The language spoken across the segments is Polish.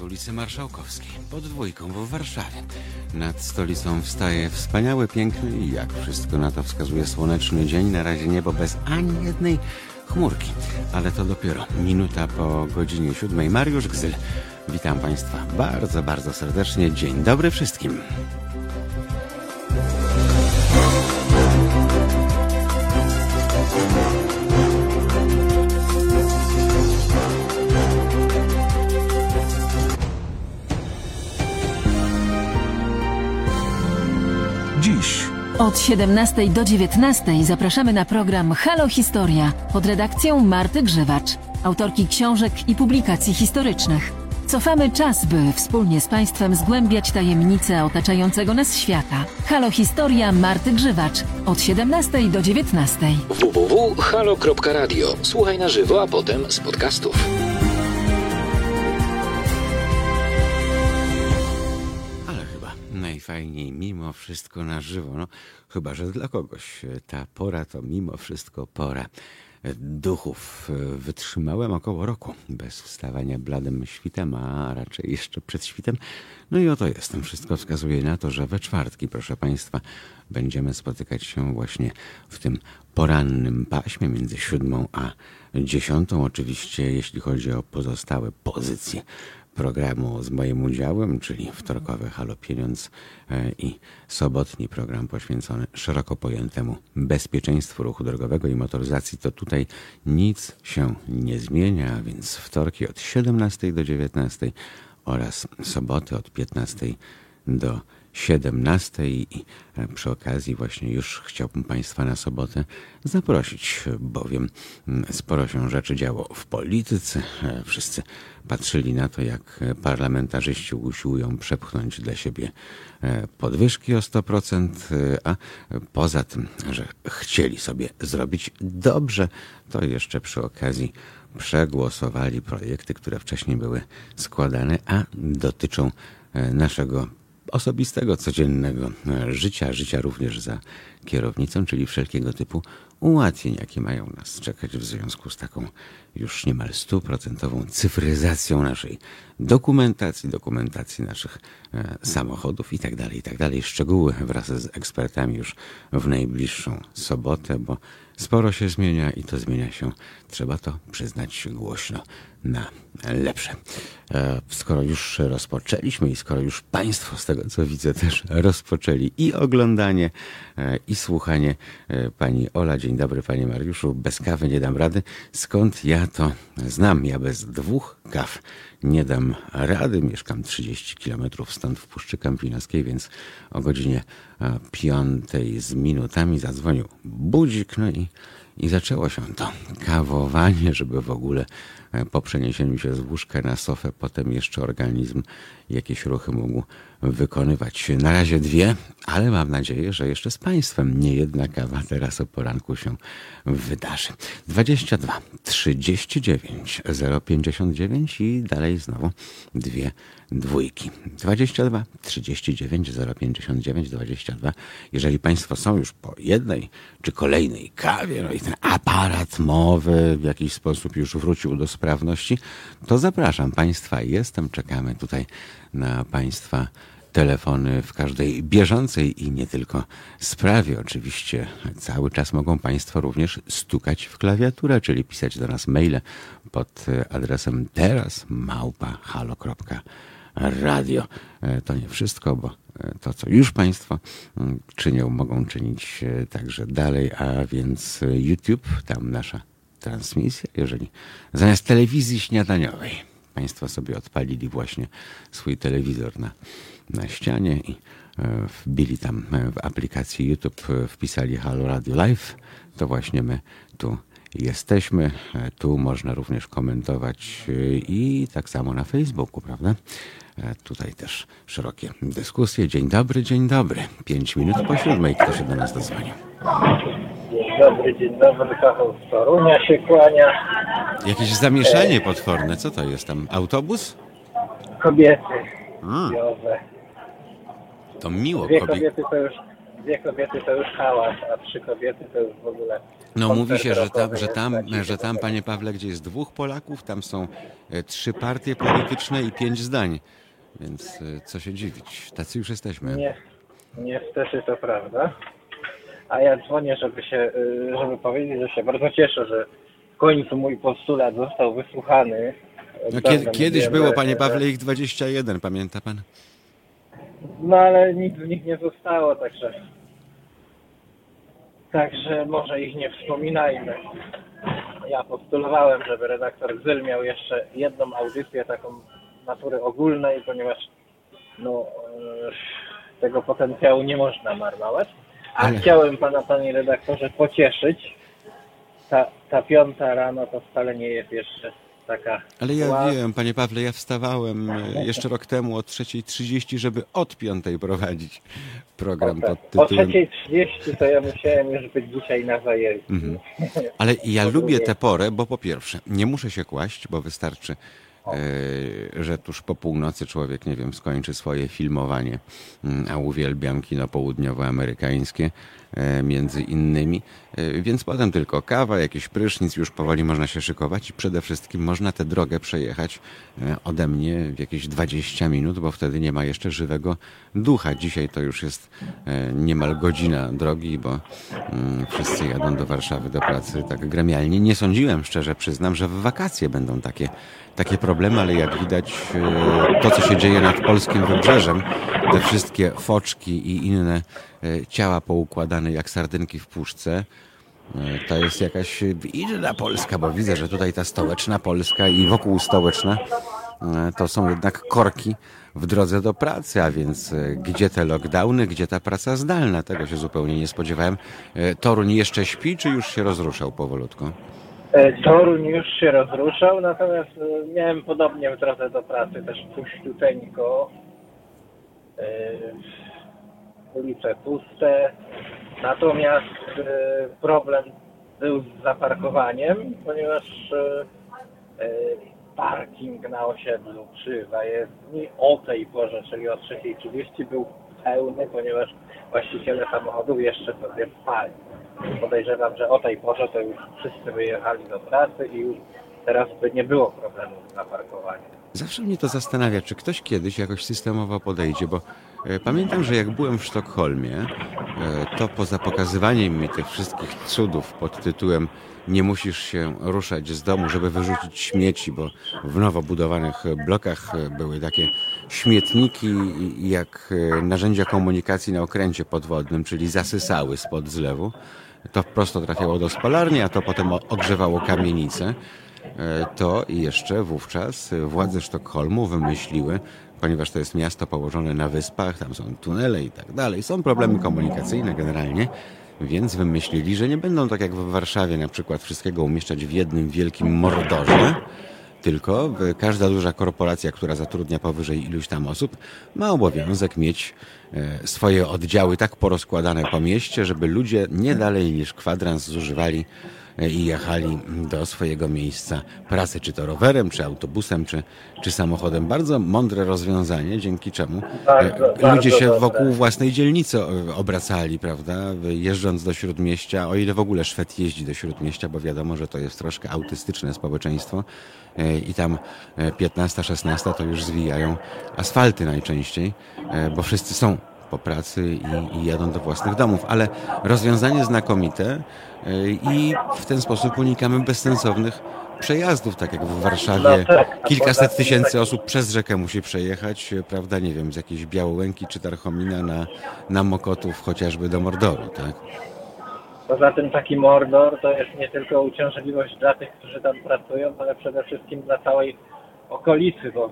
z ulicy Marszałkowskiej, pod dwójką w Warszawie. Nad stolicą wstaje wspaniały, piękny i jak wszystko na to wskazuje słoneczny dzień. Na razie niebo bez ani jednej chmurki. Ale to dopiero minuta po godzinie siódmej. Mariusz Gzyl. Witam Państwa bardzo, bardzo serdecznie. Dzień dobry wszystkim. Od 17 do 19 zapraszamy na program Halo Historia pod redakcją Marty Grzywacz, autorki książek i publikacji historycznych. Cofamy czas, by wspólnie z Państwem zgłębiać tajemnice otaczającego nas świata. Halo Historia Marty Grzywacz od 17 do 19. www.halo.radio. Słuchaj na żywo, a potem z podcastów. Mimo wszystko na żywo. No, chyba, że dla kogoś ta pora to mimo wszystko pora duchów. Wytrzymałem około roku bez wstawania bladym świtem, a raczej jeszcze przed świtem. No i oto jestem. Wszystko wskazuje na to, że we czwartki, proszę Państwa, będziemy spotykać się właśnie w tym porannym paśmie między siódmą a dziesiątą. Oczywiście, jeśli chodzi o pozostałe pozycje programu z moim udziałem, czyli wtorkowy Halo Pieniądz e, i sobotni program poświęcony szeroko pojętemu bezpieczeństwu ruchu drogowego i motoryzacji, to tutaj nic się nie zmienia, więc wtorki od 17 do 19 oraz soboty od 15 do 17 i e, przy okazji właśnie już chciałbym Państwa na sobotę zaprosić, bowiem mm, sporo się rzeczy działo w polityce. E, Wszyscy patrzyli na to, jak parlamentarzyści usiłują przepchnąć dla siebie e, podwyżki o 100%, e, a poza tym, że chcieli sobie zrobić dobrze, to jeszcze przy okazji przegłosowali projekty, które wcześniej były składane, a dotyczą naszego osobistego, codziennego e, życia, życia również za kierownicą, czyli wszelkiego typu ułatwień, jakie mają nas czekać w związku z taką już niemal stuprocentową cyfryzacją naszej dokumentacji, dokumentacji naszych e, samochodów i tak dalej, i tak. Szczegóły wraz z ekspertami już w najbliższą sobotę, bo sporo się zmienia i to zmienia się, trzeba to przyznać głośno, na lepsze. E, Skoro już rozpoczęliśmy i skoro już Państwo, z tego co widzę, też rozpoczęli i oglądanie, e, i słuchanie e, pani Ola. Dzień dobry, panie Mariuszu. Bez kawy nie dam rady. Skąd ja to znam? Ja bez dwóch kaw nie dam rady. Mieszkam 30 kilometrów stąd w Puszczy Kampinoskiej, więc o godzinie piątej z minutami zadzwonił budzik, no i i zaczęło się to kawowanie, żeby w ogóle e, po przeniesieniu się z łóżka na sofę, potem jeszcze organizm jakieś ruchy mógł wykonywać. Na razie dwie, ale mam nadzieję, że jeszcze z Państwem nie jedna kawa teraz o poranku się wydarzy. 22 39 059 i dalej znowu dwie dwójki. 22 39 059 22. Jeżeli Państwo są już po jednej czy kolejnej kawie, no i ten aparat mowy w jakiś sposób już wrócił do sprawności, to zapraszam Państwa. Jestem, czekamy tutaj na Państwa telefony w każdej bieżącej i nie tylko sprawie. Oczywiście cały czas mogą Państwo również stukać w klawiaturę, czyli pisać do nas maile pod adresem teraz małpa radio. E, To nie wszystko, bo e, to, co już Państwo mm, czynią, mogą czynić e, także dalej, a więc YouTube, tam nasza transmisja, jeżeli zamiast telewizji śniadaniowej Państwo sobie odpalili właśnie swój telewizor na, na ścianie i e, wbili tam e, w aplikacji YouTube, e, wpisali Halo Radio Live, to właśnie my tu jesteśmy. Tu można również komentować i tak samo na Facebooku, prawda? Tutaj też szerokie dyskusje. Dzień dobry, dzień dobry. Pięć minut po siódmej. Kto się do nas dozwonił? Dobry, dzień dobry, Paweł z Torunia się kłania. Jakieś zamieszanie potworne. Co to jest tam? Autobus? Kobiety A, to miło. Dwie Kobie... kobiety to już dwie kobiety to już hałas, a trzy kobiety to już w ogóle... No mówi się, że tam, że tam, że tam, to- panie Pawle, gdzie jest dwóch Polaków, tam są e, trzy partie polityczne i pięć zdań. Więc e, co się dziwić, tacy już jesteśmy. Nie, niestety to prawda. A ja dzwonię, żeby się, y, żeby powiedzieć, że się bardzo cieszę, że w końcu mój postulat został wysłuchany. No, kiedy, kiedyś mówiłem, było, panie Pawle, ich 21, pamięta pan? No ale nic z nich nie zostało, także. Także może ich nie wspominajmy. Ja postulowałem, żeby redaktor Gzyl miał jeszcze jedną audycję taką natury ogólnej, ponieważ no, e, tego potencjału nie można marnować. A Ale- chciałem pana, panie redaktorze, pocieszyć. Ta, ta piąta rano to wcale nie jest jeszcze taka. Ale ja zła. wiem, panie Pawle, ja wstawałem e, jeszcze rok temu o 3.30, żeby od 5.00 prowadzić program Tak, pod O tytułem... 3.30 to ja musiałem już być dzisiaj na zajęciu. Mhm. Ale ja lubię tę porę, bo po pierwsze, nie muszę się kłaść, bo wystarczy, że tuż po północy człowiek, nie wiem, skończy swoje filmowanie, Mm, a uwielbiam kino południowoamerykańskie. e, między innymi, E, więc potem tylko kawa, jakiś prysznic, już powoli można się szykować i przede wszystkim można tę drogę przejechać e, ode mnie w jakieś 20 minut, bo wtedy nie ma jeszcze żywego ducha. Dzisiaj to już jest e, niemal godzina drogi, bo mm, wszyscy jadą do Warszawy do pracy tak gremialnie. Nie sądziłem, szczerze przyznam, że w wakacje będą takie, takie problemy, ale jak widać e, to, co się dzieje nad polskim wybrzeżem, te wszystkie foczki i inne e, ciała poukładane jak sardynki w puszce, E, To jest jakaś inna Polska, bo widzę, że tutaj ta stołeczna Polska i wokół stołeczna e, to są jednak korki w drodze do pracy, a więc e, gdzie te lockdowny, gdzie ta praca zdalna? Tego się zupełnie nie spodziewałem. E, Toruń jeszcze śpi, czy już się rozruszał powolutku? E, Toruń już się rozruszał, natomiast e, miałem podobnie w drodze do pracy też puściuteńko. Ulice puste. Natomiast e, problem był z zaparkowaniem, ponieważ e, e, parking na osiedlu przy zajezdni o tej porze, czyli o 3.30 był pełny, ponieważ właściciele samochodów jeszcze sobie spali. Podejrzewam, że o tej porze to już wszyscy wyjechali do pracy i już teraz by nie było problemu z zaparkowaniem. Zawsze mnie to zastanawia, czy ktoś kiedyś jakoś systemowo podejdzie, bo e, pamiętam, że jak byłem w Sztokholmie, e, to poza pokazywaniem mi tych wszystkich cudów pod tytułem nie musisz się ruszać z domu, żeby wyrzucić śmieci, bo w nowo budowanych blokach były takie śmietniki jak e, narzędzia komunikacji na okręcie podwodnym, czyli zasysały spod zlewu. To prosto trafiało do spalarni, a to potem ogrzewało kamienice. E, to jeszcze wówczas władze Sztokholmu wymyśliły, ponieważ to jest miasto położone na wyspach, tam są tunele i tak dalej, są problemy komunikacyjne generalnie, więc wymyślili, że nie będą tak jak w Warszawie na przykład wszystkiego umieszczać w jednym wielkim mordorze, tylko w- każda duża korporacja, która zatrudnia powyżej iluś tam osób, ma obowiązek mieć e, swoje oddziały tak porozkładane po mieście, żeby ludzie nie dalej niż kwadrans zużywali e, i jechali do swojego miejsca pracy, czy to rowerem, czy autobusem, czy, czy samochodem. Bardzo mądre rozwiązanie, dzięki czemu Bardzo, e, bardzo ludzie się dobre. wokół własnej dzielnicy e, obracali, prawda? Jeżdżąc do Śródmieścia, o ile w ogóle Szwed jeździ do Śródmieścia, bo wiadomo, że to jest troszkę autystyczne społeczeństwo e, i tam 15-16 to już zwijają asfalty najczęściej, e, bo wszyscy są po pracy i, i jadą do własnych domów, ale rozwiązanie znakomite e, i w ten sposób unikamy bezsensownych przejazdów, tak jak w Warszawie kilkaset tysięcy osób przez rzekę musi przejechać, e, prawda, nie wiem, z jakiejś Białołęki czy Tarchomina na, na Mokotów chociażby do Mordoru, tak? Poza tym taki mordor to jest nie tylko uciążliwość dla tych, którzy tam pracują, ale przede wszystkim dla całej okolicy, bo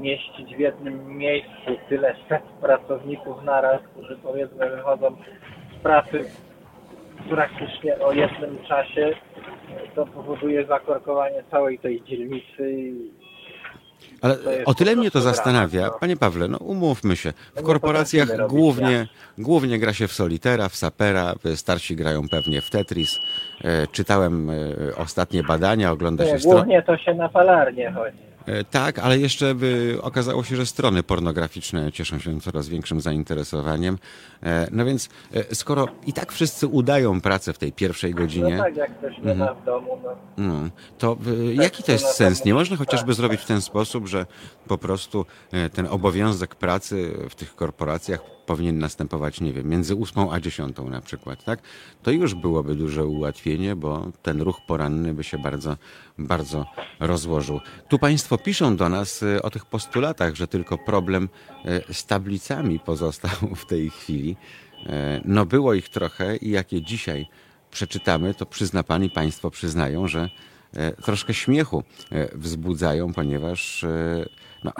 zmieścić w jednym miejscu tyle set pracowników naraz, którzy powiedzmy wychodzą z pracy praktycznie o jednym czasie, to powoduje zakorkowanie całej tej dzielnicy. Ale o tyle mnie to zastanawia, no. panie Pawle, no umówmy się, w nie korporacjach głównie, głównie gra się w solitera, w sapera, starsi grają pewnie w Tetris. E, czytałem e, ostatnie badania, ogląda się głównie to się na palarnię chodzi. E, Tak, ale jeszcze by okazało się, że strony pornograficzne cieszą się coraz większym zainteresowaniem. E, No więc e, skoro i tak wszyscy udają pracę w tej pierwszej No godzinie, tak, jak ktoś nie ma w domu, no. no, to jaki to jest sens? Nie można chociażby zrobić w ten sposób, że po prostu ten obowiązek pracy w tych korporacjach powinien następować, nie wiem, między 8 a 10 na przykład, tak? To już byłoby duże ułatwienie, bo ten ruch poranny by się bardzo, bardzo rozłożył. Tu Państwo piszą do nas y, o tych postulatach, że tylko problem y, z tablicami pozostał w tej chwili. E, No było ich trochę i jakie dzisiaj przeczytamy, to przyzna Pan i Państwo przyznają, że troszkę śmiechu wzbudzają, ponieważ no,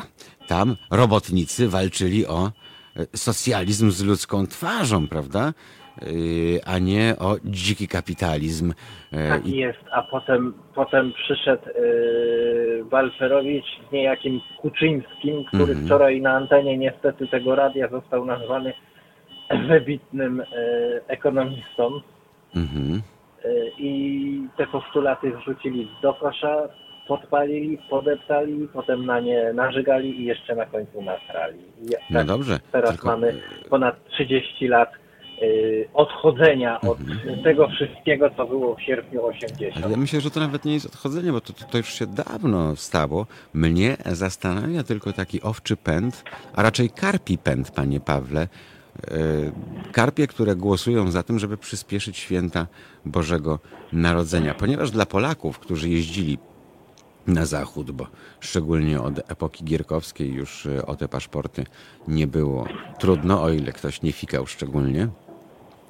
tam robotnicy walczyli o socjalizm z ludzką twarzą, prawda? E, A nie o dziki kapitalizm. E, Tak jest, a potem, potem przyszedł yy, Balcerowicz z niejakim Kuczyńskim, który Mhm. wczoraj na antenie niestety tego radia został nazwany wybitnym yy, ekonomistą Mhm. yy, i te postulaty wrzucili do kosza, podpalili, podeptali, potem na nie nażygali i jeszcze na końcu nasrali. No tak dobrze. Teraz tylko- mamy ponad 30 lat yy, odchodzenia od Mhm. tego wszystkiego, co było w sierpniu 80. Ale ja myślę, że to nawet nie jest odchodzenie, bo to, to, to już się dawno stało. Mnie zastanawia tylko taki owczy pęd, a raczej karpi pęd, panie Pawle. E, Karpie, które głosują za tym, żeby przyspieszyć święta Bożego Narodzenia. Ponieważ dla Polaków, którzy jeździli na zachód, bo szczególnie od epoki gierkowskiej już e, o te paszporty nie było trudno, o ile ktoś nie fikał szczególnie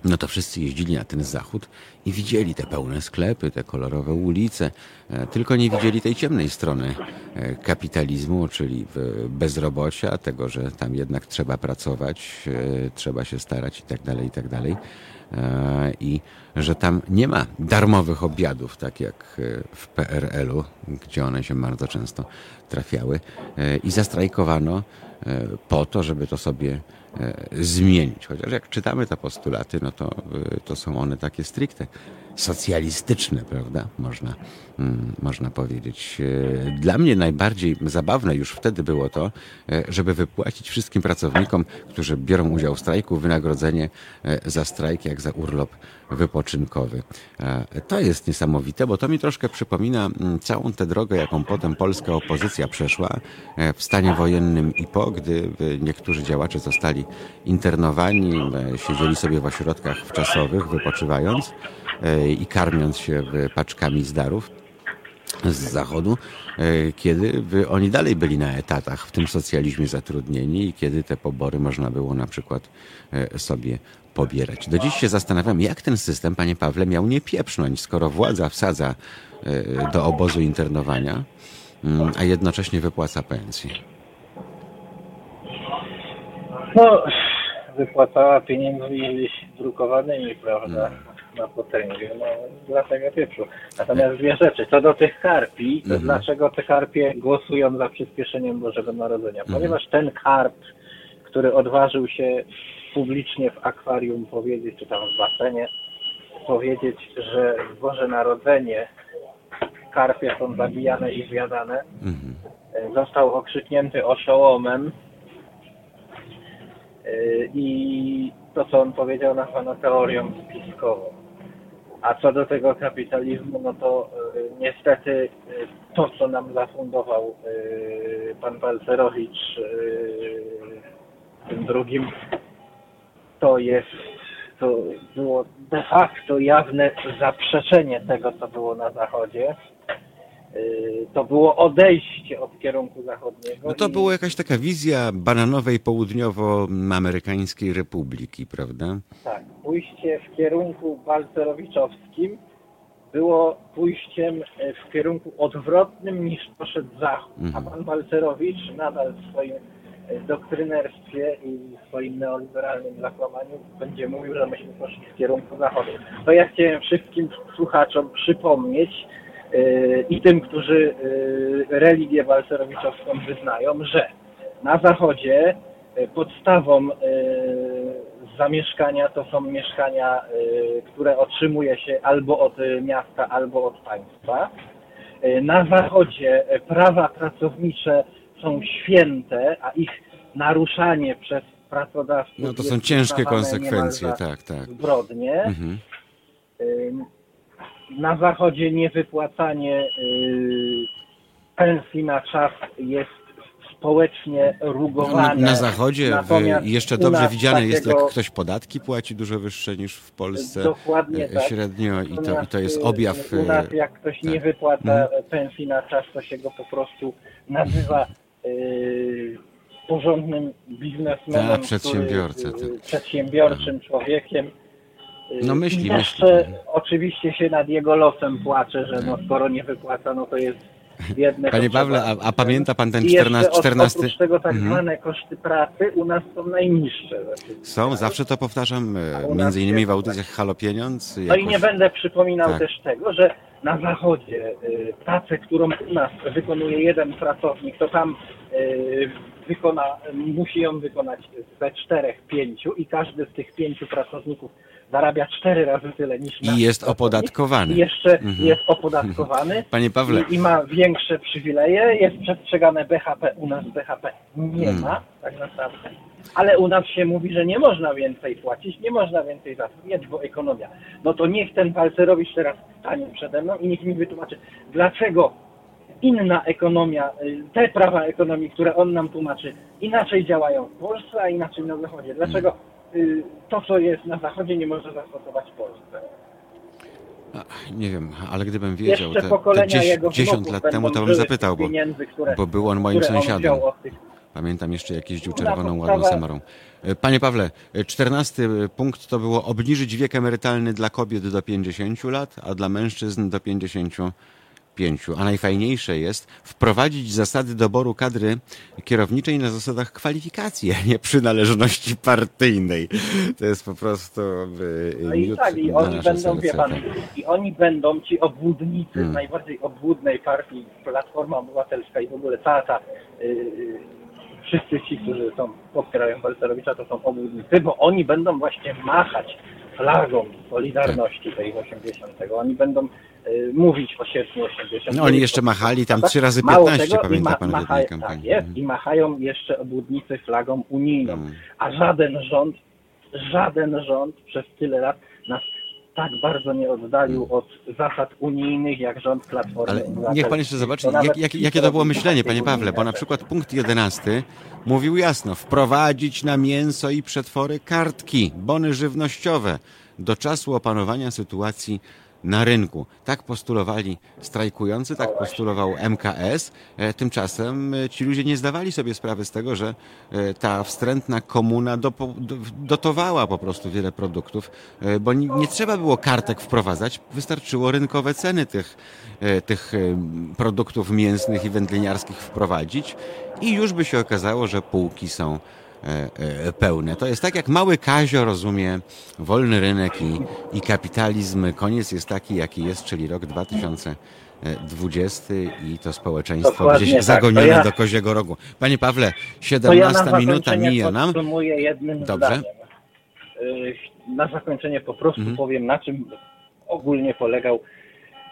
no to wszyscy jeździli na ten zachód i widzieli te pełne sklepy, te kolorowe ulice, e, tylko nie widzieli tej ciemnej strony e, kapitalizmu, czyli bezrobocia, tego, że tam jednak trzeba pracować, e, trzeba się starać i tak dalej, i tak dalej. E, I że tam nie ma darmowych obiadów, tak jak e, w PRL-u, gdzie one się bardzo często trafiały. E, I zastrajkowano po to, żeby to sobie zmienić. Chociaż jak czytamy te postulaty, no to, to są one takie stricte socjalistyczne, prawda? Można, mm, można powiedzieć. E, Dla mnie najbardziej zabawne już wtedy było to, e, żeby wypłacić wszystkim pracownikom, którzy biorą udział w strajku, wynagrodzenie e, za strajk, jak za urlop wypoczynkowy. To jest niesamowite, bo to mi troszkę przypomina mm, całą tę drogę, jaką potem polska opozycja przeszła w stanie wojennym i po, gdy niektórzy działacze zostali internowani, siedzieli sobie w ośrodkach wczasowych, wypoczywając i karmiąc się paczkami z darów z zachodu, e, kiedy by oni dalej byli na etatach w tym socjalizmie zatrudnieni i kiedy te pobory można było na przykład e, sobie pobierać. Do dziś się zastanawiam, jak ten system, panie Pawle, miał nie pieprznąć, skoro władza wsadza e, do obozu internowania, mm, a jednocześnie wypłaca pensję. No, wypłacała pieniędzmi drukowanymi, prawda, na potęgę, no, dlatego pieprzu. Natomiast dwie rzeczy. Co do tych karpi, to dlaczego te karpie głosują za przyspieszeniem Bożego Narodzenia? Ponieważ ten karp, który odważył się publicznie w akwarium powiedzieć, czy tam w basenie, powiedzieć, że w Boże Narodzenie karpie są zabijane i zjadane, Mhm. został okrzyknięty oszołomem e, i to, co on powiedział, nazwano teorią spiskową. A co do tego kapitalizmu, no to e, niestety e, to, co nam zafundował e, pan Balcerowicz e, tym drugim, to jest, to było de facto jawne zaprzeczenie tego, co było na Zachodzie. Y, To było odejście od kierunku zachodniego. No to i- była jakaś taka wizja bananowej południowoamerykańskiej republiki, prawda? Tak, pójście w kierunku balcerowiczowskim było pójściem e, w kierunku odwrotnym niż poszedł Zachód. Mhm. A pan Balcerowicz nadal w swoim e, doktrynerstwie i swoim neoliberalnym zakłamaniu będzie mówił, że myśmy poszli w kierunku Zachodu. To ja chciałem wszystkim słuchaczom przypomnieć i tym, którzy e, religię balcerowiczowską wyznają, że na Zachodzie e, podstawą e, zamieszkania to są mieszkania, które otrzymuje się albo od miasta, albo od państwa. na Zachodzie prawa pracownicze są święte, a ich naruszanie przez pracodawców No to są ciężkie konsekwencje, tak, tak. Zbrodnie. Mhm. Na Zachodzie niewypłacanie y, pensji na czas jest społecznie rugowane. na, na zachodzie Natomiast jeszcze dobrze widziane jest, jak ktoś podatki płaci dużo wyższe niż w Polsce Dokładnie e, tak. średnio i to, i to jest y, objaw. U nas jak ktoś tak. nie wypłaca Mhm. pensji na czas, to się go po prostu nazywa y, porządnym biznesmenem, Tak, przedsiębiorcą, który, y, tak. przedsiębiorczym człowiekiem. Y, No myśli, I myśli. jeszcze oczywiście się nad jego losem płacze, że no skoro nie wypłaca, no to jest biedny. Panie Pawle, a, a pamięta pan ten I jeszcze 14, od- 14 Oprócz tego tak Mhm. zwane koszty pracy u nas są najniższe. Są, zawsze to powtarzam, e, między innymi w audycjach Halo Pieniądz. No i nie jakoś- będę przypominał Tak. też tego, że na zachodzie y, pracę, którą u nas wykonuje jeden pracownik, to tam y, wykona, musi ją wykonać ze czterech, pięciu i każdy z tych pięciu pracowników zarabia cztery razy tyle niż I jest opodatkowany. I jeszcze Mhm. jest opodatkowany. Panie Pawle, I, I ma większe przywileje, jest przestrzegane BHP, u nas BHP nie Hmm. ma, tak naprawdę. Ale u nas się mówi, że nie można więcej płacić, nie można więcej zatrudniać, bo ekonomia. No to niech ten Walcerowicz teraz stanie przede mną i niech mi wytłumaczy, dlaczego inna ekonomia, y, te prawa ekonomii, które on nam tłumaczy, inaczej działają w Polsce, a inaczej na Zachodzie. Dlaczego to, co jest na Zachodzie, nie może zastosować w Polsce? nie wiem, ale gdybym wiedział, Jeszcze te, te pokolenia 10, jego 10 wnuków lat temu, to bym zapytał, bo, które, bo był on moim on sąsiadem. tych Pamiętam jeszcze, jak jeździł czerwoną ładną Samarą. E, Panie Pawle, e, czternasty punkt to było obniżyć wiek emerytalny dla kobiet do 50 lat, a dla mężczyzn do 55. A najfajniejsze jest wprowadzić zasady doboru kadry kierowniczej na zasadach kwalifikacji, a nie przynależności partyjnej. To jest po prostu No i tak, i oni będą, wie pan, i oni będą ci obłudnicy Hmm. najbardziej obłudnej partii, Platforma Obywatelska i w ogóle cała ta, yy, wszyscy ci, którzy są, popierają Balcerowicza, to są obłudnicy, bo oni będą właśnie machać flagą Solidarności tej 80. Oni będą mówić o sierpniu 80. No, oni jeszcze machali tam trzy razy Mało 15, tego, pamięta pan w macha- jednej kampanii. Tak jest, i machają jeszcze obłudnicy flagą unijną. Mm. A żaden rząd, żaden rząd przez tyle lat nas tak bardzo nie oddalił od zasad unijnych, jak rząd Platformy Ale niech pan jeszcze zobaczy, jak, jak, jakie to było myślenie, panie Pawle, bo na przykład punkt 11 mówił jasno, wprowadzić na mięso i przetwory kartki, bony żywnościowe do czasu opanowania sytuacji na rynku. Tak postulowali strajkujący, tak postulował MKS. E, Tymczasem e, ci ludzie nie zdawali sobie sprawy z tego, że e, ta wstrętna komuna dotowała po prostu wiele produktów, bo nie, trzeba było kartek wprowadzać, wystarczyło rynkowe ceny tych, tych produktów mięsnych i wędliniarskich wprowadzić i już by się okazało, że półki są pełne. To jest tak, jak mały Kazio rozumie wolny rynek i, i kapitalizm. Koniec jest taki, jaki jest, czyli rok 2020 i to społeczeństwo Dokładnie gdzieś tak. zagonione ja- do koziego rogu. Panie Pawle, To ja na 17 minuta mija nam. jednym Dobrze. zdaniem. Y, Na zakończenie po prostu Mhm. powiem, na czym ogólnie polegał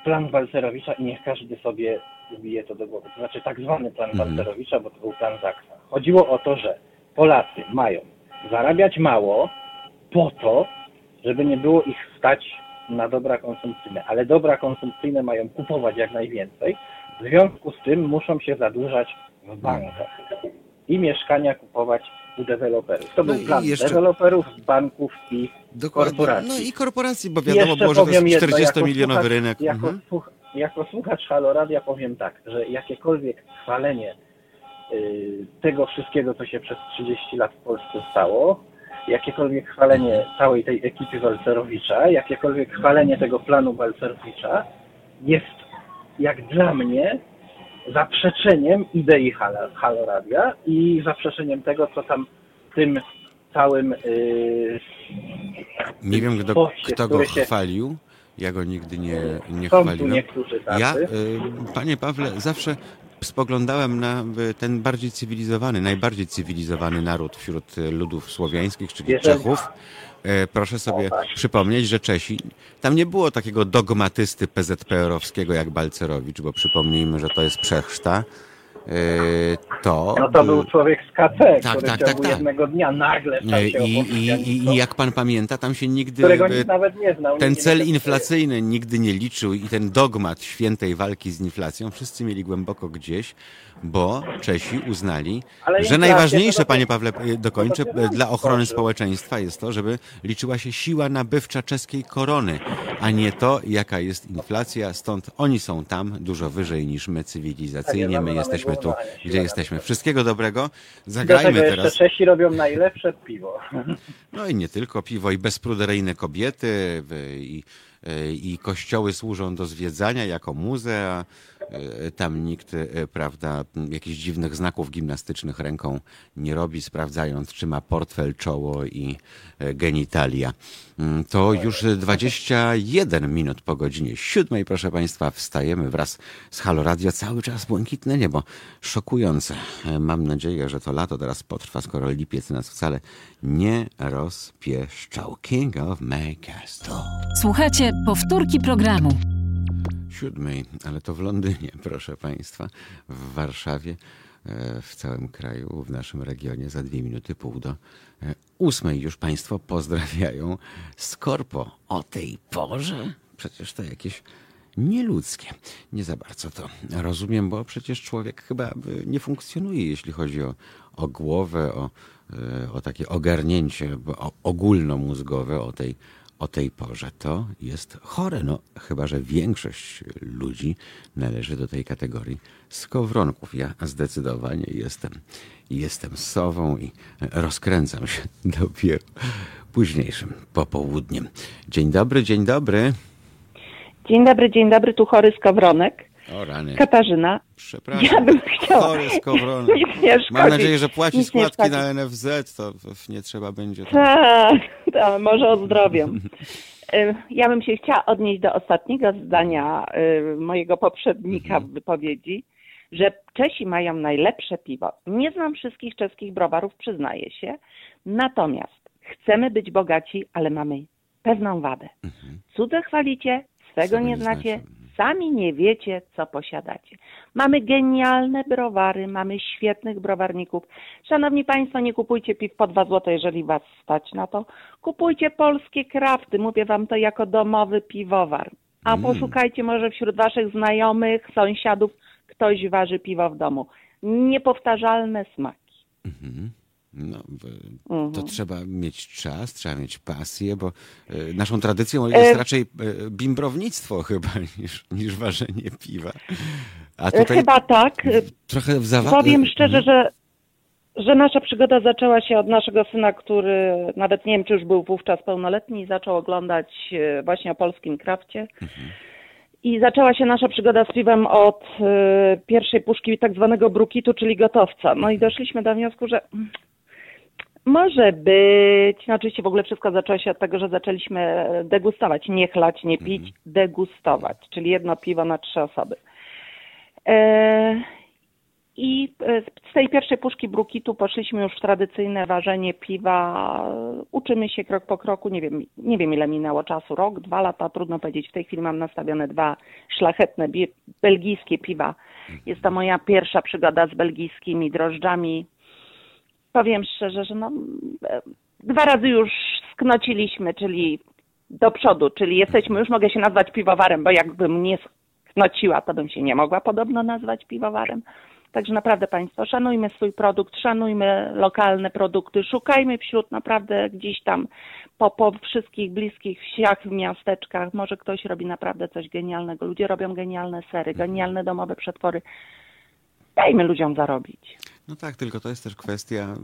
plan Walcerowicza i niech każdy sobie wbije to do głowy. To znaczy tak zwany plan Mhm. Walcerowicza, bo to był plan Zaksa. Chodziło o to, że Polacy mają zarabiać mało po to, żeby nie było ich stać na dobra konsumpcyjne, ale dobra konsumpcyjne mają kupować jak najwięcej. W związku z tym muszą się zadłużać w bankach i mieszkania kupować u deweloperów. To No był plan jeszcze- deweloperów, banków i Dokładnie. korporacji. No i korporacji, bo wiadomo było, że to jest jedno, 40-milionowy jako rynek. Jako, Mhm. słuch, jako słuchacz Halo Radia powiem tak, że jakiekolwiek chwalenie tego wszystkiego, co się przez 30 lat w Polsce stało, jakiekolwiek chwalenie całej tej ekipy Walcerowicza, jakiekolwiek chwalenie tego planu Walcerowicza jest jak dla mnie zaprzeczeniem idei Halo, Halo Radia i zaprzeczeniem tego, co tam tym całym y, Nie wiem, kto, poście, kto go się- chwalił. Ja go nigdy nie, nie chwaliłem. Ja, y, panie Pawle, zawsze spoglądałem na ten bardziej cywilizowany, najbardziej cywilizowany naród wśród y, ludów słowiańskich, czyli Jeżeli- Czechów. E, Proszę sobie przypomnieć, że Czesi, tam nie było takiego dogmatysty PZPR-owskiego jak Balcerowicz, bo przypomnijmy, że to jest przechrzta. E, To, No to był człowiek z KC, Tak, który tak, w ciągu tak, tak. jednego dnia nagle stał e, się i, i, i, jak pan pamięta, tam się nigdy którego e, nikt nawet nie znał. ten cel inflacyjny nigdy nie liczył i ten dogmat świętej walki z inflacją wszyscy mieli głęboko gdzieś, bo Czesi uznali, Ale że najważniejsze, panie Pawle, dokończę, dla ochrony społeczeństwa jest to, żeby liczyła się siła nabywcza czeskiej korony, a nie to, jaka jest inflacja. Stąd oni są tam dużo wyżej niż my cywilizacyjnie. Tak, My jesteśmy tu, gdzie jesteśmy. Wszystkiego dobrego. Do Zagrajmy tego jeszcze teraz. Czesi robią najlepsze piwo. No i nie tylko piwo, i bezpruderyjne kobiety, i, e, i kościoły służą do zwiedzania jako muzea. E, Tam nikt, e, prawda, jakichś dziwnych znaków gimnastycznych ręką nie robi, sprawdzając, czy ma portfel, czoło i e, genitalia. Mm, To już 21 minut po godzinie siódmej, proszę Państwa, wstajemy wraz z Halo Radio. Cały czas błękitne niebo. Szokujące. Mam nadzieję, że to lato teraz potrwa, skoro lipiec nas wcale nie rozpieszczał. King of May Castle. Słuchacie powtórki programu. Siódmej, ale to w Londynie, proszę Państwa, w Warszawie, e, w całym kraju, w naszym regionie za dwie minuty pół do e, ósmej już Państwo pozdrawiają Skorpo o tej porze. Przecież to jakieś nieludzkie. Nie za bardzo to rozumiem, bo przecież człowiek chyba nie funkcjonuje, jeśli chodzi o, o głowę, o, e, o takie ogarnięcie ogólnomózgowe o tej o tej porze. To jest chore. No, chyba, że większość ludzi należy do tej kategorii skowronków. Ja zdecydowanie jestem, jestem sową i rozkręcam się dopiero późniejszym popołudniem. Dzień dobry, dzień dobry. Dzień dobry, dzień dobry, tu chory skowronek. O rany, Katarzyna. przepraszam. Ja bym chciała. Chory skowronek. Mam nadzieję, że płaci składki na NFZ, to nie trzeba będzie. Tak, może ozdrowią. Ja bym się chciała odnieść do ostatniego zdania mojego poprzednika Mhm. w wypowiedzi, że Czesi mają najlepsze piwo. Nie znam wszystkich czeskich browarów, przyznaję się. Natomiast chcemy być bogaci, ale mamy pewną wadę. Cudze chwalicie, swego nie znacie. Sami nie wiecie, co posiadacie. Mamy genialne browary, mamy świetnych browarników. Szanowni Państwo, nie kupujcie piw po 2 zł, jeżeli Was stać na to. Kupujcie polskie krafty, mówię Wam to jako domowy piwowar. A Mm. poszukajcie może wśród Waszych znajomych, sąsiadów, ktoś waży piwo w domu. Niepowtarzalne smaki. Mhm. No, w- Mhm. to trzeba mieć czas, trzeba mieć pasję, bo e, naszą tradycją jest E, raczej e, bimbrownictwo chyba niż, niż ważenie piwa. A tutaj Chyba tak. Trochę w zawa- Powiem szczerze, mhm. że, że nasza przygoda zaczęła się od naszego syna, który nawet nie wiem, czy już był wówczas pełnoletni zaczął oglądać właśnie o polskim krafcie. I zaczęła się nasza przygoda z piwem od e, pierwszej puszki tak zwanego brukitu, czyli gotowca. No i doszliśmy do wniosku, że mm, może być, no oczywiście w ogóle wszystko zaczęło się od tego, że zaczęliśmy degustować, nie chlać, nie pić, degustować, czyli jedno piwo na trzy osoby. E, I e, z tej pierwszej puszki brukitu poszliśmy już w tradycyjne ważenie piwa. Uczymy się krok po kroku. Nie wiem, nie wiem ile minęło czasu. Rok, dwa lata, trudno powiedzieć. W tej chwili mam nastawione dwa szlachetne belgijskie piwa. Jest to moja pierwsza przygoda z belgijskimi drożdżami. Powiem szczerze, że no, e, dwa razy już sknociliśmy, czyli do przodu, czyli jesteśmy, już mogę się nazwać piwowarem, bo jakbym nie sknociła, to bym się nie mogła podobno nazwać piwowarem. Także naprawdę Państwo, szanujmy swój produkt, szanujmy lokalne produkty, szukajmy wśród naprawdę gdzieś tam po, po wszystkich bliskich wsiach, w miasteczkach. Może ktoś robi naprawdę coś genialnego. Ludzie robią genialne sery, genialne domowe przetwory. Dajmy ludziom zarobić. No tak, tylko to jest też kwestia e,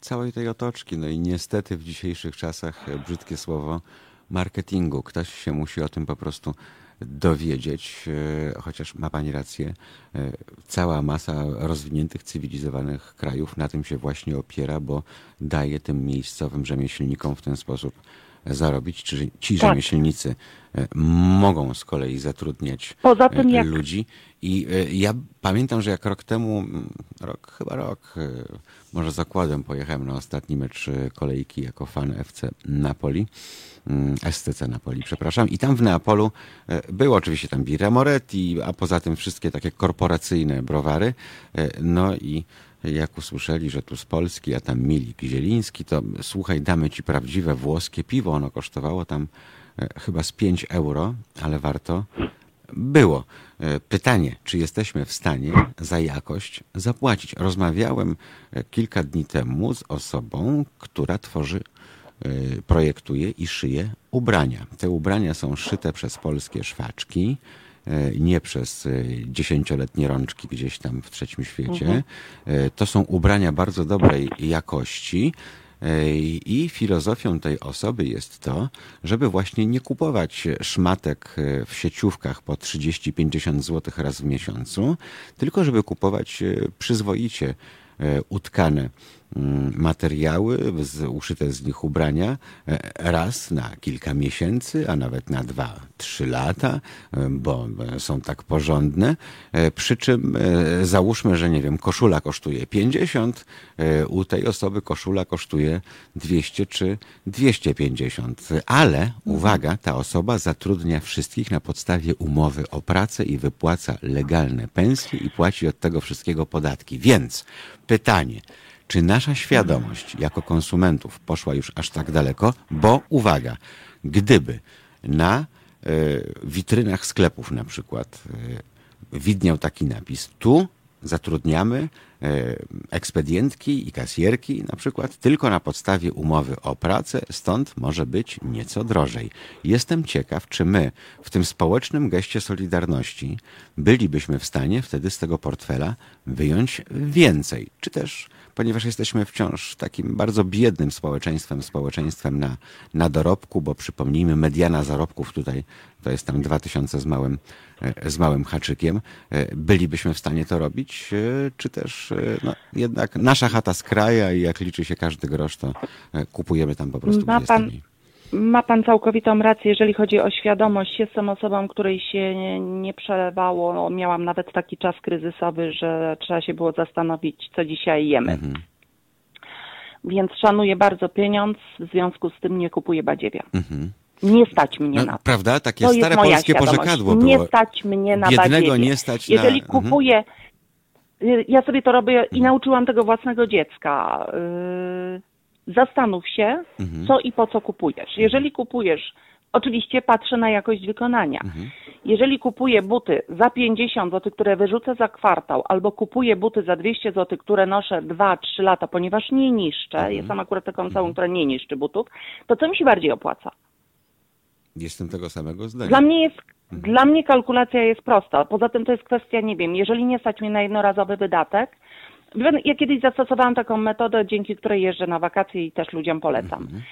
całej tej otoczki. No i niestety w dzisiejszych czasach, e, brzydkie słowo, marketingu. Ktoś się musi o tym po prostu dowiedzieć, e, chociaż ma Pani rację, cała masa rozwiniętych, cywilizowanych krajów na tym się właśnie opiera, bo daje tym miejscowym rzemieślnikom w ten sposób zarobić. Czy ci Tak. rzemieślnicy mogą z kolei zatrudniać tym jak- ludzi. I ja pamiętam, że jak rok temu, mm, rok, chyba rok, może zakładem pojechałem na ostatni mecz kolejki jako fan FC Napoli. Mm, STC Napoli, przepraszam. I tam w Neapolu było oczywiście tam Birra Moretti, a poza tym wszystkie takie korporacyjne browary. No i jak usłyszeli, że tu z Polski, a tam Milik Zieliński, to słuchaj, damy ci prawdziwe włoskie piwo. Ono kosztowało tam chyba z 5 euro, ale warto było. Pytanie, czy jesteśmy w stanie za jakość zapłacić? Rozmawiałem kilka dni temu z osobą, która tworzy projektuje i szyje ubrania. Te ubrania są szyte przez polskie szwaczki, nie przez dziesięcioletnie rączki gdzieś tam w trzecim świecie. Mhm. To są ubrania bardzo dobrej jakości. I filozofią tej osoby jest to, żeby właśnie nie kupować szmatek w sieciówkach po 30-50 zł raz w miesiącu, tylko żeby kupować przyzwoicie utkane materiały, z, uszyte z nich ubrania e, raz na kilka miesięcy, a nawet na dwa, trzy lata, e, bo są tak porządne. E, przy czym załóżmy, że nie wiem, koszula kosztuje 50, u tej osoby koszula kosztuje 200 czy 250. Ale uwaga, ta osoba zatrudnia wszystkich na podstawie umowy o pracę i wypłaca legalne pensje i płaci od tego wszystkiego podatki. Więc pytanie, czy nasza świadomość jako konsumentów poszła już aż tak daleko? Bo uwaga, gdyby na y, witrynach sklepów na przykład y, widniał taki napis, tu zatrudniamy ekspedientki i kasjerki na przykład tylko na podstawie umowy o pracę, stąd może być nieco drożej. Jestem ciekaw, czy my w tym społecznym geście solidarności bylibyśmy w stanie wtedy z tego portfela wyjąć więcej, czy też ponieważ jesteśmy wciąż takim bardzo biednym społeczeństwem, społeczeństwem na, na dorobku, bo przypomnijmy, mediana zarobków tutaj to jest tam 2000 z małym, e, z małym haczykiem. E, bylibyśmy w stanie to robić, e, czy też no, jednak nasza chata z kraja i jak liczy się każdy grosz, to kupujemy tam po prostu Ma pan, ma pan całkowitą rację, jeżeli chodzi o świadomość. Jestem osobą, której się nie, nie przelewało. Miałam nawet taki czas kryzysowy, że trzeba się było zastanowić, co dzisiaj jemy. Mhm. Więc szanuję bardzo pieniądz, w związku z tym nie kupuję badziewia. Mhm. Nie stać mnie no, na to. Prawda? Takie to stare polskie świadomość. porzekadło było. Nie stać mnie na Biednego badziewie. nie stać na... Jeżeli mhm. kupuję, mhm. ja sobie to robię i nauczyłam tego własnego dziecka. Yy zastanów się, mhm. co i po co kupujesz. Jeżeli kupujesz, oczywiście patrzę na jakość wykonania. Mhm. Jeżeli kupuję buty za 50 zł, które wyrzucę za kwartał, albo kupuję buty za 200 zł, które noszę 2-3 lata, ponieważ nie niszczę, mhm. jestem akurat taką mhm. która nie niszczy butów, to co mi się bardziej opłaca? Jestem tego samego zdania. Dla mnie jest mhm. Dla mnie kalkulacja jest prosta. Poza tym to jest kwestia, nie wiem, jeżeli nie stać mnie na jednorazowy wydatek, ja kiedyś zastosowałam taką metodę, dzięki której jeżdżę na wakacje i też ludziom polecam. Mhm.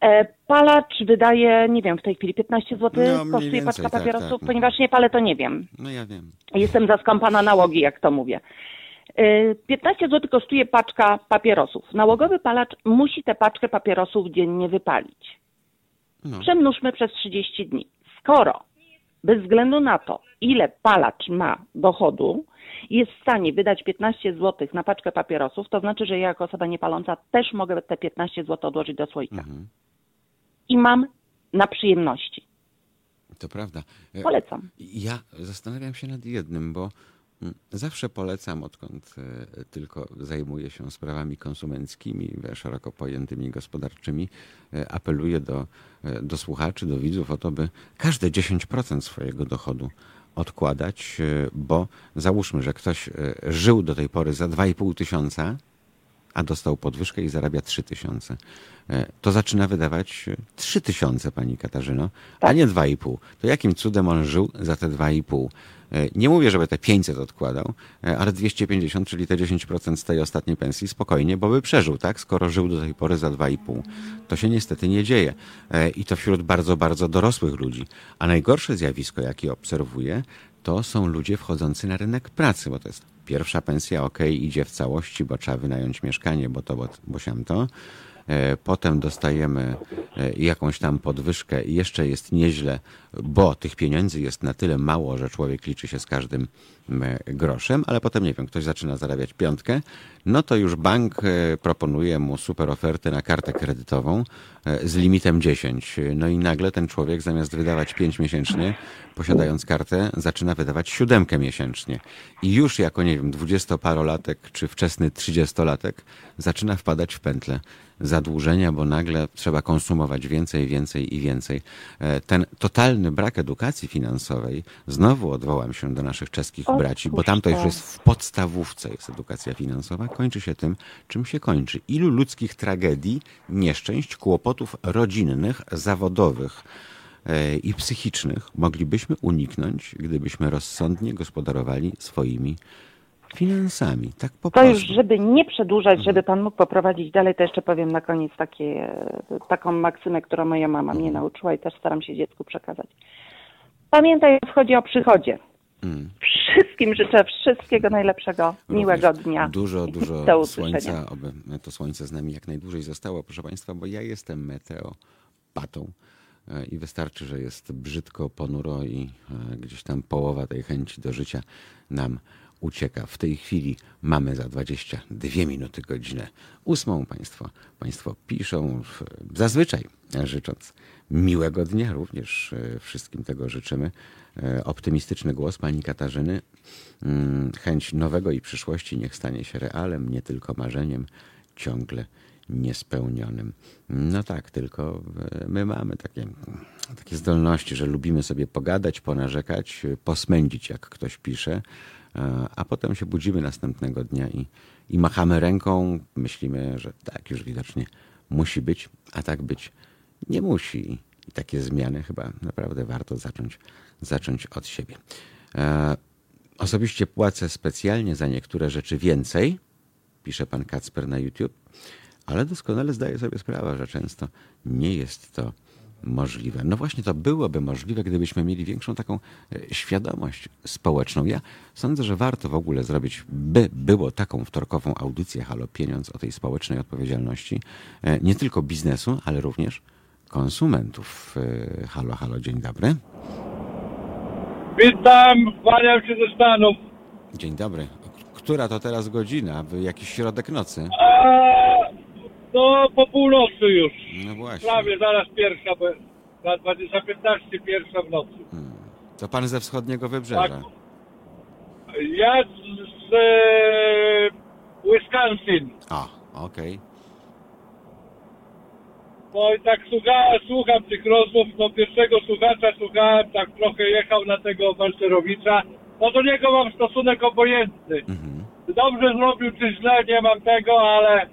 E, palacz wydaje, nie wiem, w tej chwili 15 zł no, kosztuje paczka tak, papierosów, tak, tak, ponieważ nie palę, to nie wiem. No ja wiem. Jestem zaskąpana nałogi, jak to mówię. 15 e, zł kosztuje paczka papierosów. Nałogowy palacz musi tę paczkę papierosów dziennie wypalić. No. Przemnóżmy przez 30 dni. Skoro bez względu na to, ile palacz ma dochodu, jest w stanie wydać 15 zł na paczkę papierosów, to znaczy, że ja jako osoba niepaląca też mogę te 15 zł odłożyć do słoika. Mhm. I mam na przyjemności. To prawda. E, Polecam. Ja zastanawiam się nad jednym, bo zawsze polecam, odkąd e, tylko zajmuję się sprawami konsumenckimi, szeroko pojętymi gospodarczymi, e, apeluję do, do słuchaczy, do widzów o to, by każde 10% swojego dochodu odkładać, e, bo załóżmy, że ktoś e, żył do tej pory za 2,5 tysiąca, a dostał podwyżkę i zarabia 3 tysiące. E, to zaczyna wydawać 3 tysiące, pani Katarzyno, tak. a nie 2,5. To jakim cudem on żył za te 2,5? E, nie mówię, żeby te 500 odkładał, e, ale 250, czyli te 10% z tej ostatniej pensji spokojnie, bo by przeżył, tak? Skoro żył do tej pory za 2,5. To się niestety nie dzieje. I to wśród bardzo, bardzo dorosłych ludzi. A najgorsze zjawisko, jakie obserwuję, to są ludzie wchodzący na rynek pracy, bo to jest pierwsza pensja, ok, idzie w całości, bo trzeba wynająć mieszkanie, bo to, bo, bo siam to. E, potem dostajemy e, jakąś tam podwyżkę i jeszcze jest nieźle, bo tych pieniędzy jest na tyle mało, że człowiek liczy się z każdym groszem, ale potem nie wiem, ktoś zaczyna zarabiać piątkę, no to już bank e, proponuje mu super ofertę na kartę kredytową z limitem 10. No i nagle ten człowiek zamiast wydawać 5 miesięcznie, posiadając kartę, zaczyna wydawać siódemkę miesięcznie. I już jako, nie wiem, dwudziestoparolatek czy wczesny trzydziestolatek zaczyna wpadać w pętlę zadłużenia, bo nagle trzeba konsumować więcej, więcej i więcej. E, Ten totalny brak edukacji finansowej, znowu odwołam się do naszych czeskich braci, bo tam to już jest w podstawówce jest edukacja finansowa, kończy się tym, czym się kończy. Ilu ludzkich tragedii, nieszczęść, kłopotów rodzinnych, zawodowych e, i psychicznych moglibyśmy uniknąć, gdybyśmy rozsądnie gospodarowali swoimi finansami. Tak po To prostu. już, żeby nie przedłużać, żeby pan mógł poprowadzić dalej, to jeszcze powiem na koniec takie, taką maksymę, którą moja mama mnie nauczyła i też staram się dziecku przekazać. Pamiętaj, chodzi o przychodzie. Mm. Wszystkim życzę wszystkiego najlepszego, miłego Również dnia. Dużo, dużo słońca, oby to słońce z nami jak najdłużej zostało, proszę Państwa, bo ja jestem meteopatą e, i wystarczy, że jest brzydko, ponuro i e, gdzieś tam połowa tej chęci do życia nam ucieka. W tej chwili mamy za 22 minuty godzinę ósmą. Państwo, państwo piszą, zazwyczaj życząc miłego dnia, również e, wszystkim tego życzymy. E, Optymistyczny głos pani Katarzyny. Mm, Chęć nowego i przyszłości niech stanie się realem, nie tylko marzeniem, ciągle niespełnionym. No tak, tylko e, my mamy takie, takie zdolności, że lubimy sobie pogadać, ponarzekać, posmędzić, jak ktoś pisze, a potem się budzimy następnego dnia i, i machamy ręką, myślimy, że tak już widocznie musi być, a tak być nie musi. I takie zmiany chyba naprawdę warto zacząć, zacząć od siebie. E, osobiście płacę specjalnie za niektóre rzeczy więcej, pisze pan Kacper na YouTube, ale doskonale zdaję sobie sprawę, że często nie jest to możliwe. No właśnie to byłoby możliwe, gdybyśmy mieli większą taką e, świadomość społeczną. Ja sądzę, że warto w ogóle zrobić, by było taką wtorkową audycję Halo Pieniądz o tej społecznej odpowiedzialności, e, nie tylko biznesu, ale również konsumentów. E, Halo, halo, dzień dobry. Witam, kłaniam się ze Stanów. Dzień dobry. Która to teraz godzina? Jakiś środek nocy? A, no, po północy już. No właśnie. Prawie zaraz pierwsza, bo za 20, 15 pierwsza w nocy. To pan ze wschodniego wybrzeża. Tak. Ja z, e, Wisconsin. O, okej. No i tak słucha, słucham tych rozmów, no pierwszego słuchacza słuchałem, tak trochę jechał na tego Walcerowicza. No do niego mam stosunek obojętny. Mhm. Dobrze zrobił czy źle, nie mam tego, ale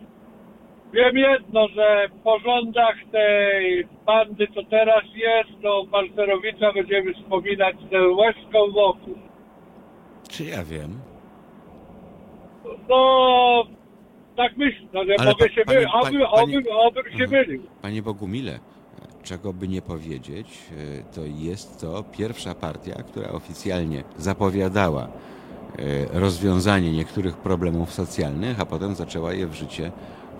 wiem jedno, że po rządach tej bandy, co teraz jest, to Balcerowicza będziemy wspominać tę łezką wokół. Czy ja wiem? No, tak myślę, no, że Ale mogę pa- się mylić, oby, panie- oby, obym się Mhm. mylił. Panie Bogumile, czego by nie powiedzieć, e, to jest to pierwsza partia, która oficjalnie zapowiadała e, rozwiązanie niektórych problemów socjalnych, a potem zaczęła je w życie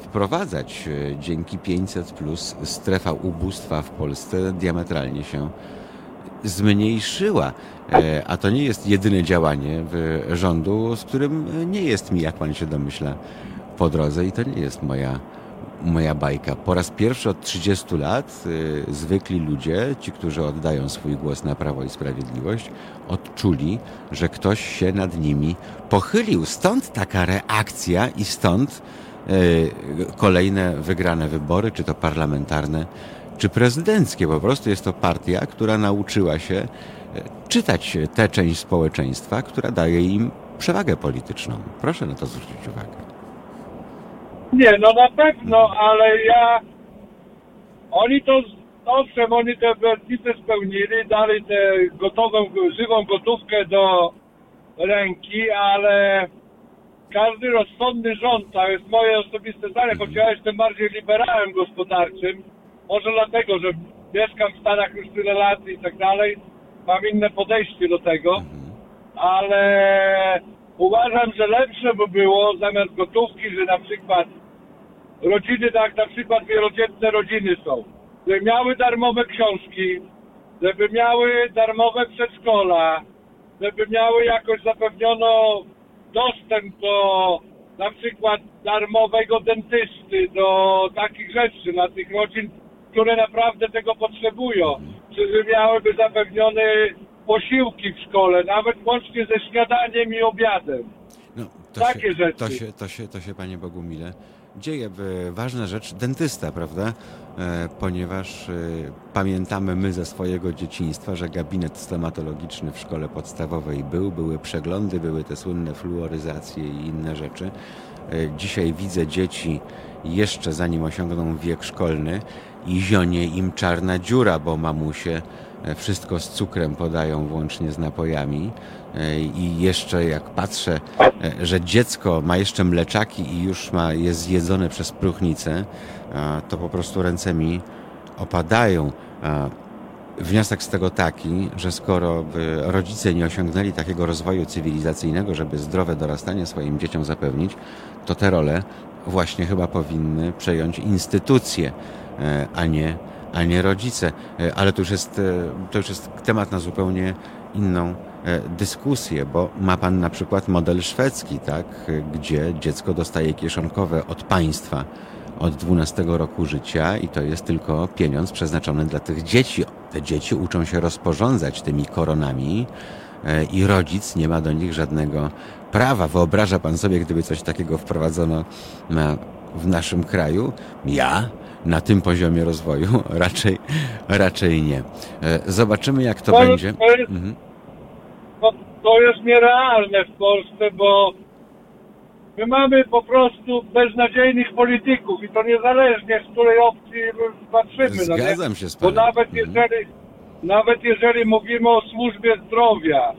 wprowadzać. E, Dzięki 500 plus strefa ubóstwa w Polsce diametralnie się zmniejszyła. E, A to nie jest jedyne działanie rządu, z którym nie jest mi, jak pan się domyśla, po drodze i to nie jest moja, moja bajka. Po raz pierwszy od 30 lat y, zwykli ludzie, ci, którzy oddają swój głos na Prawo i Sprawiedliwość, odczuli, że ktoś się nad nimi pochylił. Stąd taka reakcja i stąd kolejne wygrane wybory, czy to parlamentarne, czy prezydenckie. Po prostu jest to partia, która nauczyła się e, czytać tę część społeczeństwa, która daje im przewagę polityczną. Proszę na to zwrócić uwagę. Nie, no na pewno, ale ja... Oni to, owszem, oni te obietnice spełnili, dali tę gotową, żywą gotówkę do ręki, ale każdy rozsądny rząd, to jest moje osobiste zdanie, choć ja jestem bardziej liberałem gospodarczym, może dlatego, że mieszkam w Stanach już tyle lat i tak dalej, mam inne podejście do tego, ale uważam, że lepsze by było zamiast gotówki, że na przykład rodziny, tak na przykład wielodzietne rodziny są, żeby miały darmowe książki, żeby miały darmowe przedszkola, żeby miały jakoś zapewniono dostęp do na przykład darmowego dentysty, do takich rzeczy dla tych rodzin, które naprawdę tego potrzebują. Czy miałyby zapewnione posiłki w szkole, nawet łącznie ze śniadaniem i obiadem. No, Takie się, rzeczy. To się, to, się, to się, panie Bogumile, dzieje. E, Ważna rzecz, dentysta, prawda? E, Ponieważ e, pamiętamy my ze swojego dzieciństwa, że gabinet stomatologiczny w szkole podstawowej był, były przeglądy, były te słynne fluoryzacje i inne rzeczy. Dzisiaj widzę dzieci jeszcze zanim osiągną wiek szkolny i zionie im czarna dziura, bo mamusie wszystko z cukrem podają włącznie z napojami. E, I jeszcze jak patrzę, e, że dziecko ma jeszcze mleczaki i już ma, jest zjedzone przez próchnicę, to po prostu ręce mi opadają. Wniosek z tego taki, że skoro by rodzice nie osiągnęli takiego rozwoju cywilizacyjnego, żeby zdrowe dorastanie swoim dzieciom zapewnić, to te role właśnie chyba powinny przejąć instytucje, e, a nie, a nie rodzice. E, Ale to już, jest, e, to już jest temat na zupełnie inną e, dyskusję, bo ma pan na przykład model szwedzki, tak, e, gdzie dziecko dostaje kieszonkowe od państwa od 12 roku życia i to jest tylko pieniądz przeznaczony dla tych dzieci. Te dzieci uczą się rozporządzać tymi koronami e, i rodzic nie ma do nich żadnego prawa. Wyobraża pan sobie, gdyby coś takiego wprowadzono na, w naszym kraju? Ja na tym poziomie rozwoju raczej, raczej nie. E, Zobaczymy, jak to będzie. Mhm. To, jest nierealne w Polsce, bo my mamy po prostu beznadziejnych polityków i to niezależnie z której opcji patrzymy. no? Zgadzam się z Bo panem. nawet Mhm. jeżeli, nawet jeżeli mówimy o służbie zdrowia,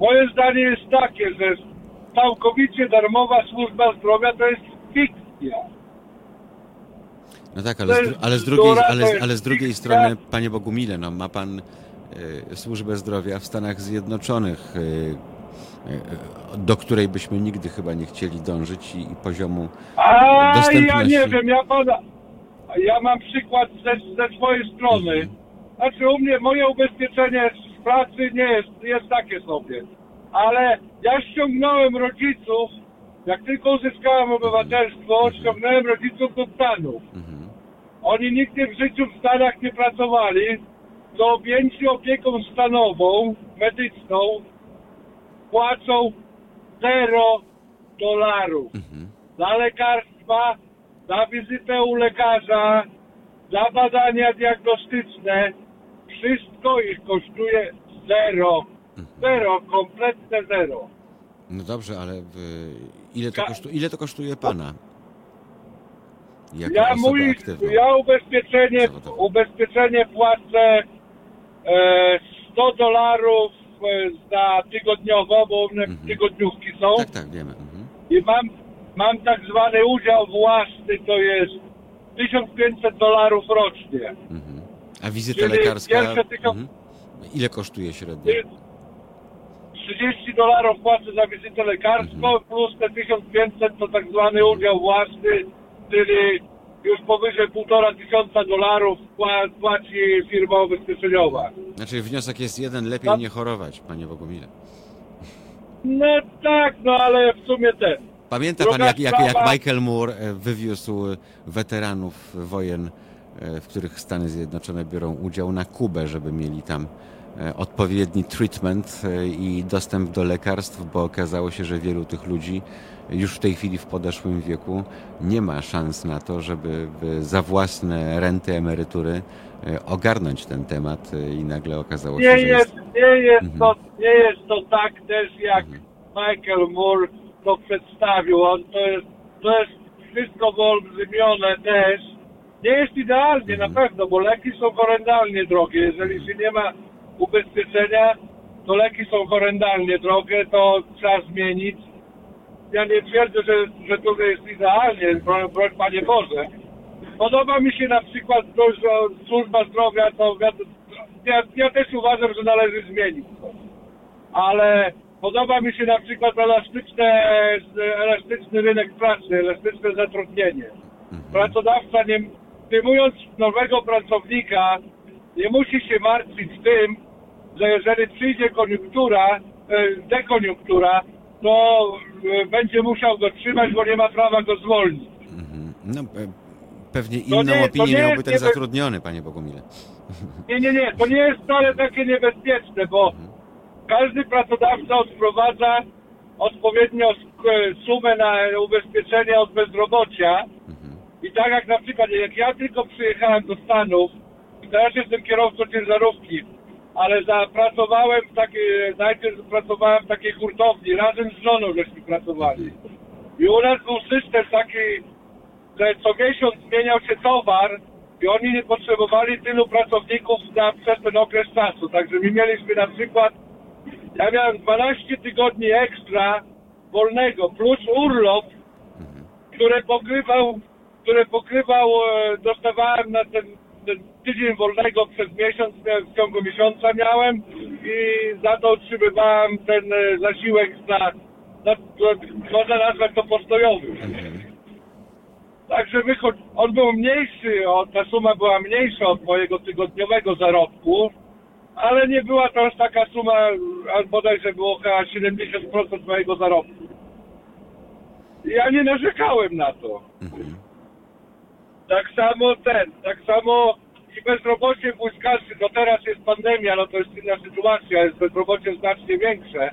moje zdanie jest takie, że całkowicie darmowa służba zdrowia to jest fikcja. No tak, ale z, ale z drugiej, ale, ale z drugiej strony, panie Bogumile, no ma pan służbę zdrowia w Stanach Zjednoczonych, e, e, do której byśmy nigdy chyba nie chcieli dążyć i, i poziomu A ja nie wiem, ja pana, ja mam przykład ze, ze swojej strony. Znaczy u mnie moje ubezpieczenie z pracy nie jest, jest takie sobie. Ale ja ściągnąłem rodziców, jak tylko uzyskałem obywatelstwo, ściągnąłem rodziców do Stanów. Mhm. Oni nigdy w życiu w Stanach nie pracowali, to objęci opieką stanową, medyczną, płacą 0 dolarów Mhm. za lekarstwa, za wizytę u lekarza, za badania diagnostyczne. Wszystko ich kosztuje zero. Zero, kompletne zero. No dobrze, ale w, ile, to kosztu, ile to kosztuje pana? Jako Ja mój, ja ubezpieczenie, ubezpieczenie płacę 100 dolarów e, za tygodniowo, bo one Mhm. tygodniówki są. Tak, tak, wiemy. Mhm. I mam, mam tak zwany udział własny, to jest 1500 dolarów rocznie. Mhm. A wizyta Czyli lekarska? Mhm. Ile kosztuje średnio? 30 dolarów płacę za wizytę lekarską, Mhm. plus te 1500 to tak zwany udział własny, czyli już powyżej półtora tysiąca dolarów pła- płaci firma ubezpieczeniowa. Znaczy wniosek jest jeden, lepiej No. nie chorować, panie Bogumile. No tak, no ale w sumie ten. Pamięta pan, Druga jak, jak, jak sprawa- Michael Moore e, wywiózł weteranów wojen, e, w których Stany Zjednoczone biorą udział na Kubę, żeby mieli tam e, odpowiedni treatment e, i dostęp do lekarstw, bo okazało się, że wielu tych ludzi już w tej chwili w podeszłym wieku nie ma szans na to, żeby by za własne renty, emerytury e, ogarnąć ten temat e, i nagle okazało się, Nie że jest, nie jest, Mhm. to, nie jest to tak też jak Michael Moore to przedstawił. On to jest, to jest wszystko wyolbrzymione też. Nie jest idealnie Mhm. na pewno, bo leki są horrendalnie drogie. Jeżeli się nie ma ubezpieczenia, to leki są horrendalnie drogie, to trzeba zmienić. Ja nie twierdzę, że, że to jest idealnie, broń, broń Panie Boże. Podoba mi się na przykład to, że służba zdrowia, to ja, ja też uważam, że należy zmienić to. Ale podoba mi się na przykład elastyczne, elastyczny rynek pracy, elastyczne zatrudnienie. pracodawca nie, przyjmując nowego pracownika, nie musi się martwić tym, że jeżeli przyjdzie koniunktura, e, dekoniunktura, to e, będzie musiał go trzymać, bo nie ma prawa go zwolnić. Mhm. No, e, pewnie inną nie- opinię nie miałby ten niebe- zatrudniony, panie Bogumile. Nie, nie, nie, to nie jest wcale takie niebezpieczne, bo każdy pracodawca odprowadza odpowiednio sk- sumę na ubezpieczenie od bezrobocia. I tak jak na przykład, jak ja tylko przyjechałem do Stanów, teraz jestem kierowcą ciężarówki, ale zapracowałem w takiej, najpierw pracowałem w takiej hurtowni, razem z żoną żeśmy pracowali. I u nas był system taki, że co miesiąc zmieniał się towar i oni nie potrzebowali tylu pracowników na, przez ten okres czasu. Także my mieliśmy na przykład, ja miałem 12 tygodni ekstra wolnego plus urlop, które pokrywał, które pokrywał, e, dostawałem na ten tydzień wolnego przez miesiąc, w ciągu miesiąca miałem i za to otrzymywałem ten e, zasiłek za, za, można nazwać to postojowy. Także wychod... on był mniejszy, o, ta suma była mniejsza od mojego tygodniowego zarobku, ale nie była to aż taka suma, bodajże było chyba 70% mojego zarobku. Ja nie narzekałem na to. Tak samo ten, tak samo i bezrobocie błyskaczy, no teraz jest pandemia, no to jest inna sytuacja, jest bezrobocie znacznie większe,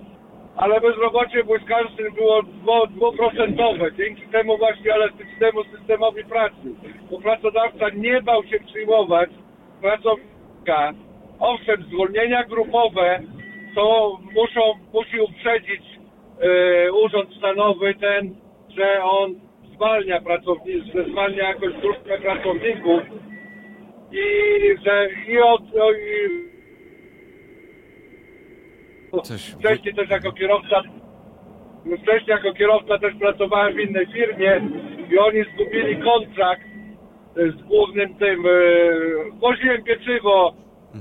ale bezrobocie błyskarzy było dwu- dwuprocentowe, dzięki temu właśnie elastycznemu systemowi pracy. Bo pracodawca nie bał się przyjmować pracownika. Owszem, zwolnienia grupowe to muszą, musi uprzedzić e, urząd stanowy ten, że on zwalnia pracowników, że zwalnia jakąś grupę pracowników i że i od o, i Coś... wcześniej też jako kierowca wcześniej jako kierowca też pracowałem w innej firmie i oni zgubili kontrakt z głównym tym e, woziłem pieczywo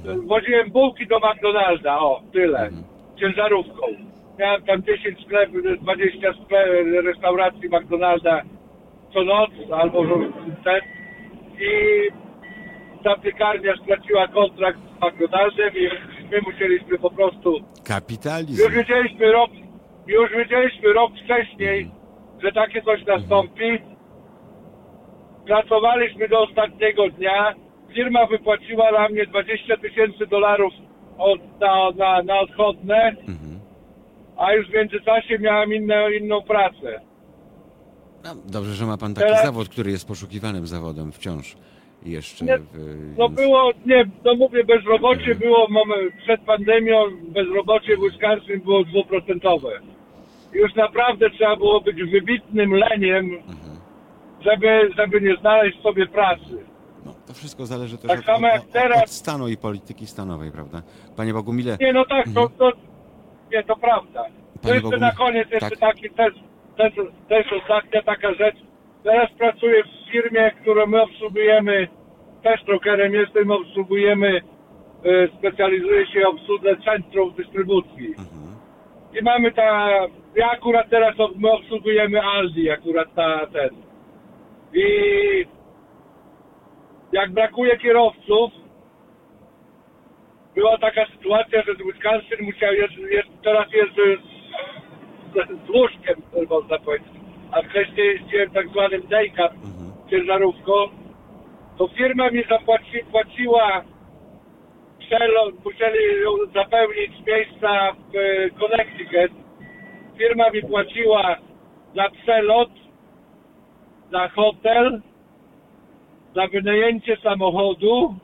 e, woziłem bułki do McDonalda o tyle ciężarówką. Miałem tam 10 sklepów 20 sklepów restauracji McDonalda co noc albo ten i ta piekarnia straciła kontrakt z McDonaldem i my musieliśmy po prostu Kapitalizm. już wiedzieliśmy rok, już wiedzieliśmy rok wcześniej, że takie coś nastąpi. Pracowaliśmy do ostatniego dnia. Firma wypłaciła na mnie 20 tysięcy dolarów od, na, na, na odchodne, a już w międzyczasie miałem inne, inną pracę. No, dobrze, że ma pan taki Teraz- zawód, który jest poszukiwanym zawodem wciąż jeszcze. Nie, w, No było, nie, no mówię, bezrobocie było mamy, przed pandemią, bezrobocie błyskarskim było dwuprocentowe. Już naprawdę trzeba było być wybitnym leniem, żeby, żeby nie znaleźć sobie pracy. No, to wszystko zależy też Tak od, samo jak od, teraz- od stanu i polityki stanowej, prawda? Panie Bogumile, Nie, no tak, to, to, nie, to prawda. To Panie jeszcze Bogu- na koniec, jeszcze tak. taki też, też, też ostatnia taka rzecz. Teraz pracuję w firmie, którą my obsługujemy, też brokerem jestem, obsługujemy, e, specjalizuję się w obsłudze centrum dystrybucji. I mamy ta, ja akurat teraz my obsługujemy Aldi, akurat ta, ten. I jak brakuje kierowców, była taka sytuacja, że z Wisconsin musiał jest, jest, teraz jest z, z łóżkiem, można powiedzieć. A wcześniej jeździłem tak zwanym daycap ciężarówką. To firma mi zapłaci, płaciła przelot, musieli zapełnić miejsca w e, Connecticut. Firma mi płaciła za przelot, za hotel, za wynajęcie samochodu,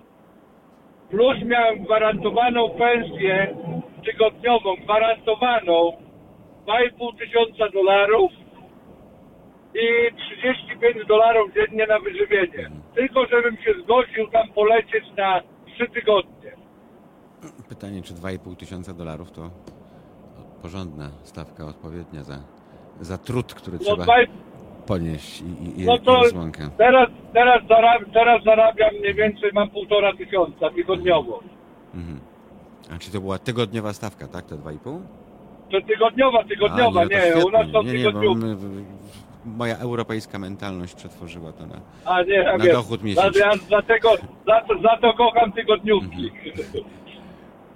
plus miałem gwarantowaną pensję tygodniową, gwarantowaną 2,5 tysiąca dolarów i 35 dolarów dziennie na wyżywienie. Tylko żebym się zgodził tam polecieć na 3 tygodnie. pytanie, czy 2,5 tysiąca dolarów to porządna stawka odpowiednia za, za trud, który No, trzeba ponieść i, i, i, no i to rozłąkę. teraz, teraz, zarabiam, teraz zarabiam mniej więcej, mam półtora tysiąca tygodniowo. Mhm. A czy to była tygodniowa stawka, tak? Te 2,5? To tygodniowa, tygodniowa, A, to nie, u nas są nie, nie, bo my, moja europejska mentalność przetworzyła to na... A nie, Na wiem. dochód miesięczny. Ja dlatego, za, za to kocham tygodniówki.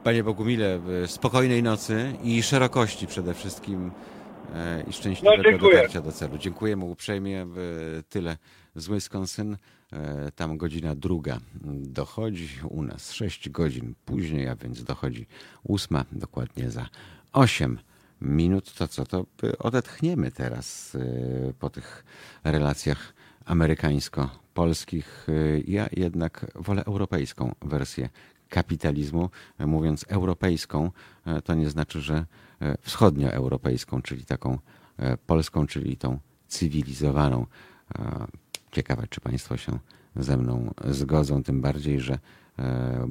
Panie Bogumile, spokojnej nocy i szerokości przede wszystkim e, i szczęśliwego No, dziękuję. dotarcia do celu. Dziękujemy uprzejmie. e, Tyle z Wisconsin. E, Tam godzina druga dochodzi, u nas 6 godzin później, a więc dochodzi ósma, dokładnie za 8 minut. To co, to odetchniemy teraz e, po tych relacjach amerykańsko-polskich. E, Ja jednak wolę europejską wersję kapitalizmu. Mówiąc europejską, e, to nie znaczy, że wschodnioeuropejską, czyli taką polską, czyli tą cywilizowaną. Ciekawe, czy Państwo się ze mną zgodzą, tym bardziej, że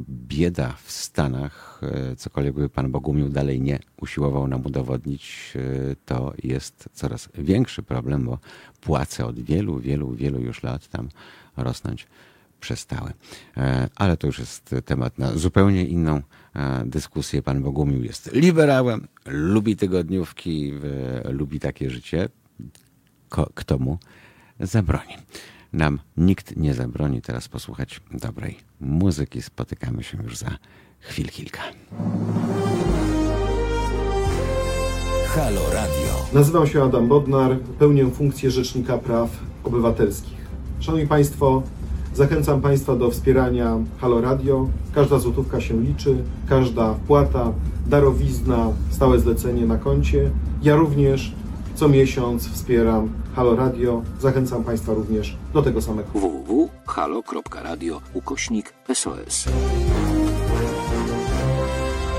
bieda w Stanach, e, cokolwiek by Pan Bogumił dalej nie usiłował nam udowodnić, e, to jest coraz większy problem, bo płace od wielu, wielu, wielu już lat tam rosnąć przestały. E, Ale to już jest temat na zupełnie inną e, dyskusję. Pan Bogumił jest liberałem, lubi tygodniówki, e, lubi takie życie. Kto mu zabroni? Nam nikt nie zabroni teraz posłuchać dobrej muzyki. Spotykamy się już za chwil kilka. Halo Radio. Nazywam się Adam Bodnar, pełnię funkcję Rzecznika Praw Obywatelskich. Szanowni Państwo, zachęcam Państwa do wspierania Halo Radio. Każda złotówka się liczy, każda wpłata, darowizna, stałe zlecenie na koncie. Ja również co miesiąc wspieram Halo Radio. Zachęcam Państwa również do tego samego. www.halo.radio ukośnik SOS.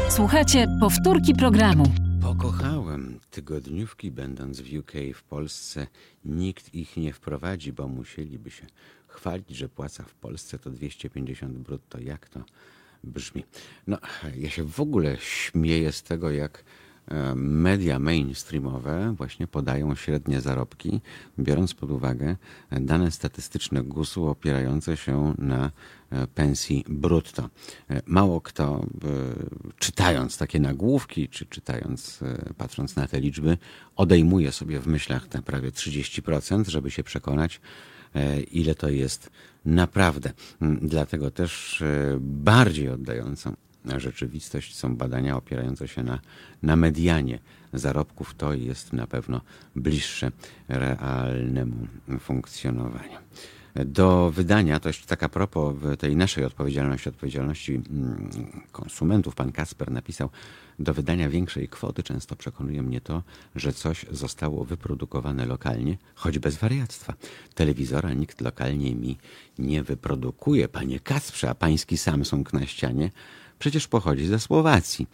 Słuchajcie powtórki programu. Pokochałem tygodniówki, będąc w UK, w Polsce. Nikt ich nie wprowadzi, bo musieliby się chwalić, że płaca w Polsce to 250 brutto. Jak to brzmi? No, ja się w ogóle śmieję z tego, jak media mainstreamowe właśnie podają średnie zarobki, biorąc pod uwagę e, dane statystyczne GUS-u opierające się na e, pensji brutto. E, Mało kto, e, czytając takie nagłówki, czy czytając, e, patrząc na te liczby, odejmuje sobie w myślach te prawie 30%, żeby się przekonać, e, ile to jest naprawdę. Mm, Dlatego też e, bardziej oddającą rzeczywistość są badania opierające się na, na medianie zarobków. To jest na pewno bliższe realnemu funkcjonowaniu. Do wydania, to jeszcze taka propos tej naszej odpowiedzialności, odpowiedzialności mm, konsumentów, pan Kasper napisał, do wydania większej kwoty często przekonuje mnie to, że coś zostało wyprodukowane lokalnie, choć bez wariactwa. Telewizora nikt lokalnie mi nie wyprodukuje. Panie Kasprze, a pański Samsung na ścianie przecież pochodzi ze Słowacji.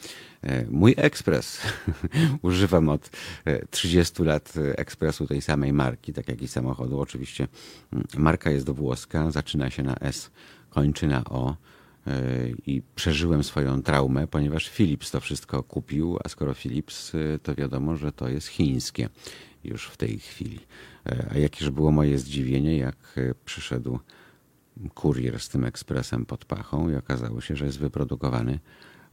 E, Mój ekspres, używam od e, 30 lat e, ekspresu tej samej marki, tak jak i samochodu. Oczywiście mm, marka jest włoska, zaczyna się na S, kończy na O e, i przeżyłem swoją traumę, ponieważ Philips to wszystko kupił, a skoro Philips, e, to wiadomo, że to jest chińskie już w tej chwili. E, A jakież było moje zdziwienie, jak e, przyszedł kurier z tym ekspresem pod pachą i okazało się, że jest wyprodukowany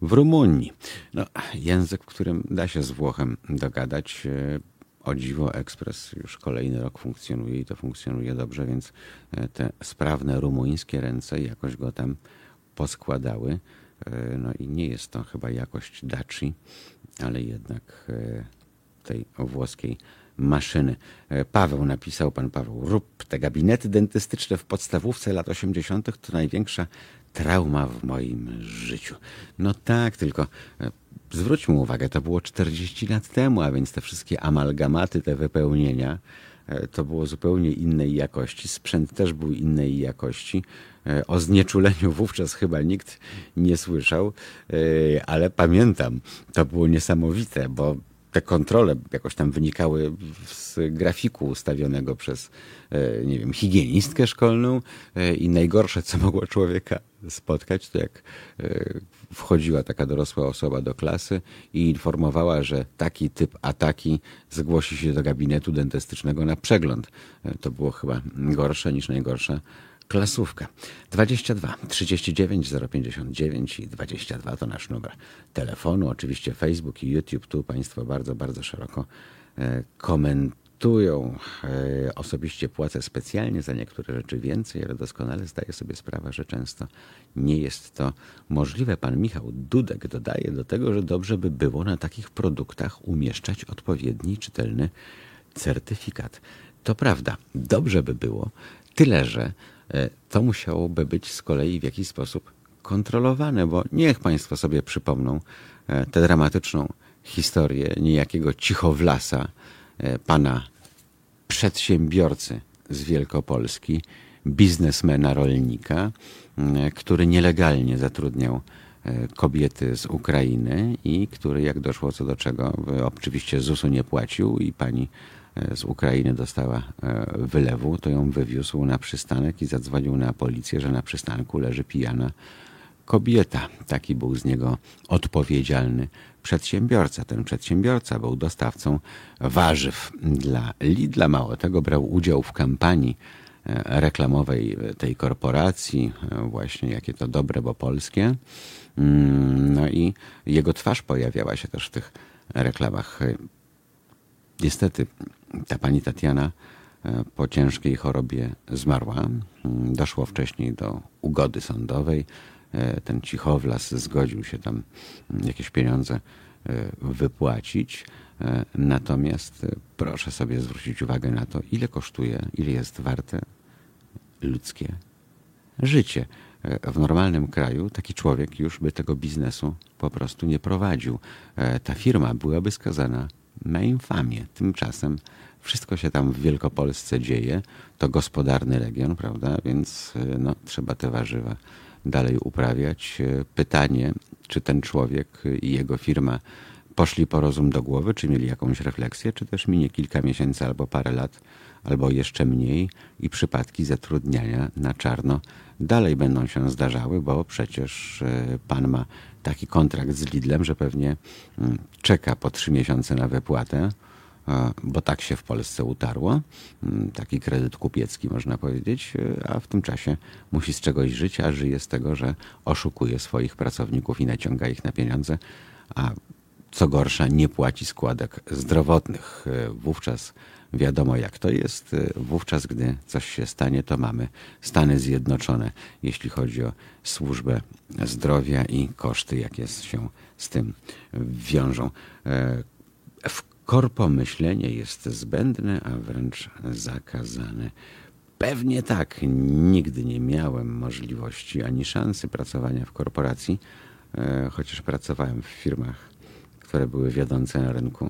w Rumunii. No, język, w którym da się z Włochem dogadać. e, O dziwo, ekspres już kolejny rok funkcjonuje i to funkcjonuje dobrze, więc e, te sprawne rumuńskie ręce jakoś go tam poskładały. E, No i nie jest to chyba jakość Daci, ale jednak tej włoskiej maszyny. E, Paweł napisał, pan Paweł, rób te gabinety dentystyczne w podstawówce lat 80. to największa trauma w moim życiu. No tak, tylko e, zwróćmy uwagę, to było 40 lat temu, a więc te wszystkie amalgamaty, te wypełnienia, e, to było zupełnie innej jakości. Sprzęt też był innej jakości. O znieczuleniu wówczas chyba nikt nie słyszał, ale pamiętam, to było niesamowite, bo te kontrole jakoś tam wynikały z grafiku ustawionego przez, e, nie wiem, higienistkę szkolną e, i najgorsze, co mogło człowieka spotkać, to jak e, wchodziła taka dorosła osoba do klasy i informowała, że taki typ ataki zgłosi się do gabinetu dentystycznego na przegląd. To było chyba gorsze niż najgorsze klasówka. 22 39 059 i 22 to nasz numer telefonu. Oczywiście Facebook i YouTube. Tu Państwo bardzo, bardzo szeroko e, komentują. E, Osobiście płacę specjalnie za niektóre rzeczy więcej, ale doskonale zdaję sobie sprawę, że często nie jest to możliwe. Pan Michał Dudek dodaje do tego, że dobrze by było na takich produktach umieszczać odpowiedni czytelny certyfikat. To prawda, dobrze by było, tyle że to musiałoby być z kolei w jakiś sposób kontrolowane, bo niech Państwo sobie przypomną e, tę dramatyczną historię niejakiego cichowlasa, e, pana przedsiębiorcy z Wielkopolski, biznesmena rolnika, który nielegalnie zatrudniał e, kobiety z Ukrainy i który, jak doszło co do czego, oczywiście ZUS-u nie płacił i pani e, z Ukrainy dostała e, wylewu, to ją wywiózł na przystanek i zadzwonił na policję, że na przystanku leży pijana kobieta. Taki był z niego odpowiedzialny przedsiębiorca. Ten przedsiębiorca był dostawcą warzyw dla Lidla. Mało tego, brał udział w kampanii e, reklamowej tej korporacji, e, właśnie jakie to dobre, bo polskie. Mm, No i jego twarz pojawiała się też w tych reklamach. Niestety ta pani Tatiana e, po ciężkiej chorobie zmarła. Mm, Doszło wcześniej do ugody sądowej. E, Ten cichowlas zgodził się tam mm, jakieś pieniądze e, wypłacić. Natomiast proszę sobie zwrócić uwagę na to, ile kosztuje, ile jest warte ludzkie życie. W normalnym kraju taki człowiek już by tego biznesu po prostu nie prowadził. Ta firma byłaby skazana na infamię. Tymczasem wszystko się tam w Wielkopolsce dzieje. To gospodarny region, prawda? Więc e, no, trzeba te warzywa dalej uprawiać. E, Pytanie, czy ten człowiek i jego firma poszli po rozum do głowy, czy mieli jakąś refleksję, czy też minie kilka miesięcy albo parę lat, albo jeszcze mniej i przypadki zatrudniania na czarno dalej będą się zdarzały, bo przecież e, pan ma taki kontrakt z Lidlem, że pewnie mm, czeka po trzy miesiące na wypłatę, bo tak się w Polsce utarło. Mm, Taki kredyt kupiecki, można powiedzieć, e, a w tym czasie musi z czegoś żyć, a żyje z tego, że oszukuje swoich pracowników i naciąga ich na pieniądze, a co gorsza, nie płaci składek zdrowotnych. E, Wówczas wiadomo, jak to jest. E, Wówczas, gdy coś się stanie, to mamy Stany Zjednoczone, jeśli chodzi o służbę zdrowia i koszty, jakie się z tym wiążą. E, W korpo myślenie jest zbędne, a wręcz zakazane. Pewnie tak. Nigdy nie miałem możliwości ani szansy pracowania w korporacji, e, chociaż pracowałem w firmach które były wiodące na rynku,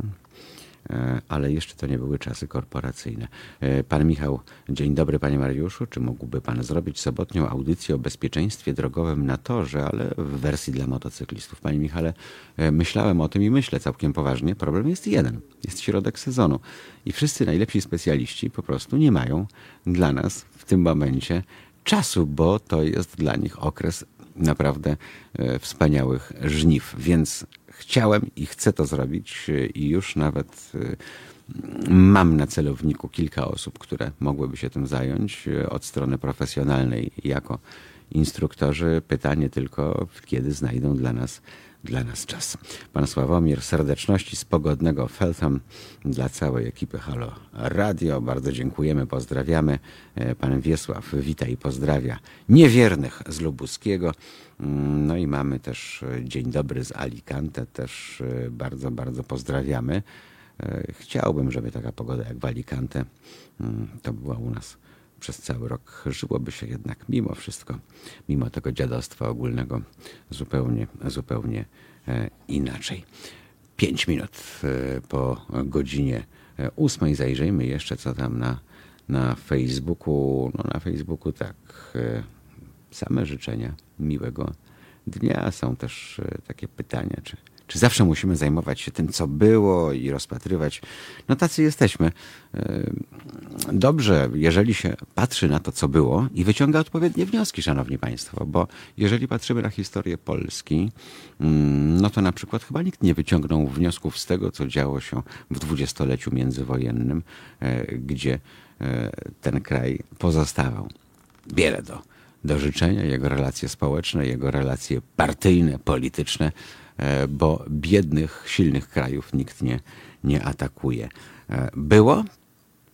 ale jeszcze to nie były czasy korporacyjne. E, Pan Michał, dzień dobry panie Mariuszu. Czy mógłby pan zrobić sobotnią audycję o bezpieczeństwie drogowym na torze, ale w wersji dla motocyklistów? Panie Michale, e, myślałem o tym i myślę całkiem poważnie. Problem jest jeden. Jest środek sezonu i wszyscy najlepsi specjaliści po prostu nie mają dla nas w tym momencie czasu, bo to jest dla nich okres naprawdę e, wspaniałych żniw. Więc chciałem i chcę to zrobić e, i już nawet e, mam na celowniku kilka osób, które mogłyby się tym zająć e, od strony profesjonalnej jako instruktorzy. Pytanie tylko, kiedy znajdą dla nas dla nas czas. Pan Sławomir, serdeczności z pogodnego Feltham dla całej ekipy Halo Radio. Bardzo dziękujemy, pozdrawiamy. E, Pan Wiesław wita i pozdrawia niewiernych z Lubuskiego. Mm, No i mamy też e, dzień dobry z Alicante, też e, bardzo, bardzo pozdrawiamy. Chciałbym, żeby taka pogoda jak w Alicante mm, to była u nas przez cały rok. Żyłoby się jednak mimo wszystko, mimo tego dziadostwa ogólnego zupełnie, zupełnie e, inaczej. Pięć minut e, po godzinie e, ósmej zajrzyjmy jeszcze, co tam na, na Facebooku. No na Facebooku tak, same życzenia miłego dnia. Są też takie pytania, czy, czy zawsze musimy zajmować się tym, co było i rozpatrywać. No tacy jesteśmy. E, Dobrze, jeżeli się patrzy na to, co było i wyciąga odpowiednie wnioski, szanowni państwo, bo jeżeli patrzymy na historię Polski, mm, no to na przykład chyba nikt nie wyciągnął wniosków z tego, co działo się w dwudziestoleciu międzywojennym, e, gdzie e, ten kraj pozostawał. Wiele do, do życzenia, jego relacje społeczne, jego relacje partyjne, polityczne, bo biednych, silnych krajów nikt nie, nie atakuje. E, Było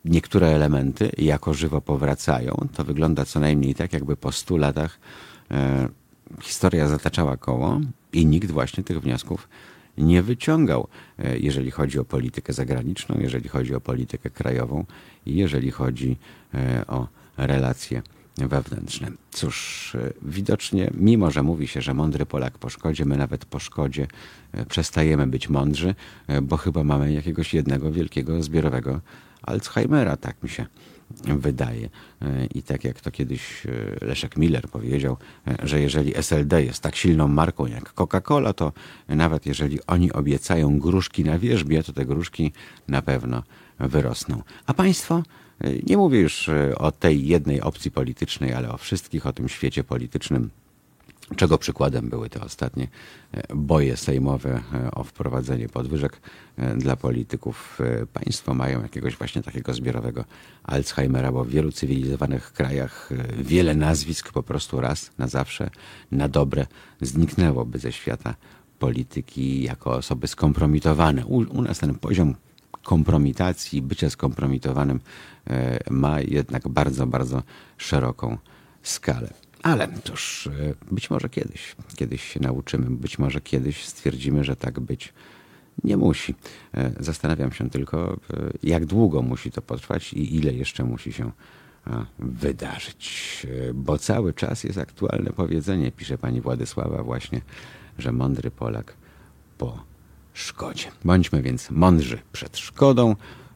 niektóre elementy jako żywo powracają. To wygląda co najmniej tak, jakby po stu latach e, historia zataczała koło i nikt właśnie tych wniosków nie wyciągał, e, jeżeli chodzi o politykę zagraniczną, jeżeli chodzi o politykę krajową i jeżeli chodzi e, o relacje wewnętrzne. Cóż, e, widocznie, mimo że mówi się, że mądry Polak po szkodzie, my nawet po szkodzie przestajemy być mądrzy, bo chyba mamy jakiegoś jednego wielkiego zbiorowego Alzheimera, tak mi się wydaje. I tak jak to kiedyś Leszek Miller powiedział, że jeżeli SLD jest tak silną marką jak Coca-Cola, to nawet jeżeli oni obiecają gruszki na wierzbie, to te gruszki na pewno wyrosną. A państwo, nie mówię już o tej jednej opcji politycznej, ale o wszystkich, o tym świecie politycznym, czego przykładem były te ostatnie e, boje sejmowe e, o wprowadzenie podwyżek e, dla polityków. Państwo mają jakiegoś właśnie takiego zbiorowego Alzheimera, bo w wielu cywilizowanych krajach wiele nazwisk po prostu raz na zawsze, na dobre zniknęłoby ze świata polityki jako osoby skompromitowane. U, u nas ten poziom kompromitacji, bycia skompromitowanym ma jednak bardzo, bardzo szeroką skalę. Ale cóż, e, być może kiedyś, kiedyś się nauczymy, być może kiedyś stwierdzimy, że tak być nie musi. E, zastanawiam się tylko, e, jak długo musi to potrwać i ile jeszcze musi się wydarzyć. Bo cały czas jest aktualne powiedzenie, pisze pani Władysława właśnie, że mądry Polak po szkodzie. Bądźmy więc mądrzy przed szkodą,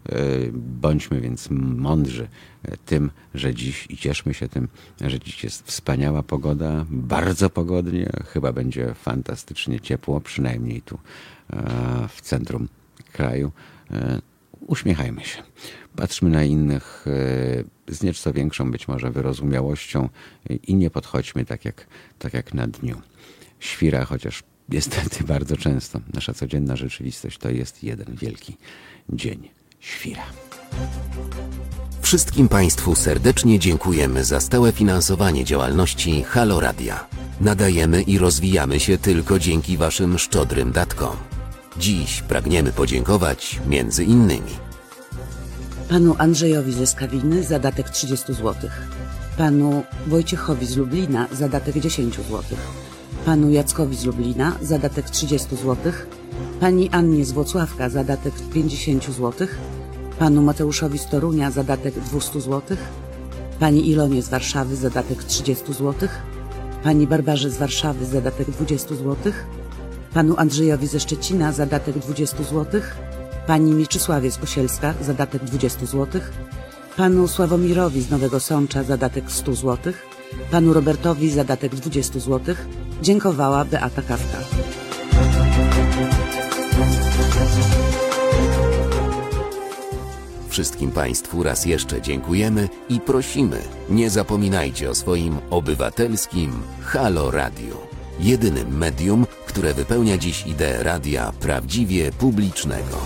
E, bądźmy więc mądrzy e, tym, że dziś i cieszmy się tym, że dziś jest wspaniała pogoda, bardzo pogodnie, chyba będzie fantastycznie ciepło, przynajmniej tu e, w centrum kraju. Uśmiechajmy się. Patrzmy na innych z nieco większą być może wyrozumiałością i nie podchodźmy tak jak, tak jak na dniu świra, chociaż niestety bardzo często nasza codzienna rzeczywistość to jest jeden wielki dzień świra. Wszystkim Państwu serdecznie dziękujemy za stałe finansowanie działalności Halo Radia. Nadajemy i rozwijamy się tylko dzięki Waszym szczodrym datkom. Dziś pragniemy podziękować między innymi panu Andrzejowi ze Skawiny za datek 30 zł, panu Wojciechowi z Lublina za datek 10 zł, panu Jackowi z Lublina za datek 30 zł, pani Annie z Włocławka zadatek 50 zł, panu Mateuszowi z Torunia zadatek 200 zł, pani Ilonie z Warszawy zadatek 30 zł, pani Barbarze z Warszawy zadatek 20 zł, panu Andrzejowi ze Szczecina zadatek 20 zł, pani Mieczysławie z Kosielska zadatek 20 zł, panu Sławomirowi z Nowego Sącza zadatek 100 zł, panu Robertowi zadatek 20 zł, dziękowała Beata Kawka. Wszystkim Państwu raz jeszcze dziękujemy i prosimy, nie zapominajcie o swoim obywatelskim Halo Radio. Jedynym medium, które wypełnia dziś ideę radia prawdziwie publicznego.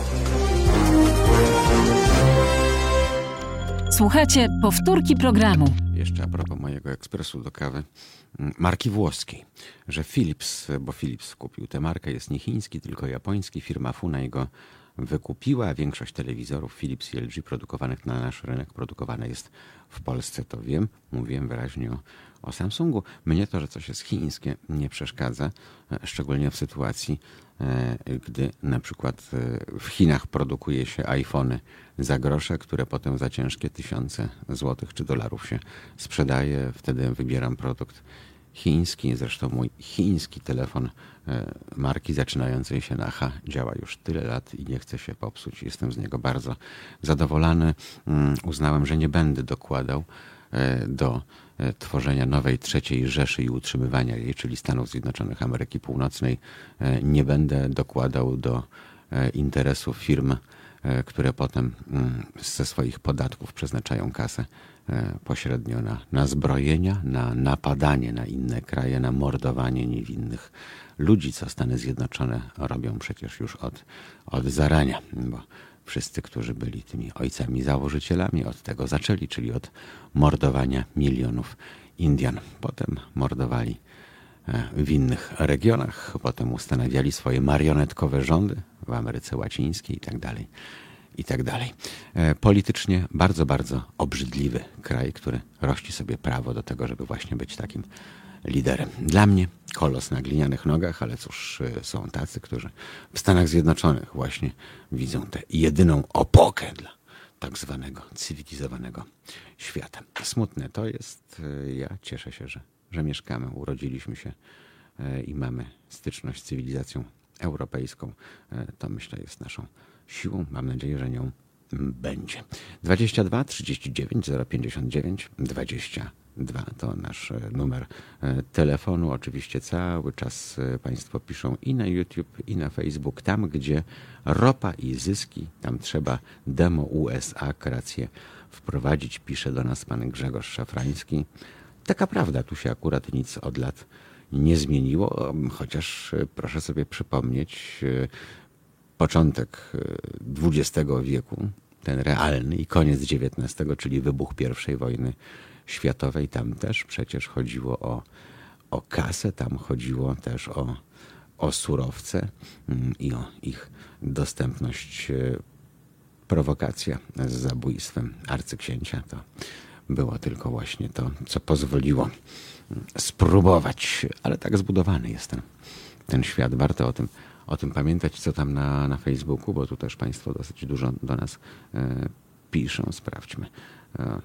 Słuchajcie powtórki programu. Jeszcze a propos mojego ekspresu do kawy mm, marki włoskiej, że Philips, bo Philips kupił tę markę, jest nie chiński, tylko japoński. Firma Funai go wykupiła. Większość telewizorów Philips i LG produkowanych na nasz rynek produkowane jest w Polsce, to wiem. Mówiłem wyraźnie o, o Samsungu. Mnie to, że coś jest chińskie nie przeszkadza, szczególnie w sytuacji, e, gdy na przykład e, w Chinach produkuje się iPhony za grosze, które potem za ciężkie tysiące złotych czy dolarów się sprzedaje. Wtedy wybieram produkt chiński. Zresztą mój chiński telefon e, marki zaczynającej się na H działa już tyle lat i nie chce się popsuć. Jestem z niego bardzo zadowolony. Mm, uznałem, że nie będę dokładał e, do e, tworzenia nowej trzeciej Rzeszy i utrzymywania jej, czyli Stanów Zjednoczonych Ameryki Północnej. Nie będę dokładał do interesów firm, które potem mm, ze swoich podatków przeznaczają kasę E, pośrednio na, na zbrojenia, na napadanie na inne kraje, na mordowanie niewinnych ludzi, co Stany Zjednoczone robią przecież już od, od zarania, bo wszyscy, którzy byli tymi ojcami założycielami, od tego zaczęli, czyli od mordowania milionów Indian. Potem mordowali e, w innych regionach, potem ustanawiali swoje marionetkowe rządy w Ameryce Łacińskiej i tak dalej tak. E, politycznie bardzo, bardzo obrzydliwy kraj, który rości sobie prawo do tego, żeby właśnie być takim liderem. Dla mnie kolos na glinianych nogach, ale cóż, e, są tacy, którzy w Stanach Zjednoczonych właśnie widzą tę jedyną opokę dla tak zwanego cywilizowanego świata. Smutne to jest. E, ja cieszę się, że, że mieszkamy, urodziliśmy się i mamy styczność z cywilizacją europejską. To myślę jest naszą siłą. Mam nadzieję, że nią będzie. 22 39 059 22 to nasz e, numer e, telefonu. Oczywiście cały czas e, Państwo piszą i na YouTube, i na Facebook. Tam, gdzie ropa i zyski, tam trzeba demo USA kreację wprowadzić. Pisze do nas pan Grzegorz Szafrański. Taka prawda, tu się akurat nic od lat nie zmieniło, chociaż proszę sobie przypomnieć, początek XX wieku, ten realny i koniec XIX, czyli wybuch I wojny światowej, tam też przecież chodziło o, o kasę, tam chodziło też o, o surowce mm, i o ich dostępność. E, prowokacja z zabójstwem arcyksięcia to było tylko właśnie to, co pozwoliło mm, spróbować, ale tak zbudowany jest ten, ten świat. Warto o tym o tym pamiętać, co tam na, na Facebooku, bo tu też Państwo dosyć dużo do nas e, piszą. Sprawdźmy. E,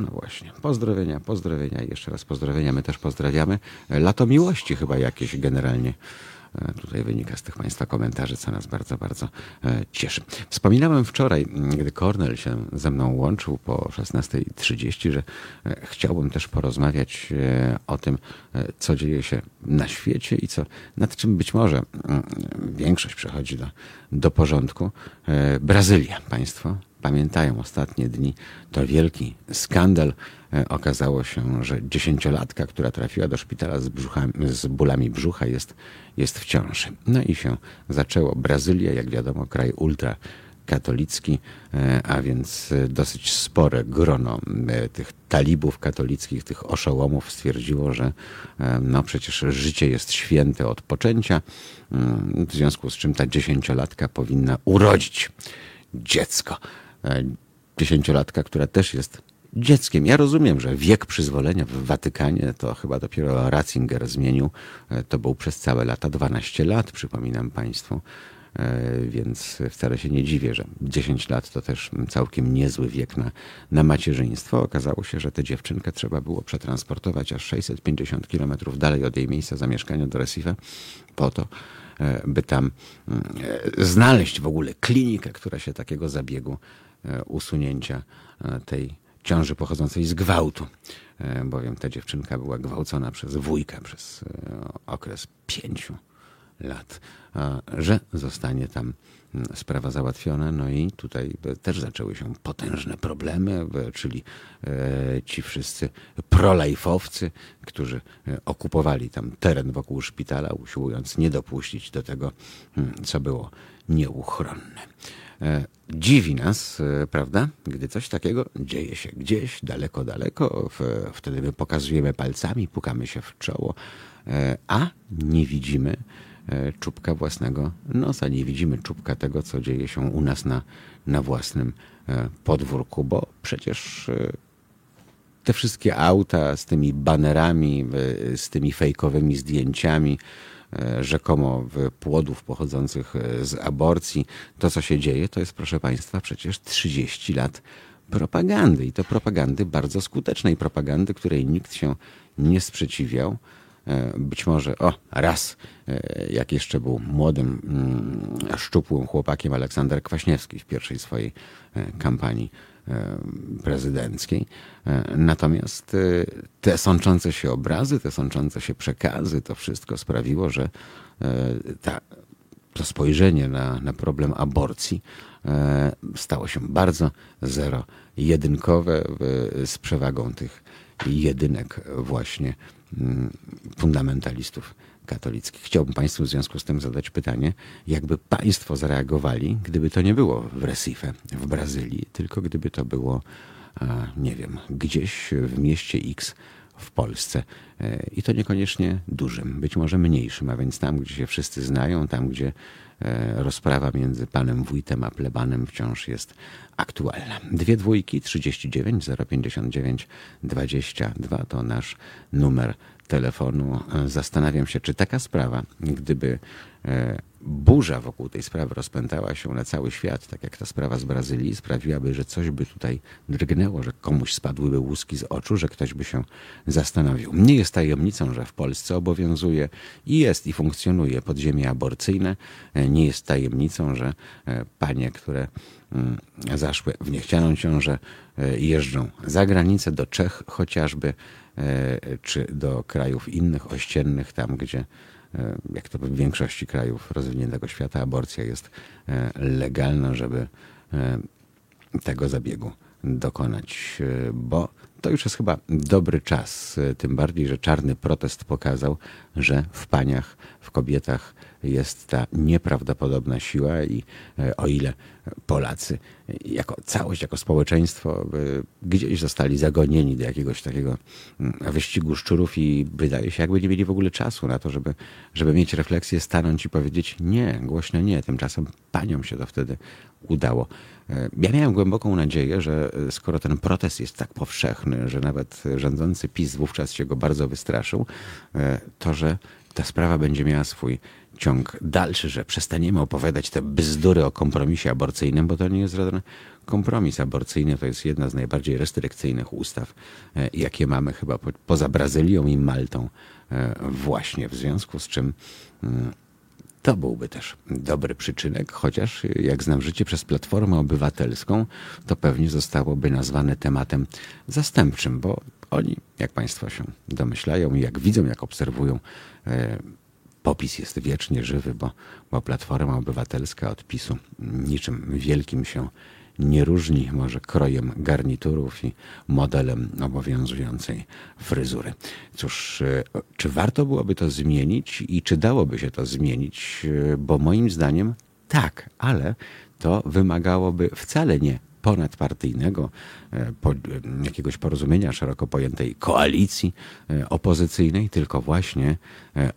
no właśnie, pozdrowienia, pozdrowienia i jeszcze raz pozdrowienia. My też pozdrawiamy. Lato miłości chyba jakieś generalnie E, tutaj wynika z tych Państwa komentarzy, co nas bardzo, bardzo e, cieszy. Wspominałem wczoraj, gdy Kornel się ze mną łączył po 16.30, że e, chciałbym też porozmawiać o tym, co dzieje się na świecie i co, nad czym być może większość przechodzi do, do porządku. Brazylia, Państwo pamiętają ostatnie dni, to wielki skandal. E, okazało się, że dziesięciolatka, która trafiła do szpitala z, brzuchami, z bólami brzucha jest, jest w ciąży. No i się zaczęło. Brazylia, jak wiadomo, kraj ultra katolicki, e, a więc dosyć spore grono e, tych talibów katolickich, tych oszołomów stwierdziło, że no przecież życie jest święte od poczęcia, mm, w związku z czym ta dziesięciolatka powinna urodzić dziecko. E, dziesięciolatka, która też jest dzieckiem. Ja rozumiem, że wiek przyzwolenia w Watykanie to chyba dopiero Ratzinger zmienił. E, to był przez całe lata 12 lat, przypominam Państwu. E, więc wcale się nie dziwię, że 10 lat to też całkiem niezły wiek na, na macierzyństwo. Okazało się, że tę dziewczynkę trzeba było przetransportować aż 650 kilometrów dalej od jej miejsca zamieszkania do Recife po to, by tam znaleźć w ogóle klinikę, która się takiego zabiegu usunięcia e, tej ciąży pochodzącej z gwałtu, e, bowiem ta dziewczynka była gwałcona przez wujka przez okres pięciu lat, że zostanie tam sprawa załatwiona. No i tutaj też zaczęły się potężne problemy, czyli ci wszyscy prolajfowcy, którzy okupowali tam teren wokół szpitala, usiłując nie dopuścić do tego, co było nieuchronne. E, dziwi nas, e, prawda, gdy coś takiego dzieje się gdzieś daleko, daleko. Wtedy my pokazujemy palcami, pukamy się w czoło, e, a nie widzimy czubka własnego nosa, nie widzimy czubka tego, co dzieje się u nas na, na własnym podwórku, bo przecież te wszystkie auta z tymi banerami, z tymi fejkowymi zdjęciami, rzekomo płodów pochodzących e, z aborcji, to co się dzieje, to jest, proszę Państwa, przecież 30 lat propagandy. I to propagandy bardzo skutecznej propagandy, której nikt się nie sprzeciwiał. E, być może, o, raz, jak jeszcze był młodym, mm, szczupłym chłopakiem Aleksander Kwaśniewski w pierwszej swojej kampanii. E, prezydenckiej. E, natomiast e, te sączące się obrazy, te sączące się przekazy, to wszystko sprawiło, że ta, to spojrzenie na, na problem aborcji stało się bardzo zero-jedynkowe z przewagą tych jedynek właśnie mm, fundamentalistów katolickich. Chciałbym Państwu w związku z tym zadać pytanie, jakby Państwo zareagowali, gdyby to nie było w Recife, w Brazylii, tylko gdyby to było, nie wiem, gdzieś w mieście X w Polsce. E, I to niekoniecznie dużym, być może mniejszym, a więc tam, gdzie się wszyscy znają, tam, gdzie e, rozprawa między panem wójtem a plebanem wciąż jest aktualna. Dwie dwójki, 39 059 22 to nasz numer telefonu. E, zastanawiam się, czy taka sprawa, gdyby burza wokół tej sprawy rozpętała się na cały świat, tak jak ta sprawa z Brazylii, sprawiłaby, że coś by tutaj drgnęło, że komuś spadłyby łuski z oczu, że ktoś by się zastanowił. Nie jest tajemnicą, że w Polsce obowiązuje i jest i funkcjonuje podziemie aborcyjne. Nie jest tajemnicą, że e, panie, które zaszły w niechcianą ciążę, e, jeżdżą za granicę do Czech chociażby, e, czy do krajów innych ościennych, tam gdzie E, jak to w większości krajów rozwiniętego świata, aborcja jest legalna, żeby tego zabiegu dokonać, bo to już jest chyba dobry czas, tym bardziej, że czarny protest pokazał, że w paniach, w kobietach jest ta nieprawdopodobna siła i o ile Polacy jako całość, jako społeczeństwo gdzieś zostali zagonieni do jakiegoś takiego mm, wyścigu szczurów i wydaje się, jakby nie mieli w ogóle czasu na to, żeby, żeby mieć refleksję, stanąć i powiedzieć nie, głośno nie. Tymczasem paniom się to wtedy udało. E, ja miałem głęboką nadzieję, że e, skoro ten protest jest tak powszechny, że nawet rządzący PiS wówczas się go bardzo wystraszył, to że ta sprawa będzie miała swój ciąg dalszy, że przestaniemy opowiadać te bzdury o kompromisie aborcyjnym, bo to nie jest żaden kompromis aborcyjny, to jest jedna z najbardziej restrykcyjnych ustaw, e, jakie mamy chyba poza Brazylią i Maltą e, właśnie, w związku z czym mm, to byłby też dobry przyczynek, chociaż jak znam życie przez Platformę Obywatelską, to pewnie zostałoby nazwane tematem zastępczym, bo oni, jak Państwo się domyślają, jak widzą, jak obserwują, e, popis jest wiecznie żywy, bo, bo Platforma Obywatelska od PiSu niczym wielkim się nie różni, może krojem garniturów i modelem obowiązującej fryzury. Cóż, e, czy warto byłoby to zmienić i czy dałoby się to zmienić? E, bo moim zdaniem tak, ale to wymagałoby wcale nie ponadpartyjnego, e, jakiegoś porozumienia szeroko pojętej koalicji opozycyjnej, tylko właśnie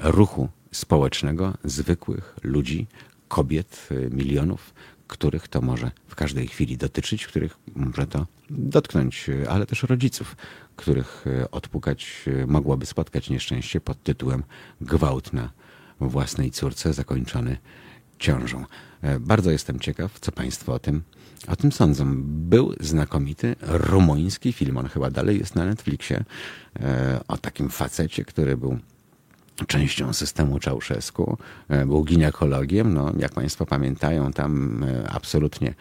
ruchu społecznego, zwykłych ludzi, kobiet, y, milionów, których to może w każdej chwili dotyczyć, których może to dotknąć, y, ale też rodziców, których y, odpukać mogłoby spotkać nieszczęście pod tytułem gwałt na własnej córce zakończony ciążą. E, bardzo jestem ciekaw, co Państwo o tym, o tym sądzą. Był znakomity rumuński film, on chyba dalej jest na Netflixie, e, o takim facecie, który był częścią systemu Czałszewsku, e, był ginekologiem. No, jak Państwo pamiętają, tam e, absolutnie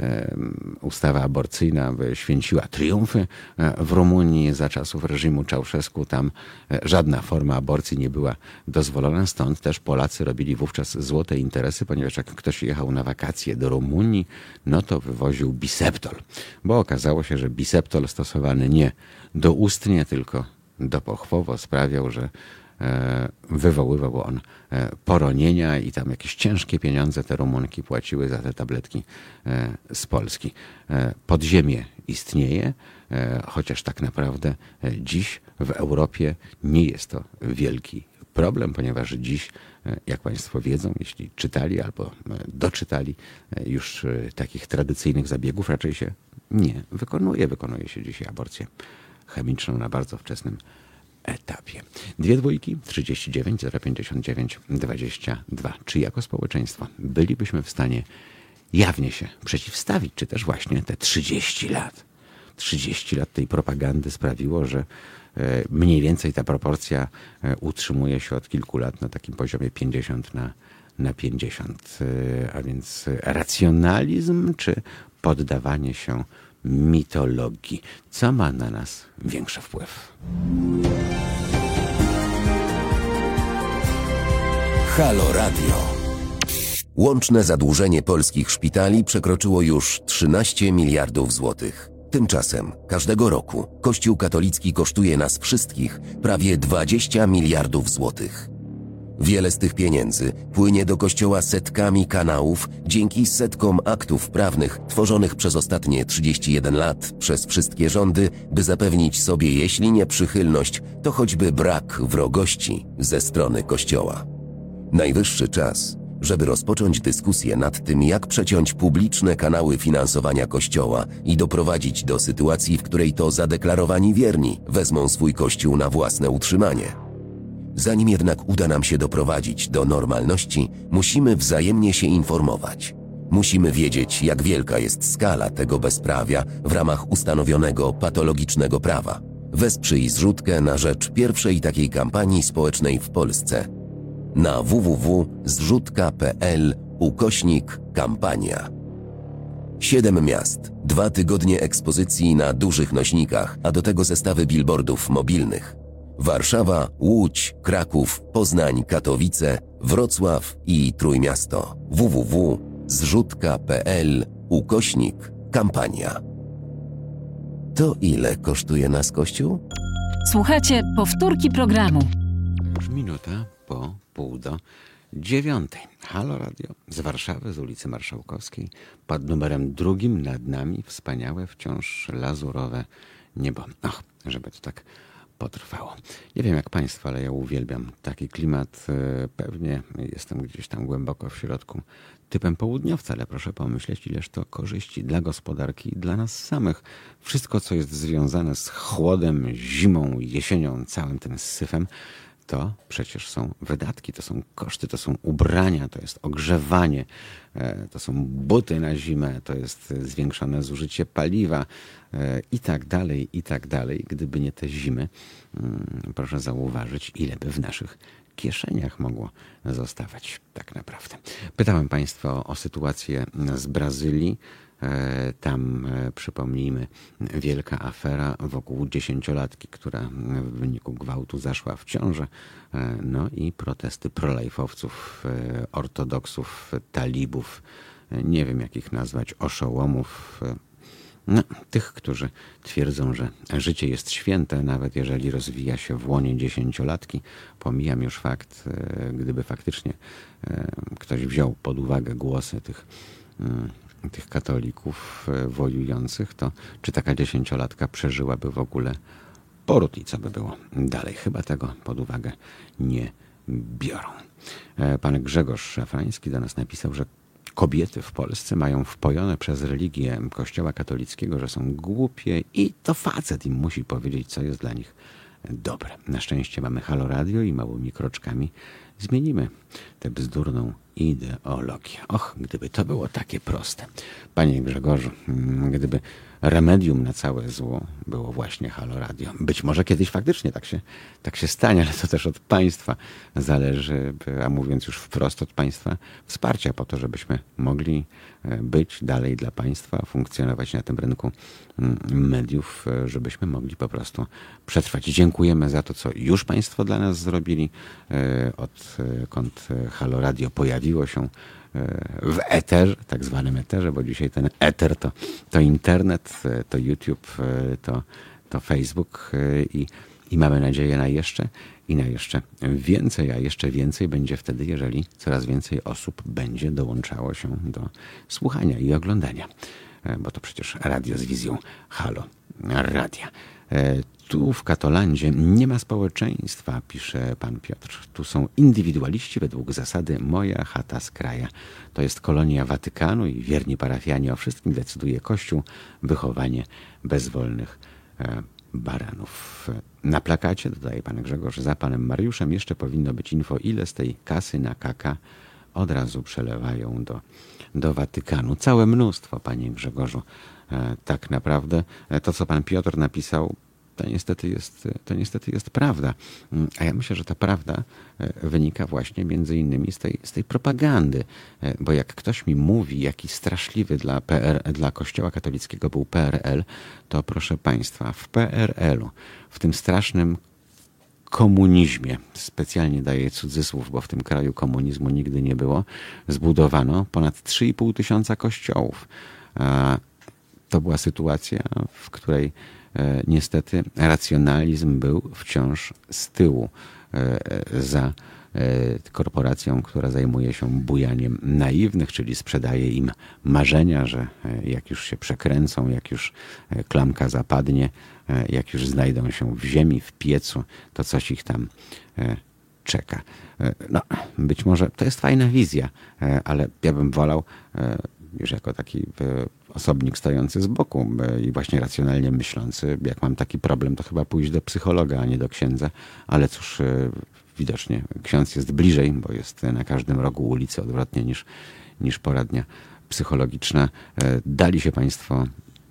e, ustawa aborcyjna święciła triumfy w Rumunii za czasów reżimu Czałszewsku. Tam żadna forma aborcji nie była dozwolona, stąd też Polacy robili wówczas złote interesy, ponieważ jak ktoś jechał na wakacje do Rumunii, no to wywoził biseptol, bo okazało się, że biseptol stosowany nie doustnie, tylko dopochwowo sprawiał, że wywoływał on e, poronienia i tam jakieś ciężkie pieniądze te Rumunki płaciły za te tabletki e, z Polski. Podziemie istnieje, chociaż tak naprawdę dziś w Europie nie jest to wielki problem, ponieważ dziś, jak Państwo wiedzą, jeśli czytali albo doczytali już takich tradycyjnych zabiegów, raczej się nie wykonuje. Wykonuje się dzisiaj aborcję chemiczną na bardzo wczesnym etapie. Dwie dwójki, 39 059 22. Czy jako społeczeństwo bylibyśmy w stanie jawnie się przeciwstawić, czy też właśnie te 30 lat? 30 lat tej propagandy sprawiło, że e, mniej więcej ta proporcja e, utrzymuje się od kilku lat na takim poziomie 50 na, na 50. E, a więc racjonalizm czy poddawanie się mitologii. Co ma na nas większy wpływ? Halo Radio. Łączne zadłużenie polskich szpitali przekroczyło już 13 miliardów złotych. Tymczasem każdego roku Kościół katolicki kosztuje nas wszystkich prawie 20 miliardów złotych. Wiele z tych pieniędzy płynie do kościoła setkami kanałów dzięki setkom aktów prawnych tworzonych przez ostatnie 31 lat przez wszystkie rządy, by zapewnić sobie, jeśli nie przychylność, to choćby brak wrogości ze strony kościoła. Najwyższy czas, żeby rozpocząć dyskusję nad tym, jak przeciąć publiczne kanały finansowania Kościoła i doprowadzić do sytuacji, w której to zadeklarowani wierni wezmą swój Kościół na własne utrzymanie. Zanim jednak uda nam się doprowadzić do normalności, musimy wzajemnie się informować. Musimy wiedzieć, jak wielka jest skala tego bezprawia w ramach ustanowionego patologicznego prawa. Wesprzyj zrzutkę na rzecz pierwszej takiej kampanii społecznej w Polsce – na www.zrzutka.pl ukośnik kampania. Siedem miast, dwa tygodnie ekspozycji na dużych nośnikach, a do tego zestawy billboardów mobilnych. Warszawa, Łódź, Kraków, Poznań, Katowice, Wrocław i Trójmiasto. www.zrzutka.pl ukośnik kampania. To ile kosztuje nas kościół? Słuchajcie powtórki programu. Już minuta po pół do dziewiątej. Halo Radio z Warszawy, z ulicy Marszałkowskiej, pod numerem drugim nad nami wspaniałe, wciąż lazurowe niebo. Och, żeby to tak potrwało. Nie wiem jak Państwo, ale ja uwielbiam taki klimat. E, pewnie jestem gdzieś tam głęboko w środku typem południowca, ale proszę pomyśleć, ileż to korzyści dla gospodarki i dla nas samych. Wszystko, co jest związane z chłodem, zimą, jesienią, całym tym syfem, to przecież są wydatki, to są koszty, to są ubrania, to jest ogrzewanie, e, to są buty na zimę, to jest zwiększone zużycie paliwa e, i tak dalej, i tak dalej. Gdyby nie te zimy, mm, proszę zauważyć, ile by w naszych kieszeniach mogło zostawać tak naprawdę. Pytałem Państwa o sytuację z Brazylii. E, tam, e, przypomnijmy, wielka afera wokół dziesięciolatki, która w wyniku gwałtu zaszła w ciążę. E, no i protesty prolajfowców, ortodoksów, talibów, nie wiem jak ich nazwać, oszołomów, no, tych, którzy twierdzą, że życie jest święte, nawet jeżeli rozwija się w łonie dziesięciolatki. Pomijam już fakt, gdyby faktycznie ktoś wziął pod uwagę głosy tych tych katolików e, wojujących, to czy taka dziesięciolatka przeżyłaby w ogóle poród i co by było dalej? Chyba tego pod uwagę nie biorą. E, pan Grzegorz Szefański do nas napisał, że kobiety w Polsce mają wpojone przez religię Kościoła katolickiego, że są głupie i to facet im musi powiedzieć, co jest dla nich dobre. Na szczęście mamy Halo Radio i małymi kroczkami zmienimy tę bzdurną ideologię. Och, gdyby to było takie proste. Panie Grzegorzu, mm, gdyby remedium na całe zło było właśnie Halo Radio. Być może kiedyś faktycznie tak się, tak się stanie, ale to też od państwa zależy, a mówiąc już wprost od państwa, wsparcia po to, żebyśmy mogli e, być dalej dla państwa, funkcjonować na tym rynku mm, mediów, e, żebyśmy mogli po prostu przetrwać. Dziękujemy za to, co już państwo dla nas zrobili. E, odkąd Halo Radio pojawiło się w eterze, tak zwanym eterze, bo dzisiaj ten eter to, to internet, to YouTube, to, to Facebook i, i mamy nadzieję na jeszcze i na jeszcze więcej, a jeszcze więcej będzie wtedy, jeżeli coraz więcej osób będzie dołączało się do słuchania i oglądania, bo to przecież radio z wizją Halo Radia. Tu w Katolandzie nie ma społeczeństwa, pisze pan Piotr. Tu są indywidualiści według zasady moja chata z kraja. To jest kolonia Watykanu i wierni parafianie o wszystkim decyduje Kościół, wychowanie bezwolnych e, baranów. Na plakacie, dodaje pan Grzegorz, za panem Mariuszem jeszcze powinno być info, ile z tej kasy na kaka od razu przelewają do, do Watykanu. Całe mnóstwo, panie Grzegorzu. E, tak naprawdę e, to, co pan Piotr napisał, to niestety jest, to niestety jest prawda. A ja myślę, że ta prawda e, wynika właśnie między innymi z tej, z tej propagandy. E, bo jak ktoś mi mówi, jaki straszliwy dla, PR, dla Kościoła katolickiego był PRL, to proszę Państwa, w PRL-u, w tym strasznym komunizmie, specjalnie daję cudzysłów, bo w tym kraju komunizmu nigdy nie było, zbudowano ponad 3,5 tysiąca kościołów. To była sytuacja, w której niestety racjonalizm był wciąż z tyłu e, za korporacją, która zajmuje się bujaniem naiwnych, czyli sprzedaje im marzenia, że jak już się przekręcą, jak już klamka zapadnie, jak już znajdą się w ziemi, w piecu, to coś ich tam czeka. No, być może to jest fajna wizja, ale ja bym wolał już jako taki osobnik stojący z boku i właśnie racjonalnie myślący, jak mam taki problem, to chyba pójść do psychologa, a nie do księdza, ale cóż, e, widocznie ksiądz jest bliżej, bo jest na każdym rogu ulicy odwrotnie niż, niż poradnia psychologiczna. E, dali się Państwo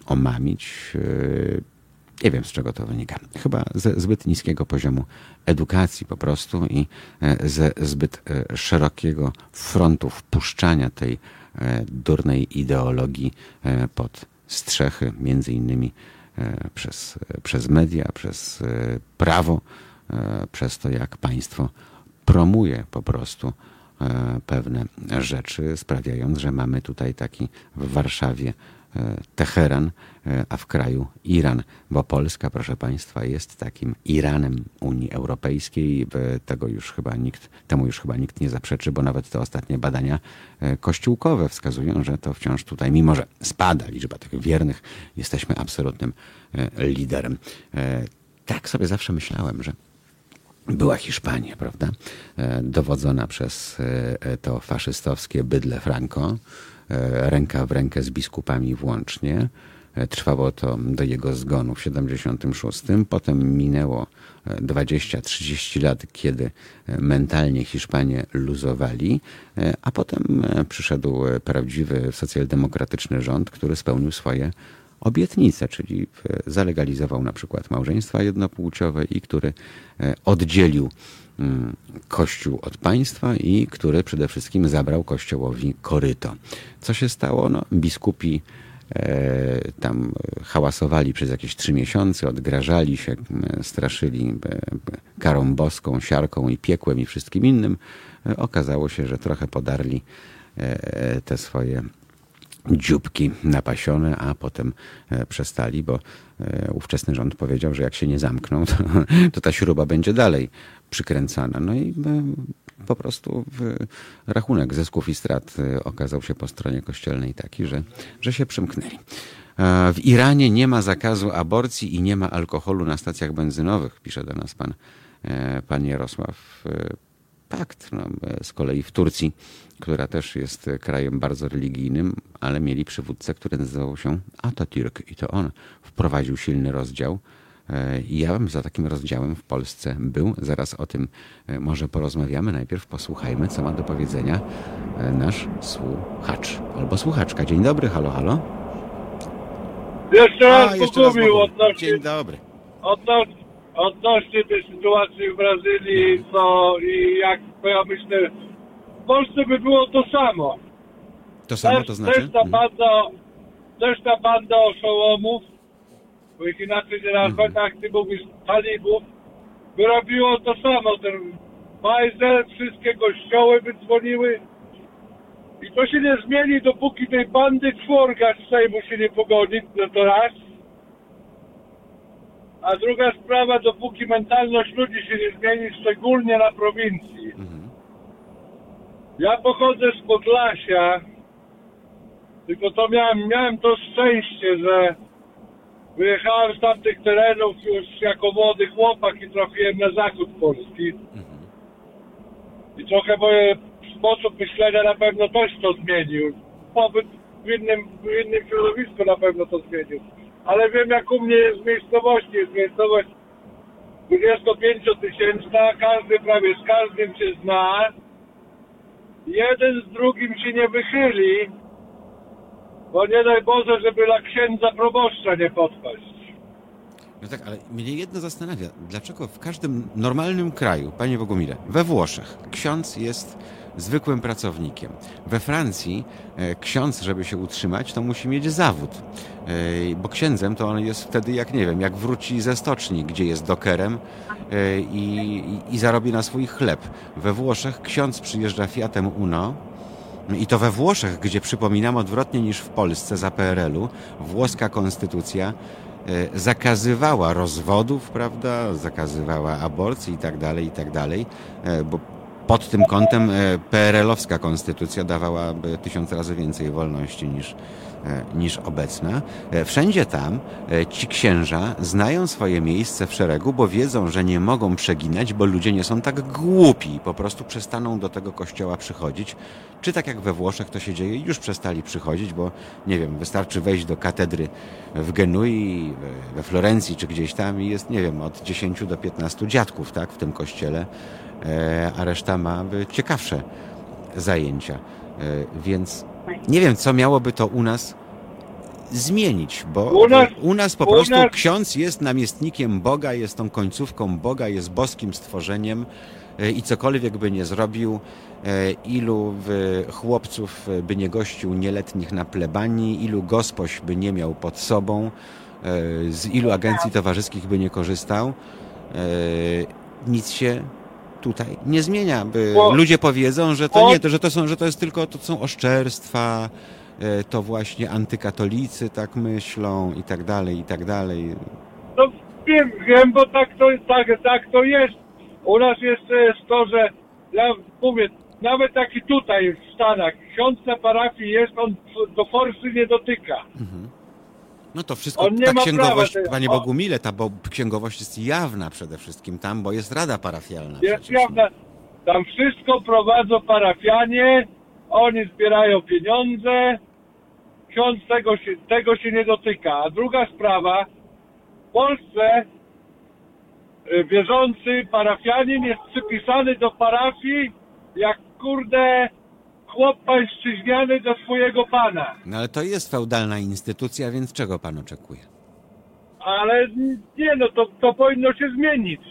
omamić. E, nie wiem, z czego to wynika. Chyba ze zbyt niskiego poziomu edukacji po prostu i ze zbyt szerokiego frontu wpuszczania tej E, durnej ideologii e, pod strzechy, między innymi e, przez, przez media, przez prawo, przez to, jak państwo promuje po prostu pewne rzeczy, sprawiając, że mamy tutaj taki w Warszawie E, Teheran, e, a w kraju Iran, bo Polska, proszę Państwa, jest takim Iranem Unii Europejskiej. Tego już chyba nikt, temu już chyba nikt nie zaprzeczy, bo nawet te ostatnie badania e, kościółkowe wskazują, że to wciąż tutaj, mimo że spada liczba tych wiernych, jesteśmy absolutnym liderem. Tak sobie zawsze myślałem, że była Hiszpania, prawda? Dowodzona przez to faszystowskie bydle Franco E, ręka w rękę z biskupami włącznie. E, trwało to do jego zgonu w 76. Potem minęło 20-30 e, lat, kiedy mentalnie Hiszpanie luzowali, a potem przyszedł prawdziwy socjaldemokratyczny rząd, który spełnił swoje obietnice, czyli zalegalizował na przykład małżeństwa jednopłciowe i który oddzielił Mm, Kościół od państwa i który przede wszystkim zabrał Kościołowi koryto. Co się stało? No, biskupi e, tam hałasowali przez jakieś trzy miesiące, odgrażali się, straszyli e, karą boską, siarką i piekłem i wszystkim innym. E, okazało się, że trochę podarli te swoje dzióbki napasione, a potem przestali, bo ówczesny rząd powiedział, że jak się nie zamkną, to, to ta śruba będzie dalej przykręcana. No i e, po prostu rachunek zysków i strat e, okazał się po stronie kościelnej taki, że, że się przymknęli. E, w Iranie nie ma zakazu aborcji i nie ma alkoholu na stacjach benzynowych, pisze do nas pan, pan Jarosław Pakt. No, z kolei w Turcji, która też jest krajem bardzo religijnym, ale mieli przywódcę, który nazywał się Atatürk i to on wprowadził silny rozdział E, ja bym za takim rozdziałem w Polsce był. Zaraz o tym e, może porozmawiamy. Najpierw posłuchajmy, co ma do powiedzenia e, nasz słuchacz albo słuchaczka. Dzień dobry, halo, halo. Jeszcze raz, A, jeszcze raz odnośnie, Dzień dobry. Odnośnie, odnośnie tej sytuacji w Brazylii, co i jak ja myślę, w Polsce by było to samo. To samo też, to znaczy? Też ta mhm. banda, też ta banda oszołomów bo ich inaczej nie nazwać, mhm. tak ty mówisz, talibów, by robiło to samo, ten Majzel, wszystkie kościoły by dzwoniły i to się nie zmieni, dopóki tej bandy czworga z Sejmu się nie pogoni, no to raz. A druga sprawa, dopóki mentalność ludzi się nie zmieni, szczególnie na prowincji. Mhm. Ja pochodzę z Podlasia, tylko to miałem, miałem to szczęście, że Wyjechałem z tamtych terenów już jako młody chłopak i trafiłem na zachód Polski. I trochę moje sposób myślenia na pewno też to zmienił. Pobyt w innym, w innym środowisku na pewno to zmienił. Ale wiem jak u mnie jest miejscowości. Jest miejscowość 25 tysięczna, każdy prawie z każdym się zna. Jeden z drugim się nie wychyli, bo nie daj Boże, żeby dla księdza proboszcza nie podpaść. No tak, ale mnie jedno zastanawia, dlaczego w każdym normalnym kraju, panie Bogumile, we Włoszech ksiądz jest zwykłym pracownikiem. We Francji e, ksiądz, żeby się utrzymać, to musi mieć zawód. E, bo księdzem to on jest wtedy, jak nie wiem, jak wróci ze stoczni, gdzie jest dokerem e, i, i, zarobi na swój chleb. We Włoszech ksiądz przyjeżdża Fiatem Uno, i to we Włoszech, gdzie przypominam odwrotnie niż w Polsce za PRL-u, włoska konstytucja zakazywała rozwodów, prawda, zakazywała aborcji i tak dalej, i tak dalej, bo pod tym kątem e, PRL-owska konstytucja dawałaby tysiąc razy więcej wolności niż, e, niż obecna. E, wszędzie tam ci księża znają swoje miejsce w szeregu, bo wiedzą, że nie mogą przeginać, bo ludzie nie są tak głupi. Po prostu przestaną do tego kościoła przychodzić. Czy tak jak we Włoszech to się dzieje, już przestali przychodzić, bo nie wiem, wystarczy wejść do katedry w Genui, we Florencji czy gdzieś tam i jest, nie wiem, od 10 do 15 dziadków tak, w tym kościele a reszta ma ciekawsze zajęcia. E, więc nie wiem, co miałoby to u nas zmienić, bo u nas, u nas po u prostu nas... ksiądz jest namiestnikiem Boga, jest tą końcówką Boga, jest boskim stworzeniem e, i cokolwiek by nie zrobił, ilu chłopców by nie gościł nieletnich na plebanii, ilu gospoś by nie miał pod sobą, z ilu agencji towarzyskich by nie korzystał, nic się tutaj nie zmienia. Bo, Ludzie powiedzą, że to nie, to, że to są, że to jest tylko, to są oszczerstwa, e, to właśnie antykatolicy tak myślą i tak dalej, i tak dalej. No wiem, wiem, bo tak to, tak, tak to jest. U nas jeszcze jest to, że ja mówię, nawet taki tutaj w Stanach, ksiądz na parafii jest, on do forsy nie dotyka. Mhm. No to wszystko, ta księgowość, prawa, Panie Bogu mile, ta bo księgowość jest jawna przede wszystkim tam, bo jest rada parafialna. Jest przecież. jawna. Tam wszystko prowadzą parafianie, oni zbierają pieniądze, ksiądz tego się, tego się nie dotyka. A druga sprawa, w Polsce y, wierzący parafianin jest przypisany do parafii jak kurde chłop pańszczyźniany do swojego pana. No ale to jest feudalna instytucja, więc czego pan oczekuje? Ale nie, no to, to powinno się zmienić.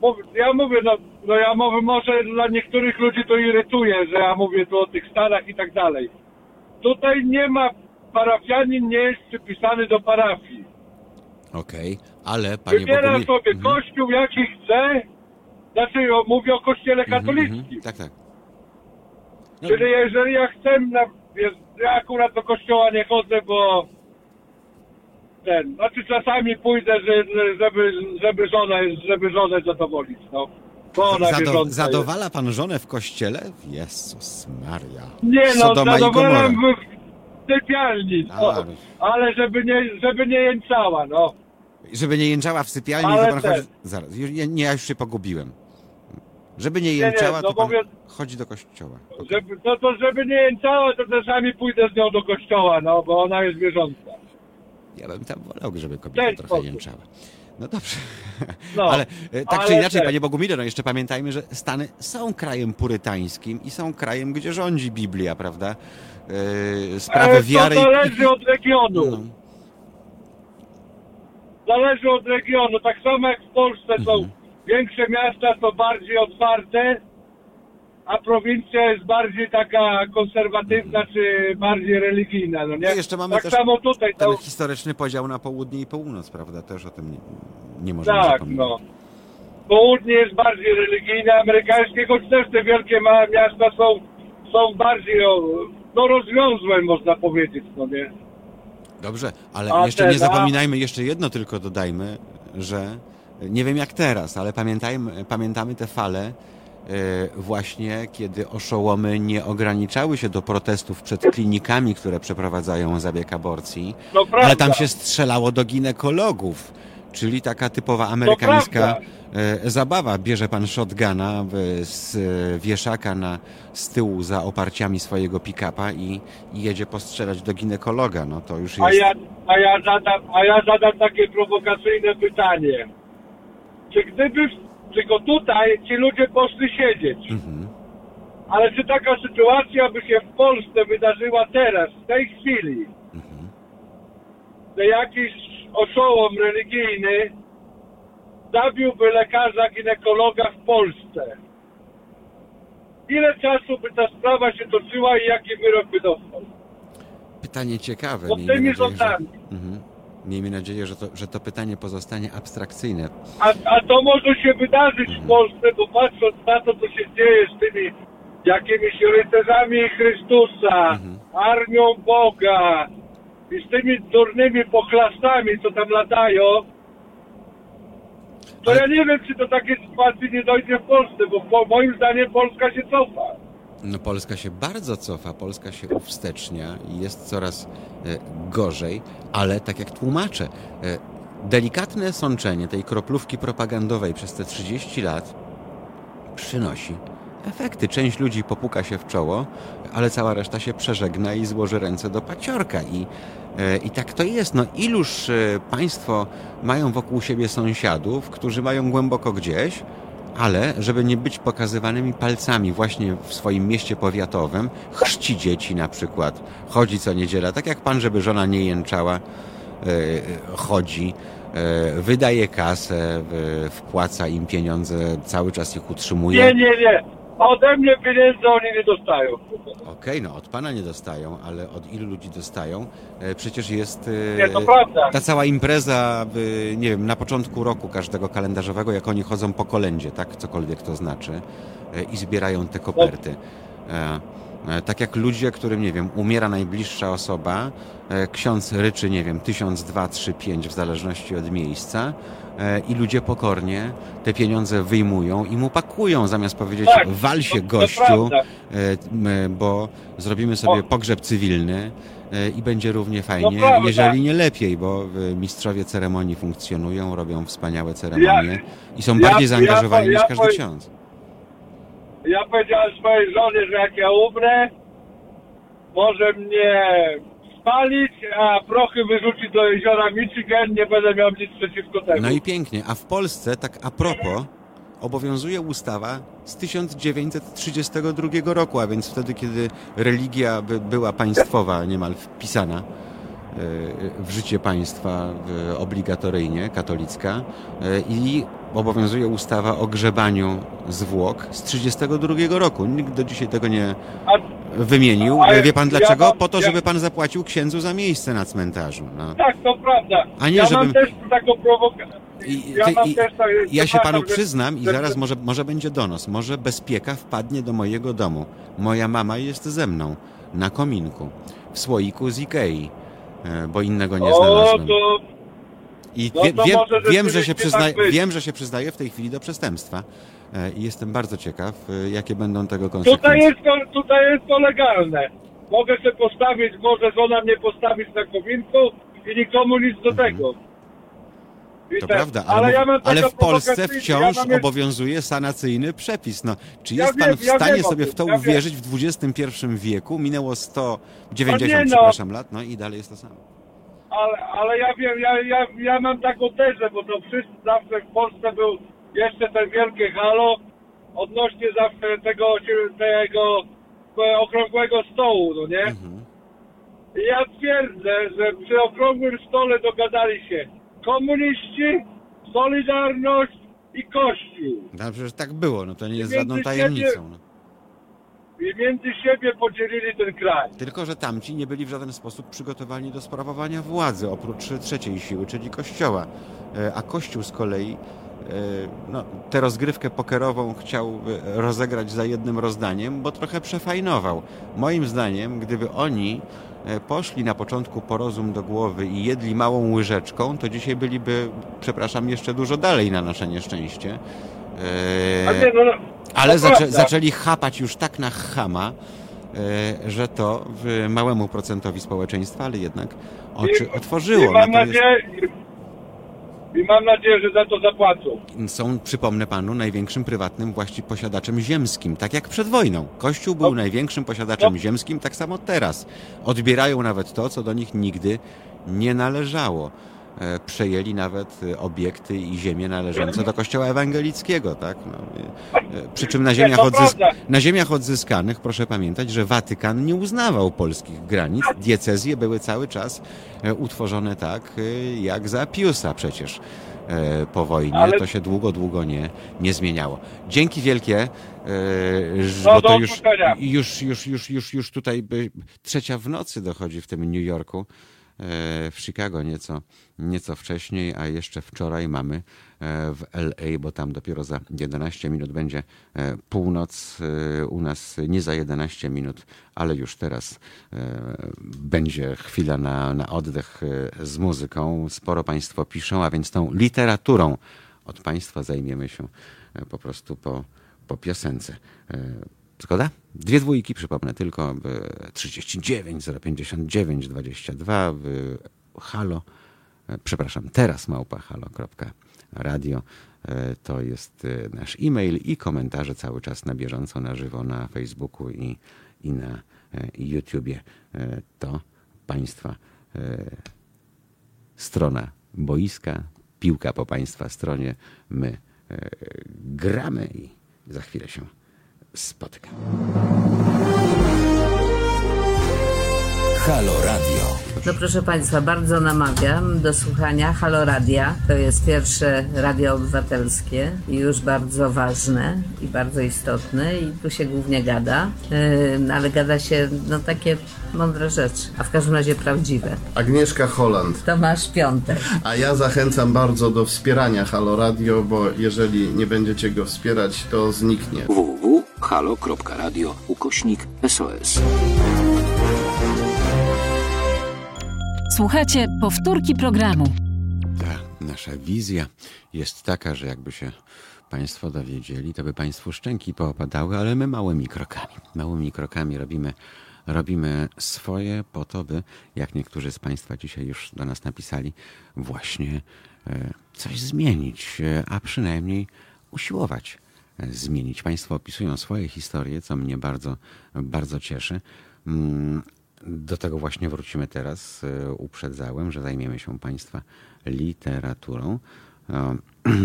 Bo ja mówię, no, no ja mówię, może dla niektórych ludzi to irytuje, że ja mówię tu o tych Stanach i tak dalej. Tutaj nie ma, parafianin nie jest przypisany do parafii. Okej, okay, ale panie Wybiera sobie mhm. kościół jaki chce, znaczy mówię o kościele mhm, katolickim. Mhm, tak, tak. No. Czyli jeżeli ja chcę, na, ja akurat do kościoła nie chodzę, bo ten, znaczy czasami pójdę, żeby, żeby żonę, żeby żonę zadowolić, no. Bo ona Zado, zadowala jest. pan żonę w kościele? Jezus Maria. Nie no, zadowalam w sypialni, no, ale żeby nie, żeby nie jęczała, no. Żeby nie jęczała w sypialni, ale to pan chodzi... Zaraz, nie, ja już się pogubiłem. Żeby nie jęczała, no to mówię, chodzi do kościoła. Żeby, no to żeby nie jęczała, to czasami pójdę z nią do kościoła, no, bo ona jest wierząca. Ja bym tam wolał, żeby kobieta trochę sposób. jęczała. No dobrze. No, ale e, tak ale czy inaczej, Panie Bogumile, no jeszcze pamiętajmy, że Stany są krajem purytańskim i są krajem, gdzie rządzi Biblia, prawda? Yy, sprawy e, wiary... To zależy od regionu. No. Zależy od regionu. Tak samo jak w Polsce mhm. są Większe miasta są bardziej otwarte, a prowincja jest bardziej taka konserwatywna, czy bardziej religijna, no nie? No jeszcze mamy tak też samo tutaj, ten to... historyczny podział na południe i północ, prawda? Też o tym nie, nie możemy Tak, no. Południe jest bardziej religijne, amerykańskie, choć też te wielkie małe miasta są, są bardziej, no rozwiązłe można powiedzieć, no nie? Dobrze, ale a jeszcze nie zapominajmy, jeszcze jedno tylko dodajmy, że nie wiem jak teraz, ale pamiętajmy, pamiętamy te fale e, właśnie, kiedy oszołomy nie ograniczały się do protestów przed klinikami, które przeprowadzają zabieg aborcji, no ale tam się strzelało do ginekologów, czyli taka typowa amerykańska e, zabawa. Bierze pan shotguna z wieszaka na, z tyłu za oparciami swojego pick-upa i, i, jedzie postrzelać do ginekologa. No to już jest... A ja, a ja, zadam, a ja zadam takie prowokacyjne pytanie czy gdyby tylko tutaj ci ludzie poszli siedzieć, mhm. ale czy taka sytuacja by się w Polsce wydarzyła teraz, w tej chwili, mhm. że jakiś oszołom religijny zabiłby lekarza ginekologa w Polsce? Ile czasu by ta sprawa się toczyła i jaki wyrok by dostał? Pytanie ciekawe. Pod tymi rządami. Że... Mhm. Miejmy nadzieję, że to, że to pytanie pozostanie abstrakcyjne. A, a to może się wydarzyć w Polsce, bo patrząc na to, co się dzieje z tymi jakimiś rycerzami Chrystusa, mhm. armią Boga i z tymi durnymi pochlastami, co tam latają, to ja nie wiem, czy do takiej sytuacji nie dojdzie w Polsce, bo po, moim zdaniem Polska się cofa. No Polska się bardzo cofa, Polska się uwstecznia i jest coraz e, gorzej, ale tak jak tłumaczę, e, delikatne sączenie tej kroplówki propagandowej przez te 30 lat przynosi efekty. Część ludzi popuka się w czoło, ale cała reszta się przeżegna i złoży ręce do paciorka. I, e, i tak to jest. No iluż państwo mają wokół siebie sąsiadów, którzy mają głęboko gdzieś, ale żeby nie być pokazywanymi palcami właśnie w swoim mieście powiatowym, chrzci dzieci na przykład, chodzi co niedziela, tak jak pan, żeby żona nie jęczała, e, chodzi, wydaje kasę, wpłaca im pieniądze, cały czas ich utrzymuje. Nie, nie, nie. Ode mnie pieniędzy oni nie dostają. Okej, no od pana nie dostają, ale od ilu ludzi dostają? E, przecież jest e, nie, to prawda. ta cała impreza, nie wiem, na początku roku każdego kalendarzowego, jak oni chodzą po kolędzie, tak? Cokolwiek to znaczy. E, I zbierają te koperty. Tak jak ludzie, którym, nie wiem, umiera najbliższa osoba, ksiądz ryczy, nie wiem, tysiąc, dwa, trzy, pięć, w zależności od miejsca, E, i ludzie pokornie te pieniądze wyjmują i mu pakują, zamiast powiedzieć tak, wal się gościu, e, bo zrobimy sobie pogrzeb cywilny e, i będzie równie fajnie, jeżeli nie lepiej, bo mistrzowie ceremonii funkcjonują, robią wspaniałe ceremonie i są bardziej zaangażowani niż każdy ksiądz. Ja powiedziałem swojej żonie, że jak ja umrę, może mnie spalić, a prochy wyrzucić do jeziora Michigan, nie będę miał nic przeciwko temu. No i pięknie. A w Polsce, tak a propos, obowiązuje ustawa z 1932 roku, a więc wtedy, kiedy religia by była państwowa, niemal wpisana e, w życie państwa obligatoryjnie, katolicka e, i obowiązuje ustawa o grzebaniu zwłok z 1932 roku. Nikt do dzisiaj tego nie wymienił. Ale Wie pan dlaczego? Ja mam, po to, żeby pan zapłacił księdzu za miejsce na cmentarzu. No. Tak, to prawda. A nie, ja żebym... mam też taką prowokację. ja, ty, i, tak, ja się panu przyznam i zaraz może, może będzie donos. Może bezpieka wpadnie do mojego domu. Moja mama jest ze mną na kominku w słoiku z Ikei, e, bo innego nie znalazłem. O, to i no wie, wiem, wiem, że się przyzna, tak wiem, że się przyznaje w tej chwili do przestępstwa. E, I jestem bardzo ciekaw, e, jakie będą tego konsekwencje. Tutaj jest to, tutaj jest to legalne. Mogę się postawić, może żona mnie postawić na kominku i nikomu nic do mhm. tego. I to tak, prawda, ale, ale, ja ale w Polsce wciąż ja obowiązuje sanacyjny przepis. No, czy jest ja pan w stanie wiem, sobie w to uwierzyć w XXI wieku? Minęło 190, nie, no. przepraszam, lat, no i dalej jest to samo ale, ale ja wiem, ja, ja, ja mam taką tezę, bo to wszyscy zawsze w Polsce był jeszcze ten wielkie halo odnośnie zawsze tego, tego okrągłego stołu, no nie? Mhm. Ja twierdzę, że przy okrągłym stole dogadali się komuniści, Solidarność i Kościół. No przecież tak było, no to nie jest żadną tajemnicą. No i między siebie podzielili ten kraj. Tylko, że tamci nie byli w żaden sposób przygotowani do sprawowania władzy, oprócz trzeciej siły, czyli Kościoła. E, a Kościół z kolei e, no, tę rozgrywkę pokerową chciał rozegrać za jednym rozdaniem, bo trochę przefajnował. Moim zdaniem, gdyby oni e, poszli na początku po rozum do głowy i jedli małą łyżeczką, to dzisiaj byliby, przepraszam, jeszcze dużo dalej na nasze nieszczęście. Nie, no, no, ale zaczę, zaczęli chapać już tak na chama, e, że to w małemu procentowi społeczeństwa, ale jednak oczy I, otworzyło. I mam, nadzieję, I mam nadzieję, że za to zapłacą. Są, przypomnę panu, największym prywatnym właści posiadaczem ziemskim, tak jak przed wojną. Kościół był no. największym posiadaczem no. ziemskim, tak samo teraz. Odbierają nawet to, co do nich nigdy nie należało. E, przejęli nawet e, obiekty i ziemię należące do kościoła ewangelickiego, tak? No, e, przy czym na ziemiach, odzysk na ziemiach odzyskanych proszę pamiętać, że Watykan nie uznawał polskich granic. Diecezje były cały czas utworzone tak, jak za Piusa przecież po wojnie. Ale... To się długo, długo nie, nie zmieniało. Dzięki wielkie, no, bo to już, już, już, już, już, już tutaj trzecia w nocy dochodzi w tym New Yorku. E, w Chicago nieco, nieco wcześniej, a jeszcze wczoraj mamy e, w LA, bo tam dopiero za 11 minut będzie e, północ, u nas nie za 11 minut, ale już teraz będzie chwila na, na oddech z muzyką. Sporo Państwo piszą, a więc tą literaturą od Państwa zajmiemy się po prostu po, po piosence. Zgoda? Dwie dwójki, przypomnę tylko, 39 059 22 halo, przepraszam, teraz małpa halo.radio to jest nasz e-mail i komentarze cały czas na bieżąco, na żywo na Facebooku i, i na YouTubie. To Państwa strona boiska, piłka po Państwa stronie. My gramy i za chwilę się spotykam. Halo Radio. No proszę Państwa, bardzo namawiam do słuchania Halo Radia. To jest pierwsze radio obywatelskie i już bardzo ważne i bardzo istotne i tu się głównie gada, yy, ale gada się no takie mądre rzeczy, a w każdym razie prawdziwe. Agnieszka Holland. Tomasz Piątek. A ja zachęcam bardzo do wspierania Halo Radio, bo jeżeli nie będziecie go wspierać, to zniknie. www.halo.radio ukośnik SOS. Słuchacie powtórki programu. Ta nasza wizja jest taka, że jakby się Państwo dowiedzieli, to by Państwu szczęki poopadały, ale my małymi krokami, małymi krokami robimy, robimy swoje po to, by, jak niektórzy z Państwa dzisiaj już do nas napisali, właśnie e, coś zmienić, e, a przynajmniej usiłować e, zmienić. Państwo opisują swoje historie, co mnie bardzo, bardzo cieszy. Do tego właśnie wrócimy teraz. E, uprzedzałem, że zajmiemy się Państwa literaturą. E,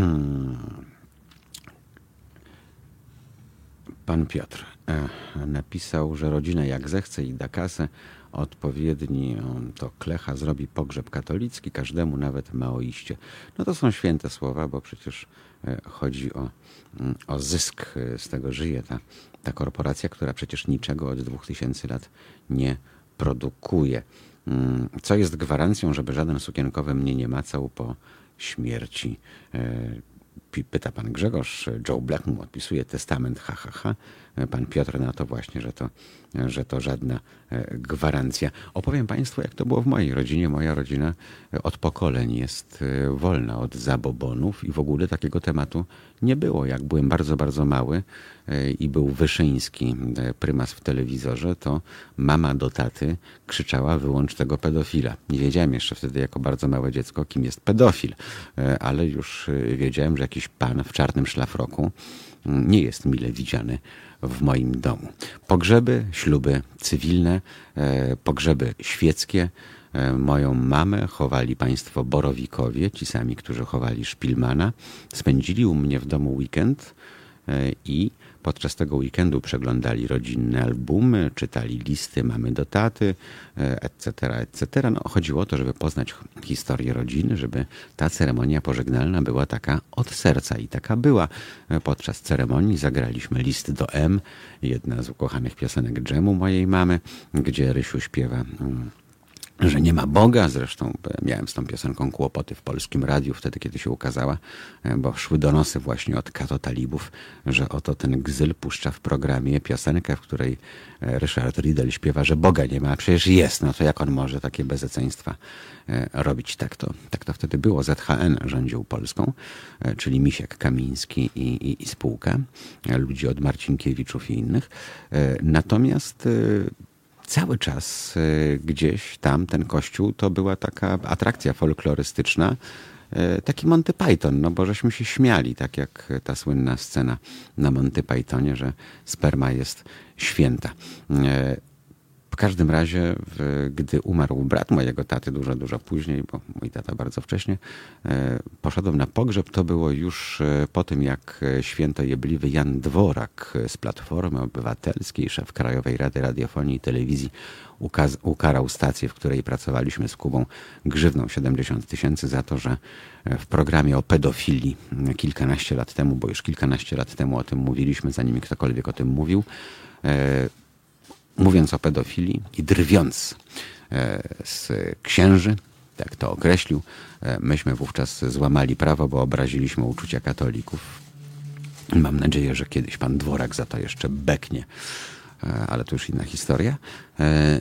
pan Piotr e, napisał, że rodzina jak zechce i da kasę, odpowiedni to klecha zrobi pogrzeb katolicki każdemu, nawet maoiście. No to są święte słowa, bo przecież chodzi o, mm, o zysk. Z tego żyje ta, ta korporacja, która przecież niczego od 2000 lat nie produkuje. Mm, co jest gwarancją, żeby żaden sukienkowy mnie nie macał po śmierci? E, pyta pan Grzegorz. Joe Black mu odpisuje testament, ha, ha, ha. Pan Piotr na to właśnie, że to, że to żadna e, gwarancja. Opowiem Państwu, jak to było w mojej rodzinie. Moja rodzina od pokoleń jest e, wolna od zabobonów i w ogóle takiego tematu nie było. Jak byłem bardzo, bardzo mały e, i był Wyszyński, prymas w telewizorze, to mama do taty krzyczała wyłącz tego pedofila. Nie wiedziałem jeszcze wtedy jako bardzo małe dziecko, kim jest pedofil, ale już wiedziałem, że jakiś pan w czarnym szlafroku nie jest mile widziany w moim domu. Pogrzeby, śluby cywilne, e, pogrzeby świeckie. E, moją mamę chowali państwo Borowikowie, ci sami, którzy chowali Szpilmana. Spędzili u mnie w domu weekend e, i Podczas tego weekendu przeglądali rodzinne albumy, czytali listy mamy do taty, etc., etc. No, chodziło o to, żeby poznać historię rodziny, żeby ta ceremonia pożegnalna była taka od serca i taka była. Podczas ceremonii zagraliśmy list do M, jedna z ukochanych piosenek dżemu mojej mamy, gdzie Rysiu śpiewa mm, że nie ma Boga. Zresztą e, miałem z tą piosenką kłopoty w polskim radiu wtedy, kiedy się ukazała, e, bo szły donosy właśnie od kato talibów, że oto ten gzyl puszcza w programie piosenkę, w której e, Ryszard Riedel śpiewa, że Boga nie ma, a przecież jest. No to jak on może takie bezeceństwa robić? Tak to, tak to wtedy było. ZHN rządził Polską, czyli Misiek Kamiński i, i, i spółka, ludzi od Marcinkiewiczów i innych. Natomiast cały czas e, gdzieś tam ten kościół to była taka atrakcja folklorystyczna, e, taki Monty Python, no bo żeśmy się śmiali, tak jak ta słynna scena na Monty Pythonie, że sperma jest święta. W każdym razie, gdy umarł brat mojego taty dużo, dużo później, bo mój tata bardzo wcześnie, e, poszedłem na pogrzeb. To było już e, po tym, jak e, święto jebliwy Jan Dworak z Platformy Obywatelskiej, szef Krajowej Rady Radiofonii i Telewizji, ukarał stację, w której pracowaliśmy z Kubą grzywną 70 tysięcy za to, że w programie o pedofilii kilkanaście lat temu, bo już kilkanaście lat temu o tym mówiliśmy, zanim ktokolwiek o tym mówił, mówiąc o pedofilii i drwiąc e, z księży, tak to określił, e, myśmy wówczas złamali prawo, bo obraziliśmy uczucia katolików. Mam nadzieję, że kiedyś pan Dworak za to jeszcze beknie. ale to już inna historia.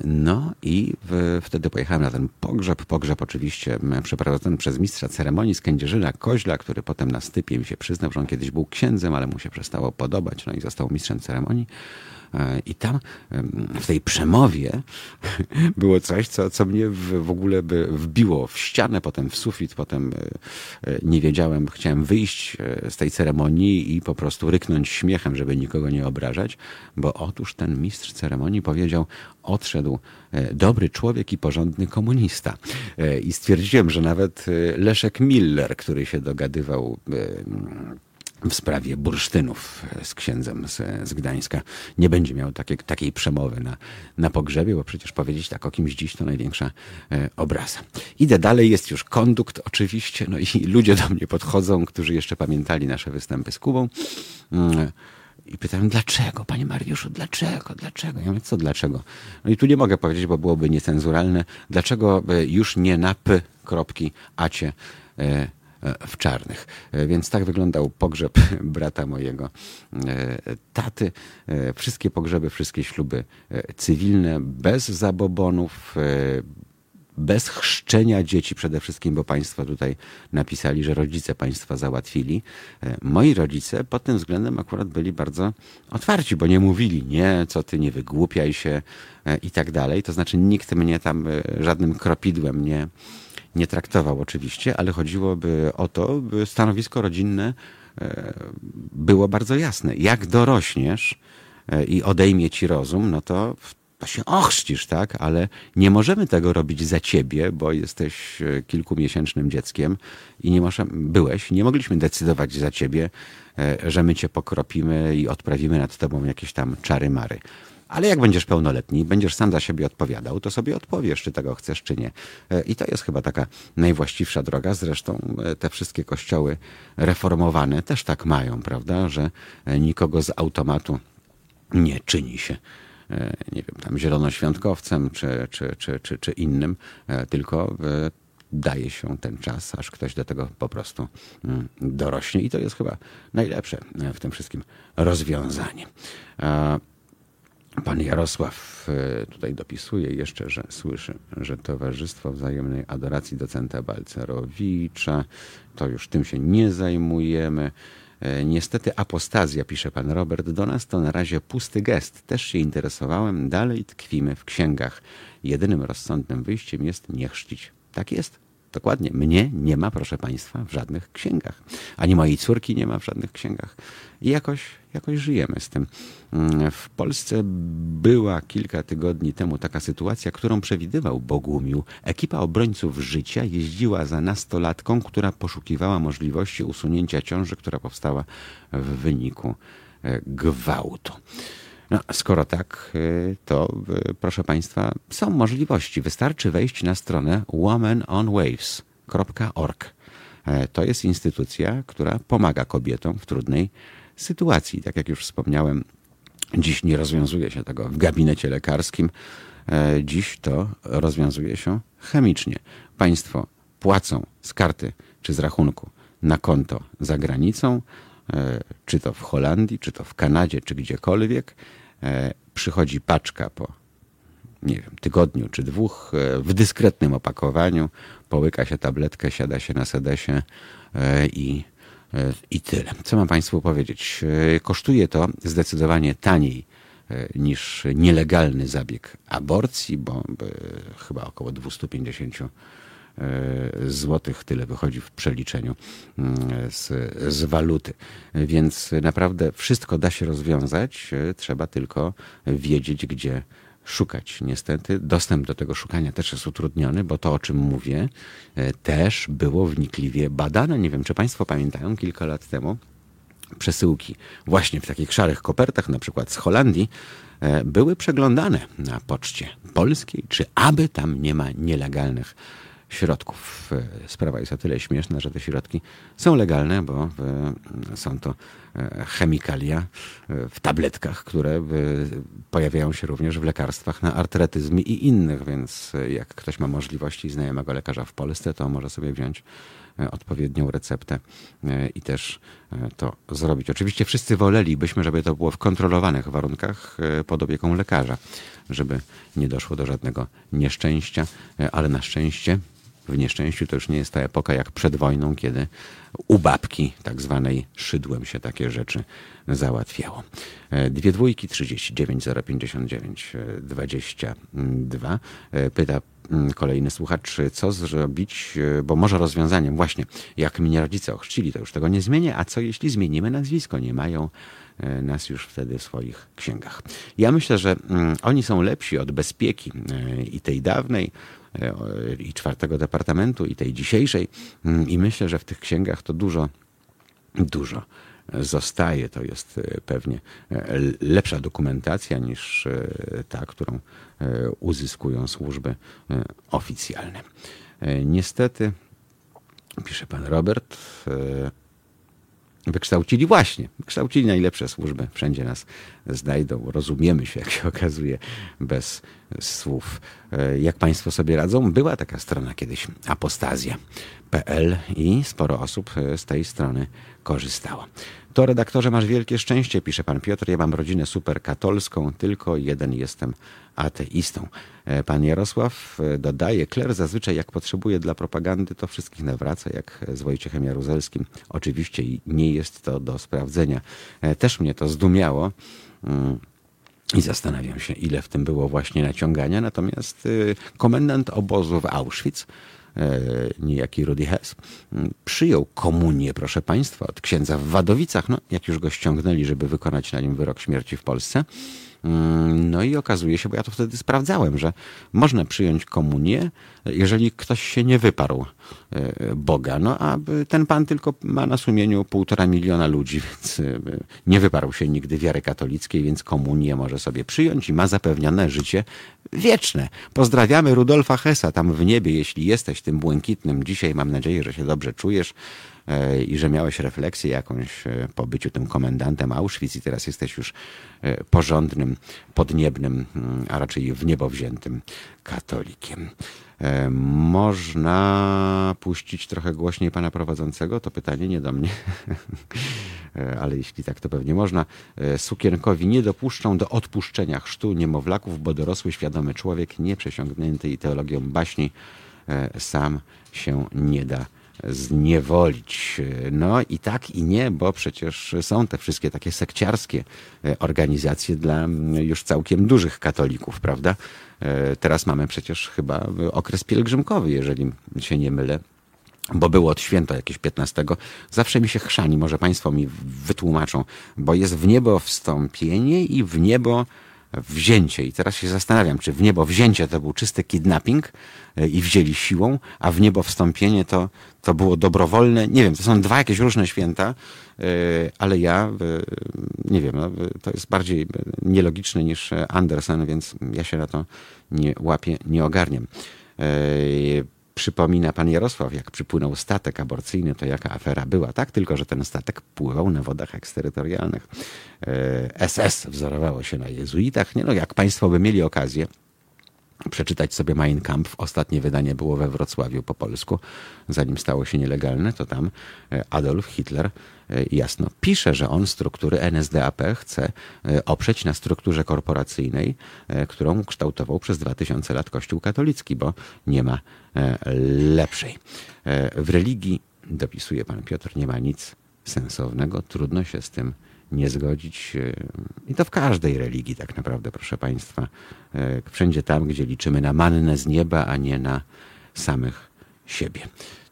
No i w, wtedy pojechałem na ten pogrzeb. Pogrzeb oczywiście przeprowadzony przez mistrza ceremonii z Kędzierzyna Koźla, który potem na stypie mi się przyznał, że on kiedyś był księdzem, ale mu się przestało podobać, no i został mistrzem ceremonii. E, I tam w tej przemowie było coś, co, co mnie w, ogóle by wbiło w ścianę, potem w sufit, potem e, e, nie wiedziałem, chciałem wyjść z tej ceremonii i po prostu ryknąć śmiechem, żeby nikogo nie obrażać, bo otóż ten mistrz ceremonii powiedział, odszedł dobry człowiek i porządny komunista. I stwierdziłem, że nawet Leszek Miller, który się dogadywał w sprawie bursztynów z księdzem z, z Gdańska nie będzie miał takiej, takiej przemowy na, na pogrzebie, bo przecież powiedzieć tak o kimś dziś to największa e, obraza. Idę dalej, jest już kondukt oczywiście, no i ludzie do mnie podchodzą, którzy jeszcze pamiętali nasze występy z Kubą. Mm, I pytałem, dlaczego, panie Mariuszu, dlaczego, dlaczego? Ja mówię, co dlaczego? No i tu nie mogę powiedzieć, bo byłoby niecenzuralne. Dlaczego e, już nie na p kropki e, E, w czarnych. E, więc tak wyglądał pogrzeb brata mojego e, taty. Wszystkie pogrzeby, wszystkie śluby cywilne, bez zabobonów, bez chrzczenia dzieci przede wszystkim, bo państwo tutaj napisali, że rodzice państwa załatwili. Moi rodzice pod tym względem akurat byli bardzo otwarci, bo nie mówili, nie, co ty, nie wygłupiaj się i tak dalej. To znaczy nikt mnie tam żadnym kropidłem nie, nie traktował oczywiście, ale chodziłoby o to, by stanowisko rodzinne e, było bardzo jasne. Jak dorośniesz e, i odejmie ci rozum, no to to się ochrzcisz, tak? Ale nie możemy tego robić za ciebie, bo jesteś e, kilkumiesięcznym dzieckiem i nie możemy, byłeś, nie mogliśmy decydować za ciebie, że my cię pokropimy i odprawimy nad tobą jakieś tam czary mary. Ale jak będziesz pełnoletni, będziesz sam za siebie odpowiadał, to sobie odpowiesz, czy tego chcesz, czy nie. E, I to jest chyba taka najwłaściwsza droga. Zresztą e, te wszystkie kościoły reformowane też tak mają, prawda, że e, nikogo z automatu nie czyni się nie wiem, tam zielonoświątkowcem czy, czy, czy, czy, czy innym, tylko daje się ten czas, aż ktoś do tego po prostu mm, dorośnie. I to jest chyba najlepsze w tym wszystkim rozwiązanie. Pan Jarosław e, tutaj dopisuje jeszcze, że słyszy, że Towarzystwo Wzajemnej Adoracji docenta Balcerowicza, to już tym się nie zajmujemy. E, niestety apostazja, pisze pan Robert do nas, to na razie pusty gest. Też się interesowałem, dalej tkwimy w księgach. Jedynym rozsądnym wyjściem jest nie chrzcić. Tak jest. Dokładnie. Mnie nie ma, proszę Państwa, w żadnych księgach. Ani mojej córki nie ma w żadnych księgach. I jakoś, jakoś żyjemy z tym. Mm, w Polsce była kilka tygodni temu taka sytuacja, którą przewidywał Bogumił. Ekipa obrońców życia jeździła za nastolatką, która poszukiwała możliwości usunięcia ciąży, która powstała w wyniku e, gwałtu. No, skoro tak, y, to y, proszę Państwa, są możliwości. Wystarczy wejść na stronę womanonwaves.org. E, to jest instytucja, która pomaga kobietom w trudnej sytuacji. Tak jak już wspomniałem, dziś nie rozwiązuje się tego w gabinecie lekarskim. E, dziś to rozwiązuje się chemicznie. Państwo płacą z karty czy z rachunku na konto za granicą, czy to w Holandii, czy to w Kanadzie, czy gdziekolwiek E, przychodzi paczka po nie wiem, tygodniu czy dwóch e, w dyskretnym opakowaniu, połyka się tabletkę, siada się na sedesie e, i, i tyle. Co mam Państwu powiedzieć? Kosztuje to zdecydowanie taniej niż nielegalny zabieg aborcji, bo chyba około 250 E, złotych, tyle wychodzi w przeliczeniu mm, z, z waluty. Więc naprawdę wszystko da się rozwiązać, e, trzeba tylko wiedzieć, gdzie szukać. Niestety dostęp do tego szukania też jest utrudniony, bo to, o czym mówię, e, też było wnikliwie badane. Nie wiem, czy Państwo pamiętają, kilka lat temu przesyłki właśnie w takich szarych kopertach, na przykład z Holandii, były przeglądane na poczcie polskiej, czy aby tam nie ma nielegalnych środków. Sprawa jest o tyle śmieszna, że te środki są legalne, bo są to chemikalia w tabletkach, które pojawiają się również w lekarstwach na artretyzm i innych, więc jak ktoś ma możliwości znajomego lekarza w Polsce, to może sobie wziąć E, odpowiednią receptę e, i też e, to zrobić. Oczywiście wszyscy wolelibyśmy, żeby to było w kontrolowanych warunkach pod opieką lekarza, żeby nie doszło do żadnego nieszczęścia, ale na szczęście w nieszczęściu to już nie jest ta epoka jak przed wojną, kiedy u babki tak zwanej szydłem się takie rzeczy załatwiało. Dwie dwójki 39 059 22 pyta Mm, kolejny słuchacz, co zrobić, e, bo może rozwiązaniem właśnie, jak mnie rodzice ochrzcili, to już tego nie zmienię, a co jeśli zmienimy nazwisko? Nie mają e, nas już wtedy w swoich księgach. Ja myślę, że mm, oni są lepsi od bezpieki e, i tej dawnej, i czwartego departamentu, i tej dzisiejszej. Mm, I myślę, że w tych księgach to dużo, dużo zostaje. To jest pewnie lepsza dokumentacja niż ta, którą E, uzyskują służby e, oficjalne. E, niestety, pisze pan Robert, wykształcili właśnie, wykształcili najlepsze służby. Wszędzie nas znajdą, rozumiemy się, jak się okazuje, bez słów. Jak państwo sobie radzą? Była taka strona kiedyś, apostazja.pl i sporo osób z tej strony korzystało. To redaktorze masz wielkie szczęście, pisze pan Piotr. Ja mam rodzinę superkatolską, tylko jeden jestem ateistą. E, pan Jarosław e, dodaje, kler zazwyczaj jak potrzebuje dla propagandy, to wszystkich nawraca, jak z Wojciechem Jaruzelskim. Oczywiście nie jest to do sprawdzenia. E, też mnie to zdumiało. Mm, I zastanawiam się, ile w tym było właśnie naciągania. Natomiast komendant obozu w Auschwitz E, niejaki Rudy Hess, przyjął komunię, proszę Państwa, od księdza w Wadowicach, no, jak już go ściągnęli, żeby wykonać na nim wyrok śmierci w Polsce. Mm, no i okazuje się, bo ja to wtedy sprawdzałem, że można przyjąć komunię, jeżeli ktoś się nie wyparł e, Boga. No a ten pan tylko ma na sumieniu półtora miliona ludzi, więc e, nie wyparł się nigdy wiary katolickiej, więc komunię może sobie przyjąć i ma zapewnione życie wieczne. Pozdrawiamy Rudolfa Hessa tam w niebie, jeśli jesteś tym błękitnym. Dzisiaj mam nadzieję, że się dobrze czujesz. E, i że miałeś refleksję jakąś e, po byciu tym komendantem Auschwitz i teraz jesteś już e, porządnym, podniebnym, mm, a raczej w niebo wziętym katolikiem. Można puścić trochę głośniej pana prowadzącego? To pytanie nie do mnie, ale jeśli tak, to pewnie można. Sukienkowi nie dopuszczą do odpuszczenia chrztu niemowlaków, bo dorosły, świadomy człowiek, nieprzesiągnięty ideologią baśni, sam się nie da zniewolić. No i tak i nie, bo przecież są te wszystkie takie sekciarskie e, organizacje dla już całkiem dużych katolików, prawda? E, teraz mamy przecież chyba okres pielgrzymkowy, jeżeli się nie mylę bo było od święta jakieś 15. Zawsze mi się chrzani, może Państwo mi wytłumaczą, bo jest w niebo wstąpienie i w niebo wzięcie. I teraz się zastanawiam, czy w niebo wzięcie to był czysty kidnapping e, i wzięli siłą, a w niebo wstąpienie to, to było dobrowolne. Nie wiem, to są dwa jakieś różne święta, e, ale ja e, nie wiem, no, to jest bardziej nielogiczne niż Andersen, więc ja się na to nie łapię, nie ogarniam przypomina pan Jarosław, jak przypłynął statek aborcyjny, to jaka afera była. Tak, tylko że ten statek pływał na wodach eksterytorialnych. SS e, wzorowało się na jezuitach. Nie no, jak państwo by mieli okazję, przeczytać sobie Mein Kampf. Ostatnie wydanie było we Wrocławiu po polsku, zanim stało się nielegalne, to tam e, Adolf Hitler jasno pisze, że on struktury NSDAP chce e, oprzeć na strukturze korporacyjnej, którą kształtował przez 2000 lat Kościół katolicki, bo nie ma lepszej. W religii, dopisuje pan Piotr, nie ma nic sensownego, trudno się z tym nie zgodzić. E, I to w każdej religii, tak naprawdę, proszę Państwa. E, wszędzie tam, gdzie liczymy na mannę z nieba, a nie na samych siebie.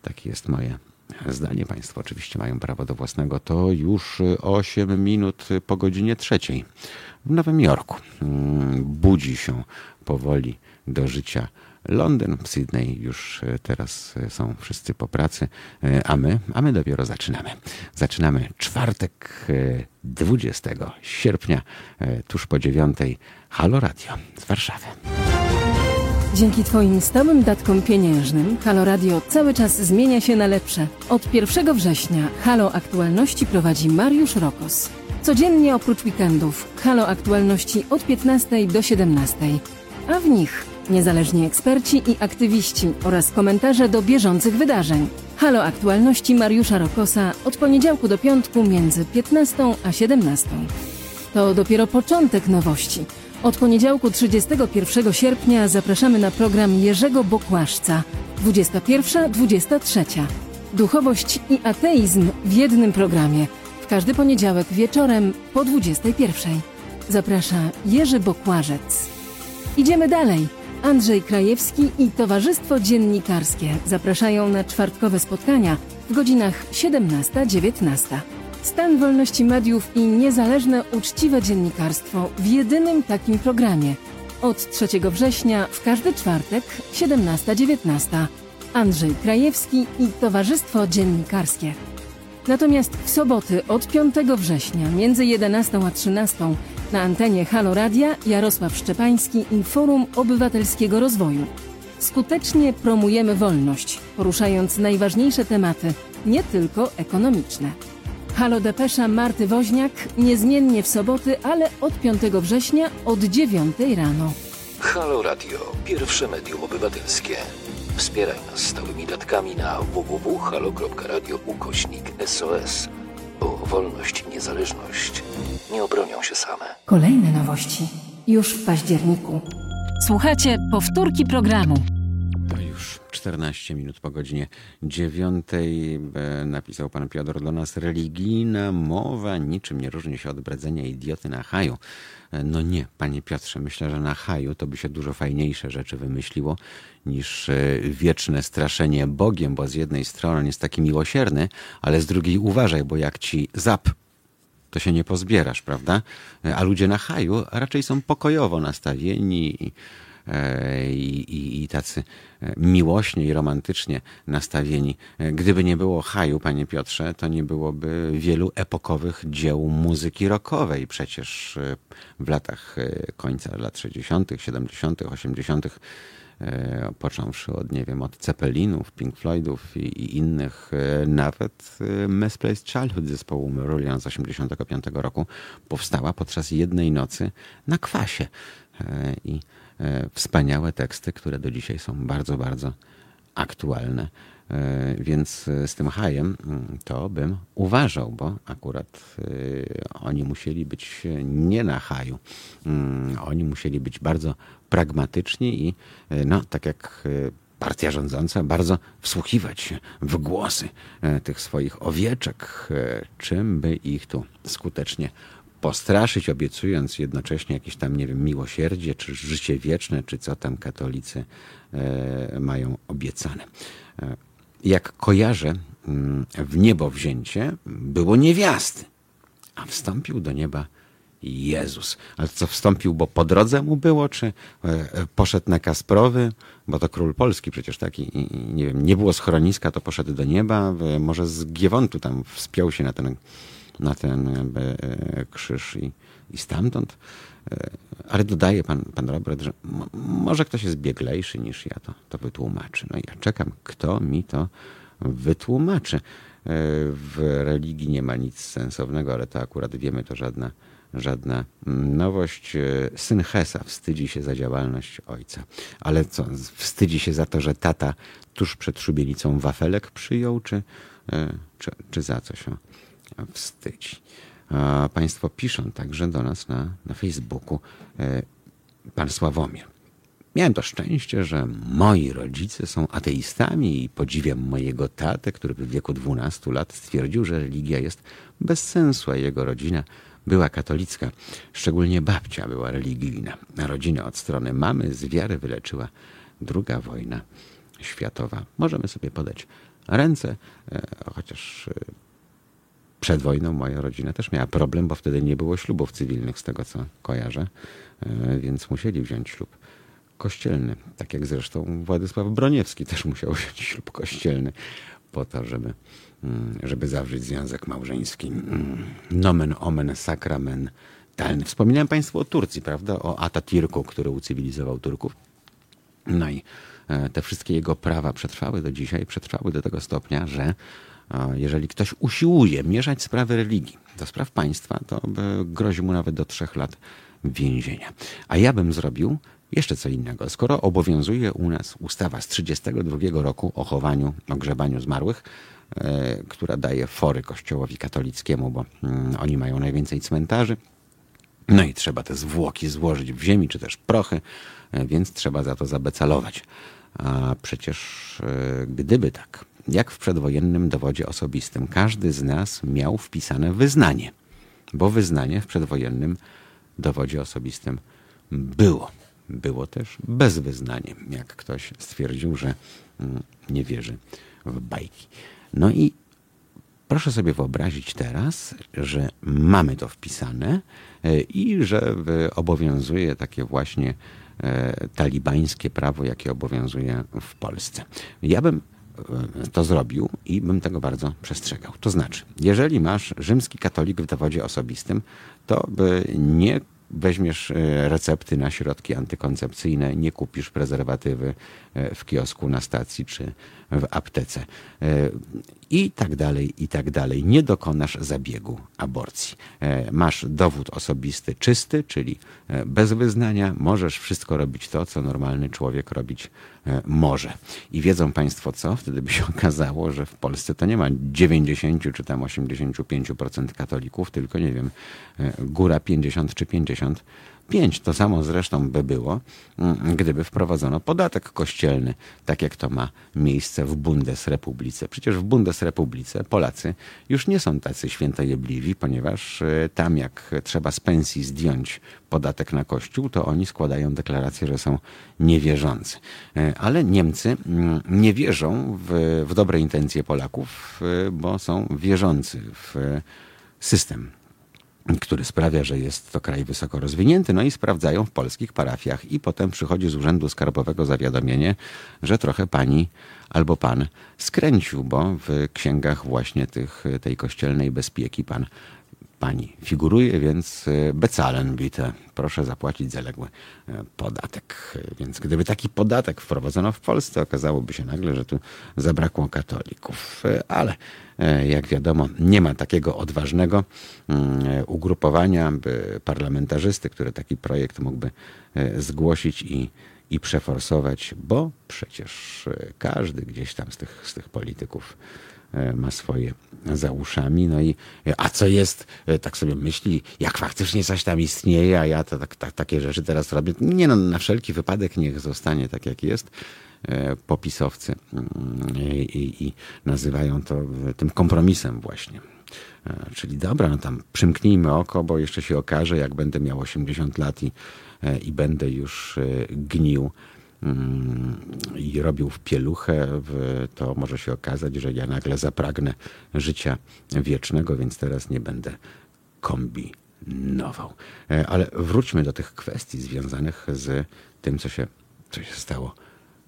Takie jest moje zdanie. Państwo oczywiście mają prawo do własnego. To już 8 minut po godzinie trzeciej w Nowym Jorku. Mm, budzi się powoli do życia Londyn, Sydney już e, teraz e, są wszyscy po pracy, a my, a my dopiero zaczynamy. Zaczynamy czwartek 20 sierpnia, tuż po dziewiątej, Halo Radio z Warszawy. Dzięki Twoim stałym datkom pieniężnym Halo Radio cały czas zmienia się na lepsze. Od 1 września Halo Aktualności prowadzi Mariusz Rokos. Codziennie oprócz weekendów Halo Aktualności od 15 do 17, a w nich niezależni eksperci i aktywiści oraz komentarze do bieżących wydarzeń. Halo Aktualności Mariusza Rokosa od poniedziałku do piątku między 15 a 17. To dopiero początek nowości. Od poniedziałku 31 sierpnia zapraszamy na program Jerzego Bokłaszca 21-23. Duchowość i ateizm w jednym programie. W każdy poniedziałek wieczorem po 21. Zaprasza Jerzy Bokłażec. Idziemy dalej. Andrzej Krajewski i Towarzystwo Dziennikarskie zapraszają na czwartkowe spotkania w godzinach 17-19. Stan wolności mediów i niezależne, uczciwe dziennikarstwo w jedynym takim programie. Od 3 września w każdy czwartek 17-19. Andrzej Krajewski i Towarzystwo Dziennikarskie. Natomiast w soboty od 5 września między 11 a 13 na antenie Halo Radia Jarosław Szczepański i Forum Obywatelskiego Rozwoju. Skutecznie promujemy wolność, poruszając najważniejsze tematy, nie tylko ekonomiczne. Halo Depesza Marty Woźniak niezmiennie w soboty, ale od 5 września od 9 rano. Halo Radio, pierwsze medium obywatelskie. Wspieraj nas stałymi datkami na www.halo.radio ukośnik SOS, bo wolność i niezależność nie obronią się same. Kolejne nowości już w październiku. Słuchacie powtórki programu. To już 14 minut po godzinie 9 e, napisał pan Piotr do nas. Religijna mowa niczym nie różni się od bredzenia idioty na haju. E, No nie, panie Piotrze, myślę, że na haju to by się dużo fajniejsze rzeczy wymyśliło niż e, wieczne straszenie Bogiem, bo z jednej strony on jest taki miłosierny, ale z drugiej uważaj, bo jak ci zap to się nie pozbierasz, prawda? A ludzie na haju raczej są pokojowo nastawieni i, i, i tacy e, miłośnie i romantycznie nastawieni. E, Gdyby nie było haju, panie Piotrze, to nie byłoby wielu epokowych dzieł muzyki rockowej. Przecież e, w latach e, końca lat 60., 70., 80., e, począwszy od, nie wiem, od Ceppelinów, Pink Floydów i, i innych, e, nawet e, Misplaced Childhood zespołu Marillion z 85 roku powstała podczas jednej nocy na kwasie. E, I e, wspaniałe teksty, które do dzisiaj są bardzo, bardzo aktualne. E, Więc e, z tym hajem mm, to bym uważał, bo akurat e, oni musieli być nie na haju. Mm, Oni musieli być bardzo pragmatyczni i e, no, tak jak e, partia rządząca, bardzo wsłuchiwać się w głosy e, tych swoich owieczek, e, czym by ich tu skutecznie postraszyć, obiecując jednocześnie jakieś tam, nie wiem, miłosierdzie, czy życie wieczne, czy co tam katolicy e, mają obiecane. E, Jak kojarzę, mm, w niebo wzięcie było niewiasty, a wstąpił do nieba Jezus. Ale co wstąpił, bo po drodze mu było, czy e, poszedł na Kasprowy, bo to król Polski przecież taki, nie wiem, nie było schroniska, to poszedł do nieba, może z Giewontu tam wspiął się na ten, na ten e, e, krzyż i, i stamtąd. E, Ale dodaje pan, pan Robert, że mo- może ktoś jest bieglejszy niż ja, to, to wytłumaczy. No ja czekam, kto mi to wytłumaczy. W religii nie ma nic sensownego, ale to akurat wiemy, to żadna, żadna nowość. Syn Hesa wstydzi się za działalność ojca. Ale co, wstydzi się za to, że tata tuż przed szubienicą wafelek przyjął, czy, czy, czy za co się wstydzi? A Państwo piszą także do nas na, na Facebooku. E, Pan Sławomir. Miałem to szczęście, że moi rodzice są ateistami i podziwiam mojego tatę, który w wieku 12 lat stwierdził, że religia jest bez sensu, a jego rodzina była katolicka. Szczególnie babcia była religijna. Rodzinę od strony mamy z wiary wyleczyła druga wojna światowa. Możemy sobie podać ręce, e, chociaż e, przed wojną moja rodzina też miała problem, bo wtedy nie było ślubów cywilnych, z tego co kojarzę, e, więc musieli wziąć ślub kościelny. Tak jak zresztą Władysław Broniewski też musiał wziąć ślub kościelny po to, żeby, mm, żeby zawrzeć związek małżeński. Mm, Nomen omen sakramentalny. Wspominałem Państwu o Turcji, prawda? O Atatürku, który ucywilizował Turków. No i te wszystkie jego prawa przetrwały do dzisiaj, przetrwały do tego stopnia, że jeżeli ktoś usiłuje mieszać sprawy religii do spraw państwa, to grozi mu nawet do trzech lat więzienia. A ja bym zrobił jeszcze co innego. Skoro obowiązuje u nas ustawa z 1932 roku o chowaniu, o grzebaniu zmarłych, e, która daje fory kościołowi katolickiemu, bo mm, oni mają najwięcej cmentarzy, no i trzeba te zwłoki złożyć w ziemi, czy też prochy, e, więc trzeba za to zabecalować. A przecież e, gdyby tak, jak w przedwojennym dowodzie osobistym, każdy z nas miał wpisane wyznanie, bo wyznanie w przedwojennym dowodzie osobistym było. Było też bezwyznaniem, jak ktoś stwierdził, że mm, nie wierzy w bajki. No i proszę sobie wyobrazić teraz, że mamy to wpisane e, i że obowiązuje takie właśnie e, talibańskie prawo, jakie obowiązuje w Polsce. Ja bym to zrobił i bym tego bardzo przestrzegał. To znaczy, jeżeli masz rzymski katolik w dowodzie osobistym, to nie weźmiesz e, recepty na środki antykoncepcyjne, nie kupisz prezerwatywy e, w kiosku na stacji czy w aptece e, i tak dalej, i tak dalej. Nie dokonasz zabiegu aborcji. Masz dowód osobisty czysty, czyli bez wyznania możesz wszystko robić to, co normalny człowiek robić może. I wiedzą Państwo co? Wtedy by się okazało, że w Polsce to nie ma 90 czy tam 85% katolików, tylko nie wiem, góra 50 czy 50 5. To samo zresztą by było, mm, gdyby wprowadzono podatek kościelny, tak jak to ma miejsce w Bundesrepublice. Przecież w Bundesrepublice Polacy już nie są tacy świętojebliwi, ponieważ e, tam jak trzeba z pensji zdjąć podatek na kościół, to oni składają deklarację, że są niewierzący. E, ale Niemcy mm, nie wierzą w, w dobre intencje Polaków, e, bo są wierzący w system który sprawia, że jest to kraj wysoko rozwinięty, no i sprawdzają w polskich parafiach i potem przychodzi z Urzędu Skarbowego zawiadomienie, że trochę pani albo pan skręcił, bo w księgach właśnie tych, tej kościelnej bezpieki pan pani figuruje, więc e, becalen bite. Proszę zapłacić zaległy e, podatek. Więc gdyby taki podatek wprowadzono w Polsce, okazałoby się nagle, że tu zabrakło katolików. E, ale jak wiadomo, nie ma takiego odważnego mm, ugrupowania parlamentarzysty, który taki projekt mógłby zgłosić i, i przeforsować, bo przecież każdy gdzieś tam z tych, z tych polityków E, ma swoje za uszami. No i e, a co jest, e, tak sobie myśli, jak faktycznie coś tam istnieje, a ja to tak, tak, takie rzeczy teraz robię. Nie no, na wszelki wypadek niech zostanie tak jak jest. Popisowcy mm, i, i nazywają to tym kompromisem właśnie. Czyli dobra, no tam przymknijmy oko, bo jeszcze się okaże, jak będę miał 80 lat i, i będę już gnił Mm, i robił w pieluchę, to może się okazać, że ja nagle zapragnę życia wiecznego, więc teraz nie będę kombinował. E, ale wróćmy do tych kwestii związanych z tym, co się, co się stało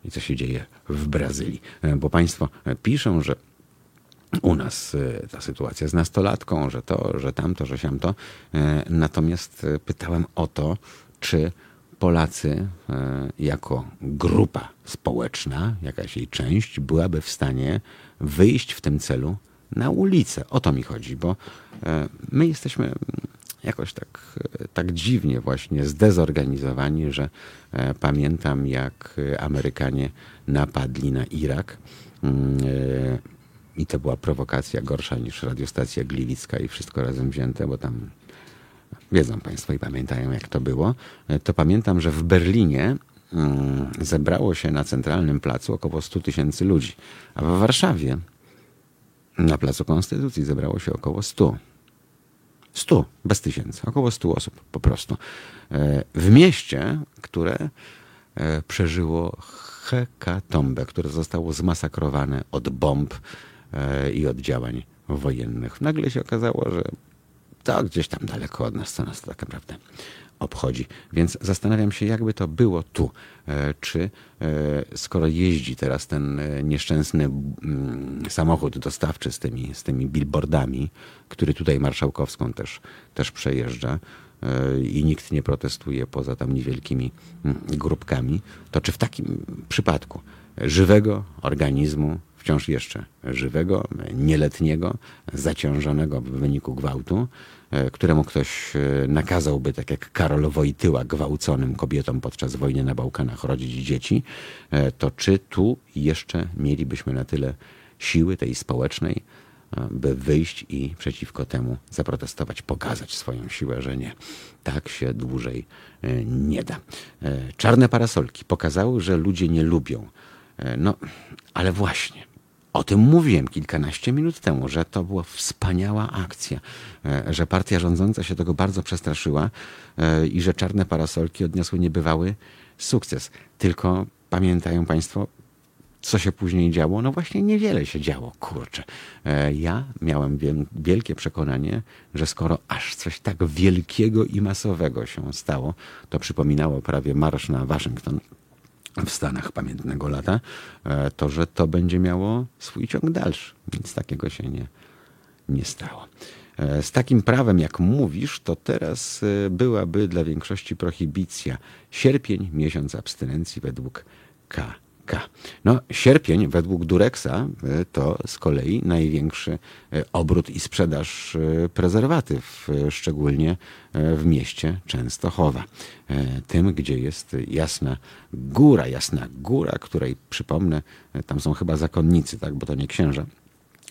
i co się dzieje w Brazylii. E, bo Państwo piszą, że u nas e, ta sytuacja z nastolatką, że to, że tamto, że siamto. Natomiast pytałem o to, czy Polacy e, jako grupa społeczna, jakaś jej część, byłaby w stanie wyjść w tym celu na ulicę. O to mi chodzi, bo e, my jesteśmy jakoś tak, tak dziwnie właśnie zdezorganizowani, że e, pamiętam jak Amerykanie napadli na Irak mm, i to była prowokacja gorsza niż radiostacja Gliwicka i wszystko razem wzięte, bo tam wiedzą Państwo i pamiętają, jak to było, e, to pamiętam, że w Berlinie mm, zebrało się na centralnym placu około 100 tysięcy ludzi, a w Warszawie na placu Konstytucji zebrało się około 100. 100, bez tysięcy, około 100 osób po prostu. E, w mieście, które e, przeżyło hekatombę, które zostało zmasakrowane od bomb i od działań wojennych. Nagle się okazało, że to gdzieś tam daleko od nas, co nas tak naprawdę obchodzi. Więc zastanawiam się, jakby to było tu. E, czy e, skoro jeździ teraz ten e, nieszczęsny samochód dostawczy z tymi, z tymi billboardami, który tutaj Marszałkowską też, też przejeżdża, i nikt nie protestuje poza tam niewielkimi grupkami, to czy w takim przypadku żywego organizmu, wciąż jeszcze żywego, nieletniego, zaciążonego w wyniku gwałtu, któremu ktoś e, nakazałby, tak jak Karol Wojtyła, gwałconym kobietom podczas wojny na Bałkanach rodzić dzieci, e, to czy tu jeszcze mielibyśmy na tyle siły tej społecznej, by wyjść i przeciwko temu zaprotestować, pokazać swoją siłę, że nie. Tak się dłużej nie da. Czarne parasolki pokazały, że ludzie nie lubią. No, ale właśnie, o tym mówiłem kilkanaście minut temu, że to była wspaniała akcja, e, że partia rządząca się tego bardzo przestraszyła e, i że czarne parasolki odniosły niebywały sukces. Tylko pamiętają Państwo, co się później działo? No właśnie niewiele się działo, kurczę. E, ja miałem wielkie przekonanie, że skoro aż coś tak wielkiego i masowego się stało, to przypominało prawie marsz na Waszyngton w Stanach pamiętnego lata, e, to że to będzie miało swój ciąg dalszy. Nic takiego się nie, nie stało. E, z takim prawem, jak mówisz, to teraz e, byłaby dla większości prohibicja. Sierpień, miesiąc abstynencji według K. No, sierpień według Durexa e, to z kolei największy e, obrót i sprzedaż e, prezerwatyw, szczególnie w mieście Częstochowa. Tym, gdzie jest jasna góra, jasna góra, której przypomnę, tam są chyba zakonnicy, tak, bo to nie księża,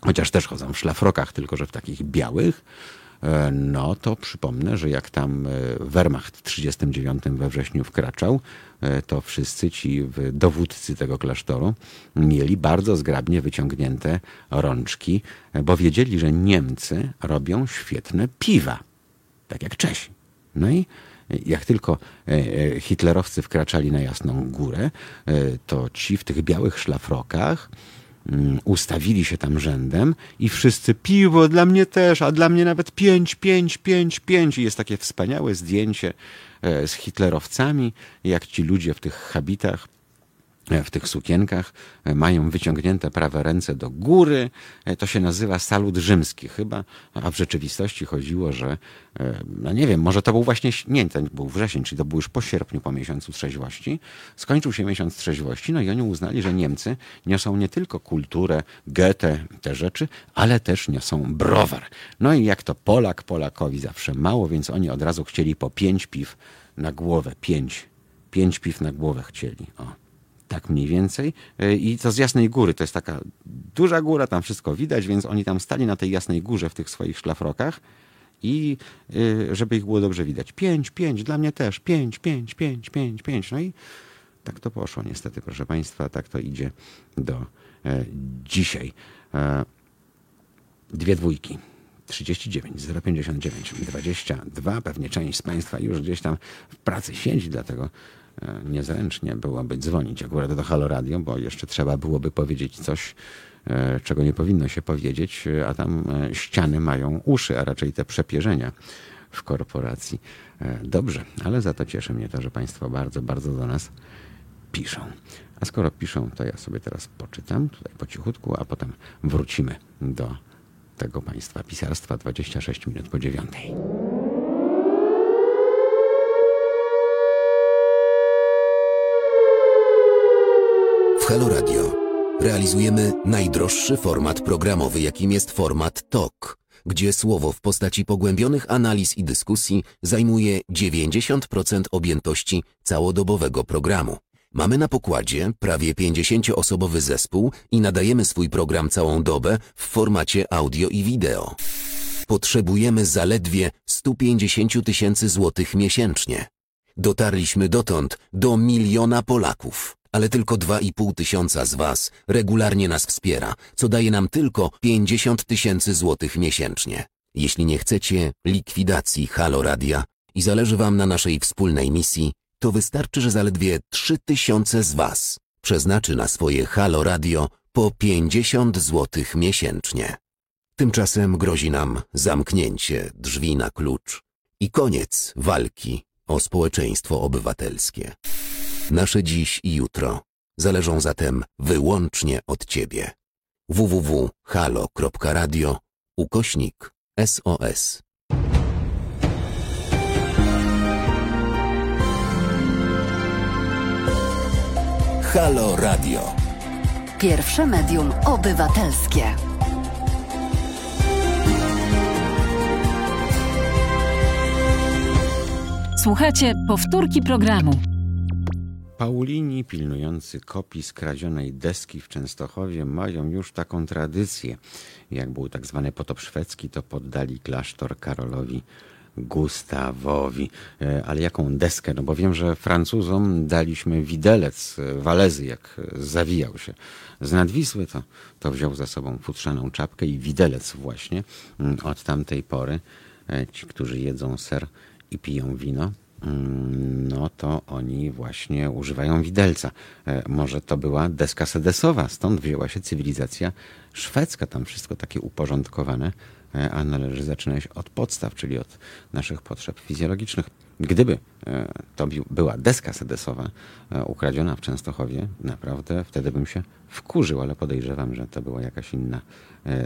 chociaż też chodzą w szlafrokach, tylko że w takich białych, no to przypomnę, że jak tam e, Wehrmacht w 1939 we wrześniu wkraczał, e, to wszyscy ci dowódcy tego klasztoru mieli bardzo zgrabnie wyciągnięte rączki, bo wiedzieli, że Niemcy robią świetne piwa, tak jak Czesi. No i jak tylko hitlerowcy wkraczali na Jasną Górę, to ci w tych białych szlafrokach ustawili się tam rzędem i wszyscy piwo, dla mnie też, a dla mnie nawet pięć, pięć, pięć, pięć. I jest takie wspaniałe zdjęcie e, z hitlerowcami, jak ci ludzie w tych habitach w tych sukienkach e, mają wyciągnięte prawe ręce do góry. E, to się nazywa salut rzymski chyba, a w rzeczywistości chodziło, że e, no nie wiem, może to był właśnie, nie, to był wrzesień, czyli to był już po sierpniu, po miesiącu trzeźwości. Skończył się miesiąc trzeźwości, no i oni uznali, że Niemcy niosą nie tylko kulturę, Goethe, te rzeczy, ale też niosą browar. No i jak to Polak Polakowi zawsze mało, więc oni od razu chcieli po pięć piw na głowę, pięć, pięć piw na głowę chcieli. O. Tak mniej więcej. E, I to z Jasnej Góry. To jest taka duża góra, tam wszystko widać, więc oni tam stali na tej Jasnej Górze w tych swoich szlafrokach i e, żeby ich było dobrze widać. Pięć, pięć, dla mnie też. Pięć, pięć, pięć, pięć, pięć. No i tak to poszło niestety, proszę Państwa. Tak to idzie do e, dzisiaj. Dwie dwójki. 39 059 22. Pewnie część z Państwa już gdzieś tam w pracy siedzi, dlatego E, niezręcznie byłoby dzwonić akurat do Halo Radio, bo jeszcze trzeba byłoby powiedzieć coś, e, czego nie powinno się powiedzieć, e, a tam ściany mają uszy, a raczej te przepierzenia w korporacji. Dobrze, ale za to cieszy mnie to, że Państwo bardzo, bardzo do nas piszą. A skoro piszą, to ja sobie teraz poczytam tutaj po cichutku, a potem wrócimy do tego Państwa pisarstwa 26 minut po dziewiątej. Halo Radio realizujemy najdroższy format programowy, jakim jest format TOK, gdzie słowo w postaci pogłębionych analiz i dyskusji zajmuje 90% objętości całodobowego programu. Mamy na pokładzie prawie 50-osobowy zespół i nadajemy swój program całą dobę w formacie audio i wideo. Potrzebujemy zaledwie 150 tysięcy złotych miesięcznie. Dotarliśmy dotąd do miliona Polaków ale tylko 2,5 tysiąca z Was regularnie nas wspiera, co daje nam tylko 50 tysięcy złotych miesięcznie. Jeśli nie chcecie likwidacji Halo Radia i zależy Wam na naszej wspólnej misji, to wystarczy, że zaledwie 3 tysiące z Was przeznaczy na swoje Halo Radio po 50 złotych miesięcznie. Tymczasem grozi nam zamknięcie drzwi na klucz i koniec walki o społeczeństwo obywatelskie. Nasze dziś i jutro zależą zatem wyłącznie od Ciebie. www.halo.radio ukośnik SOS Halo Radio Pierwsze medium obywatelskie. Słuchajcie powtórki programu. Paulini pilnujący kopii skradzionej deski w Częstochowie mają już taką tradycję. Jak był tak zwany potop szwedzki, to poddali klasztor Karolowi Gustawowi. E, Ale jaką deskę? No bo wiem, że Francuzom daliśmy widelec e, Walezy, jak zawijał się z nadwisły, to, to wziął za sobą futrzaną czapkę i widelec właśnie Mm, od tamtej pory. e, Ci, którzy jedzą ser i piją wino, mm, no to oni właśnie używają widelca. E, Może to była deska sedesowa, stąd wzięła się cywilizacja szwedzka, tam wszystko takie uporządkowane, e, a należy zaczynać od podstaw, czyli od naszych potrzeb fizjologicznych. Gdyby e, to była deska sedesowa ukradziona w Częstochowie, naprawdę wtedy bym się wkurzył, ale podejrzewam, że to była jakaś inna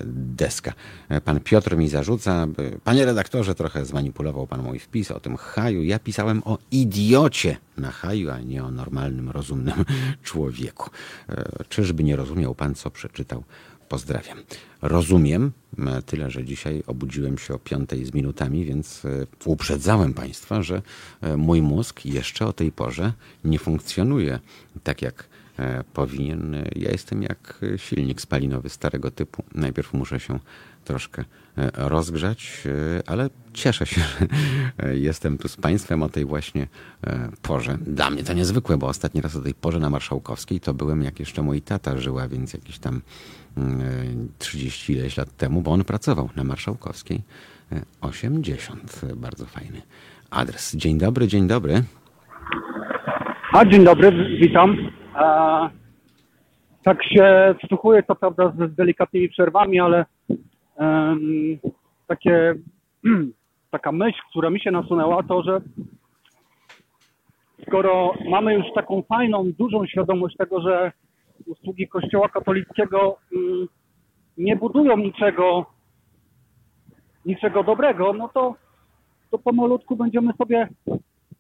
deska. E, Pan Piotr mi zarzuca, panie redaktorze, trochę zmanipulował pan mój wpis o tym haju. Ja pisałem o idiocie na haju, a nie o normalnym, rozumnym człowieku. E, Czyżby nie rozumiał pan, co przeczytał? Pozdrawiam. Rozumiem, tyle że dzisiaj obudziłem się o piątej z minutami, więc e, uprzedzałem Państwa, że e, mój mózg jeszcze o tej porze nie funkcjonuje tak jak e, powinien. E, Ja jestem jak silnik spalinowy starego typu. Najpierw muszę się troszkę e, rozgrzać, e, ale cieszę się, że jestem tu z Państwem o tej właśnie porze. Dla mnie to niezwykłe, bo ostatni raz o tej porze na Marszałkowskiej to byłem jak jeszcze mój tata żyła, więc jakiś tam mm, e, 30 ileś lat temu, bo on pracował na Marszałkowskiej e, 80. E, Bardzo fajny adres. Dzień dobry, dzień dobry. A, dzień dobry, witam. E, tak się wsłuchuję, co prawda z delikatnymi przerwami, ale em, takie, taka myśl, która mi się nasunęła, to że skoro mamy już taką fajną, dużą świadomość tego, że usługi Kościoła katolickiego mm, nie budują niczego, niczego dobrego, no to, to pomalutku będziemy sobie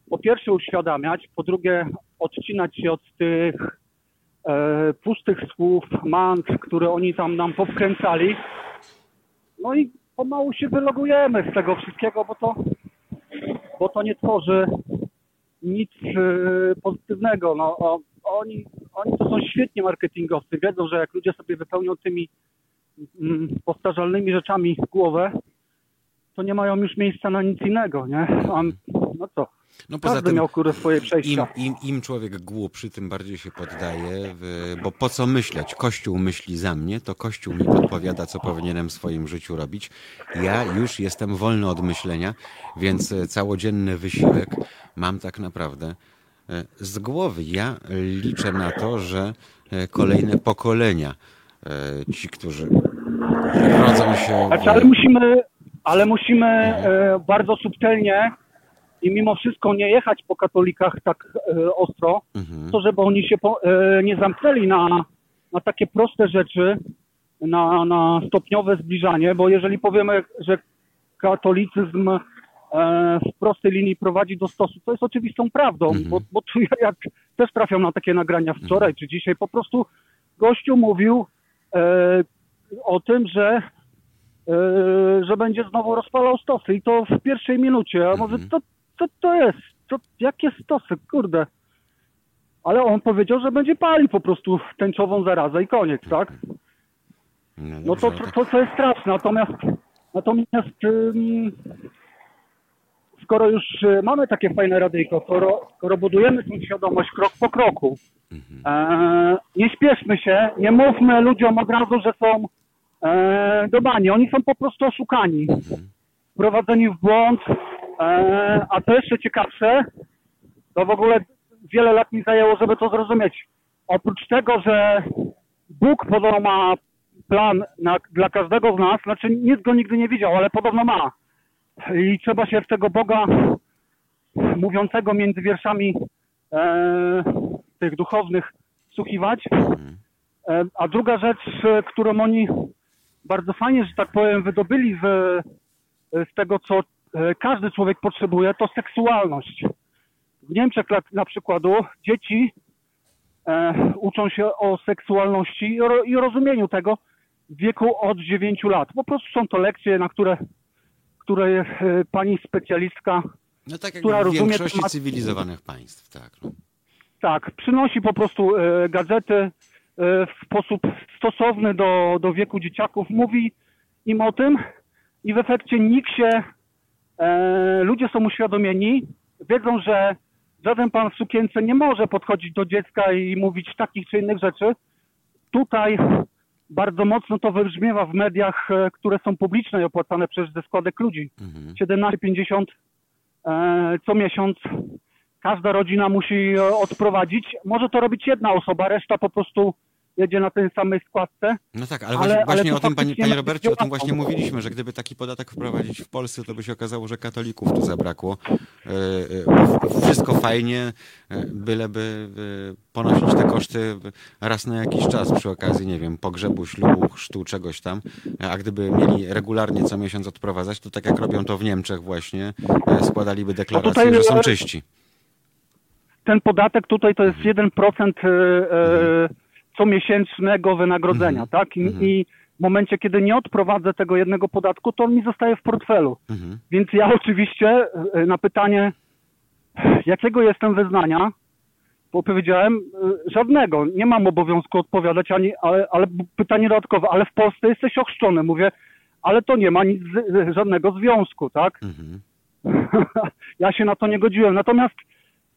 po pierwsze uświadamiać, po drugie odcinać się od tych e, pustych słów, mantr, które oni tam nam powkręcali. No i pomału się wylogujemy z tego wszystkiego, bo to, bo to nie tworzy nic e, pozytywnego. No, o, oni, oni to są świetni marketingowcy, wiedzą, że jak ludzie sobie wypełnią tymi mm, powtarzalnymi rzeczami głowę, to nie mają już miejsca na nic innego, nie? A, no co? No poza Każdy tym miał kurde swoje Im, przejścia. im, Im człowiek głupszy, tym bardziej się poddaje, w, bo po co myśleć? Kościół myśli za mnie, to Kościół mi podpowiada, co powinienem w swoim życiu robić. Ja już jestem wolny od myślenia, więc e, całodzienny wysiłek mam tak naprawdę e, z głowy. Ja liczę na to, że e, kolejne pokolenia, ci, którzy rodzą się... Znaczy, ale musimy, ale musimy bardzo subtelnie i mimo wszystko nie jechać po katolikach tak e, ostro, Mhm. to żeby oni się po, e, nie zamknęli na, na takie proste rzeczy, na, na stopniowe zbliżanie, bo jeżeli powiemy, że katolicyzm e, w prostej linii prowadzi do stosu, to jest oczywistą prawdą, bo, bo tu ja jak też trafiam na takie nagrania wczoraj czy dzisiaj, po prostu gościu mówił e, o tym, że e, że będzie znowu rozpalał stosy i to w pierwszej minucie. A może co, co to jest? Co, jakie stosy? Kurde. Ale on powiedział, że będzie palił po prostu tęczową zarazę i koniec, tak? No to, to, to, to jest straszne. Natomiast, natomiast skoro już y, mamy takie fajne radyjko, skoro, skoro budujemy tę świadomość krok po kroku, e, nie śpieszmy się, nie mówmy ludziom od razu, że są e, do bani. Oni są po prostu oszukani, wprowadzeni w błąd, a co jeszcze ciekawsze, to w ogóle wiele lat mi zajęło, żeby to zrozumieć. Oprócz tego, że Bóg podobno ma plan na, dla każdego z nas, znaczy nic go nigdy nie widział, ale podobno ma. I trzeba się w tego Boga mówiącego między wierszami e, tych duchownych wsłuchiwać. E, a druga rzecz, e, którą oni bardzo fajnie, że tak powiem, wydobyli z, z tego, co e, każdy człowiek potrzebuje, to seksualność. W Niemczech na, przykładu dzieci e, uczą się o seksualności i, ro, i rozumieniu tego w wieku od 9 lat. Po prostu są to lekcje, na które, które e, pani specjalistka, No tak jak która w rozumie większości temat- cywilizowanych państw, tak. No. tak, przynosi po prostu e, gazety e, w sposób stosowny do, do wieku dzieciaków, mówi im o tym i w efekcie nikt się, e, ludzie są uświadomieni, wiedzą, że żaden pan w sukience nie może podchodzić do dziecka i mówić takich czy innych rzeczy. Tutaj bardzo mocno to wybrzmiewa w mediach, e, które są publiczne i opłacane przez ze składek ludzi. 17,50 e, co miesiąc każda rodzina musi e, odprowadzić. Może to robić jedna osoba, reszta po prostu jedzie na tej samej składce. No tak, ale, Ale- właśnie, ale właśnie o tym, panie, panie Robercie, o tym właśnie mówiliśmy, że gdyby taki podatek wprowadzić w Polsce, to by się okazało, że katolików tu zabrakło. E, e, Wszystko fajnie, e, byleby ponosić te koszty raz na jakiś czas przy okazji, nie wiem, pogrzebu, ślubu, chrztu, czegoś tam. A gdyby mieli regularnie co miesiąc odprowadzać, to tak jak robią to w Niemczech właśnie, składaliby deklarację, że są czyści. Ten podatek tutaj to jest Mhm. 1% e, e, comiesięcznego wynagrodzenia, Mhm. tak? I, I w momencie, kiedy nie odprowadzę tego jednego podatku, to on mi zostaje w portfelu. Mhm. Więc ja oczywiście e, na pytanie, jakiego jestem wyznania, powiedziałem e, żadnego. Nie mam obowiązku odpowiadać, ani, ale, ale pytanie dodatkowe, ale w Polsce jesteś ochrzczony. Mówię, ale to nie ma nic, żadnego związku, tak? Mhm. ja się na to nie godziłem. Natomiast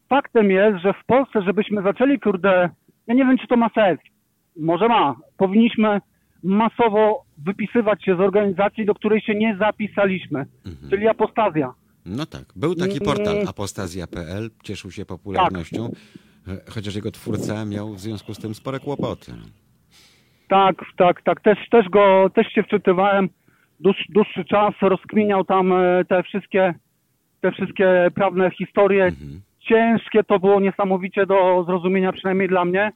faktem jest, że w Polsce, żebyśmy zaczęli, kurde, ja nie wiem, czy to ma sens. Może ma. Powinniśmy masowo wypisywać się z organizacji, do której się nie zapisaliśmy, czyli apostazja. No tak. Był taki portal Mm. apostazja.pl, cieszył się popularnością, e, chociaż jego twórca miał w związku z tym spore kłopoty. Tak, tak, tak. Też, też go, też się wczytywałem dłuż, dłuższy czas, rozkminiał tam e, te wszystkie, te wszystkie prawne historie. Ciężkie to było niesamowicie do zrozumienia, przynajmniej dla mnie.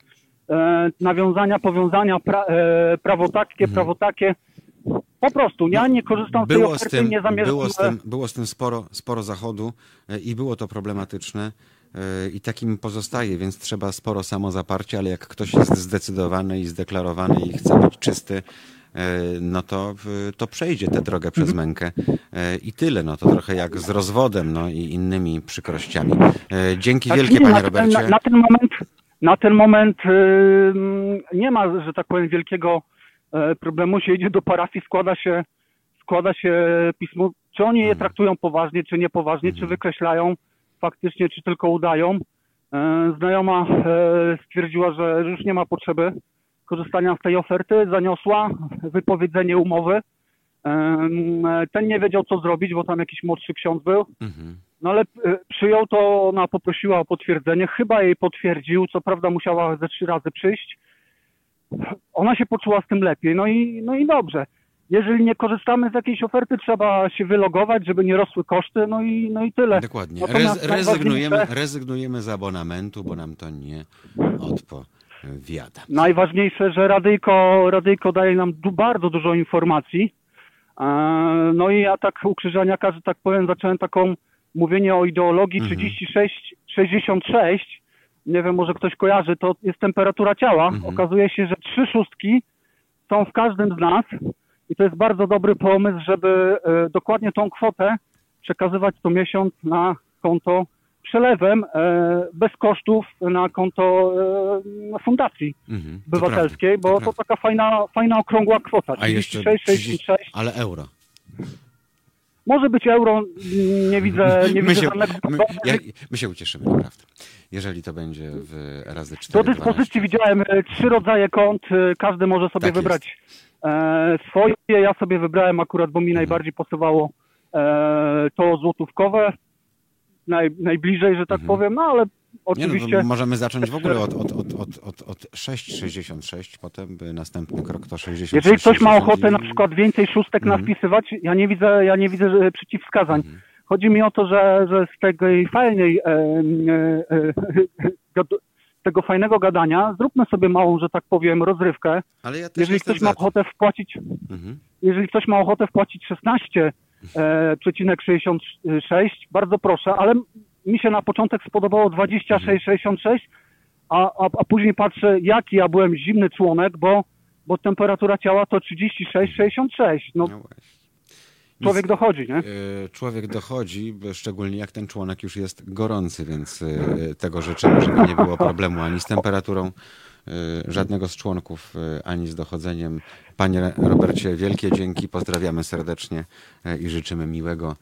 E, nawiązania, powiązania, pra, e, prawo takie, prawo takie. Po prostu, ja nie korzystam z tej Było z oferty, tym, nie zamierzam... było z tym, było z tym sporo, sporo zachodu e, i było to problematyczne e, i takim pozostaje, więc trzeba sporo samozaparcia, ale jak ktoś jest zdecydowany i zdeklarowany i chce być czysty, e, no to, to przejdzie tę drogę przez Mhm. mękę e, i tyle. No to trochę jak z rozwodem no, i innymi przykrościami. E, Dzięki Znaczy wielkie, nie, panie na, Robercie. Na, na ten moment, na ten moment nie ma, że tak powiem, wielkiego e, problemu. Się idzie do parafii, składa się, składa się pismo. Czy oni je traktują poważnie, czy niepoważnie, czy wykreślają faktycznie, czy tylko udają. E, Znajoma e, stwierdziła, że już nie ma potrzeby korzystania z tej oferty, zaniosła wypowiedzenie umowy. Ten nie wiedział, co zrobić, bo tam jakiś młodszy ksiądz był. Mhm. No ale e, przyjął to, ona poprosiła o potwierdzenie, chyba jej potwierdził, co prawda musiała ze trzy razy przyjść. Ona się poczuła z tym lepiej, no i, no i dobrze. Jeżeli nie korzystamy z jakiejś oferty, trzeba się wylogować, żeby nie rosły koszty, no i, no i tyle. Dokładnie. Rez, rezygnujemy, rezygnujemy z abonamentu, bo nam to nie odpowiada. Najważniejsze, że Radyjko, Radyjko daje nam bardzo dużo informacji. E, No i ja tak ukrzyżaniaka, że tak powiem, zacząłem taką mówienie o ideologii 36, 66. Nie wiem, może ktoś kojarzy, to jest temperatura ciała. Okazuje się, że trzy szóstki są w każdym z nas i to jest bardzo dobry pomysł, żeby e, dokładnie tą kwotę przekazywać co miesiąc na konto przelewem e, bez kosztów na konto e, fundacji Mhm, to obywatelskiej, bo to, taka fajna, fajna okrągła kwota. A jeszcze 36, 30, 66. ale euro. Może być euro, nie widzę, nie my, widzę się, żadnego my, problemu. ja, my się ucieszymy, naprawdę. Jeżeli to będzie w razy 4, Do dyspozycji widziałem e, trzy rodzaje kont, każdy może sobie Tak wybrać swoje. Ja sobie wybrałem akurat, bo mi Mhm. najbardziej pasowało to złotówkowe, naj, najbliżej, że tak powiem, no ale Nie, no, oczywiście... to możemy zacząć w ogóle od, od, od, od, od, od 6,66, potem by następny krok to 66. Jeżeli ktoś ma 60 ochotę i- na przykład więcej szóstek Mhm. nawpisywać, ja nie widzę, ja nie widzę przeciwwskazań. Chodzi mi o to, że, że z tej fajnej, e, e, e, tego fajnego gadania zróbmy sobie małą, że tak powiem, rozrywkę. Ale ja też Jeżeli ktoś ma ochotę wpłacić, Mhm. jeżeli ktoś ma ochotę wpłacić 16 e, przecinek 66, bardzo proszę, ale mi się na początek spodobało 26,66, a, a, a później patrzę, jaki ja byłem zimny członek, bo, bo temperatura ciała to 36-66. No, człowiek dochodzi, nie? E, Człowiek dochodzi, szczególnie jak ten członek już jest gorący, więc e, tego życzymy, żeby nie było problemu ani z temperaturą e, żadnego z członków, e, ani z dochodzeniem. Panie Robercie, wielkie dzięki, pozdrawiamy serdecznie e, i życzymy miłego,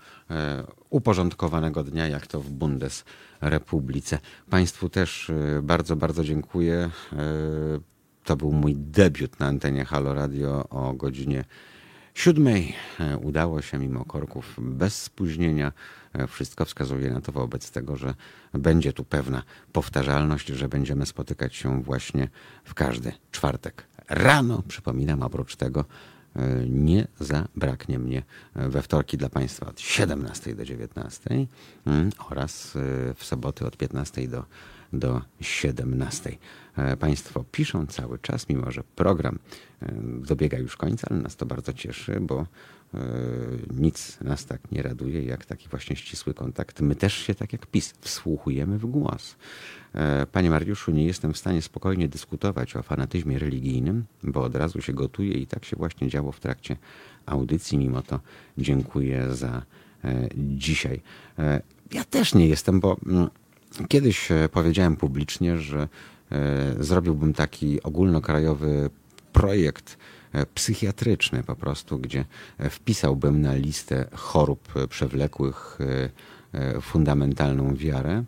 uporządkowanego dnia, jak to w Bundesrepublice. Państwu też bardzo, bardzo dziękuję. To był mój debiut na antenie Halo Radio o godzinie siódmej. E, Udało się mimo korków bez spóźnienia. E, Wszystko wskazuje na to wobec tego, że będzie tu pewna powtarzalność, że będziemy spotykać się właśnie w każdy czwartek rano. Przypominam, oprócz tego e, nie zabraknie mnie we wtorki dla Państwa od 17 do 19 mm, oraz w soboty od 15 do, do 17. E, Państwo piszą cały czas, mimo że program e, dobiega już końca, ale nas to bardzo cieszy, bo e, nic nas tak nie raduje jak taki właśnie ścisły kontakt. My też się, tak jak PiS, wsłuchujemy w głos. Panie Mariuszu, nie jestem w stanie spokojnie dyskutować o fanatyzmie religijnym, bo od razu się gotuje i tak się właśnie działo w trakcie audycji. Mimo to dziękuję za dzisiaj. Ja też nie jestem, bo mm, kiedyś powiedziałem publicznie, że zrobiłbym taki ogólnokrajowy projekt e, psychiatryczny po prostu, gdzie e, wpisałbym na listę chorób e, przewlekłych e, e, fundamentalną wiarę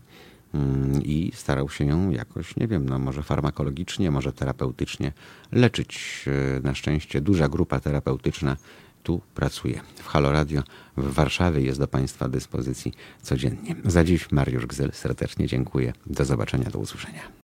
mm, i starał się ją jakoś, nie wiem, no może farmakologicznie, może terapeutycznie leczyć. E, Na szczęście duża grupa terapeutyczna tu pracuje. W Halo Radio w Warszawie jest do Państwa dyspozycji codziennie. Za dziś Mariusz Gzyl serdecznie dziękuję. Do zobaczenia, do usłyszenia.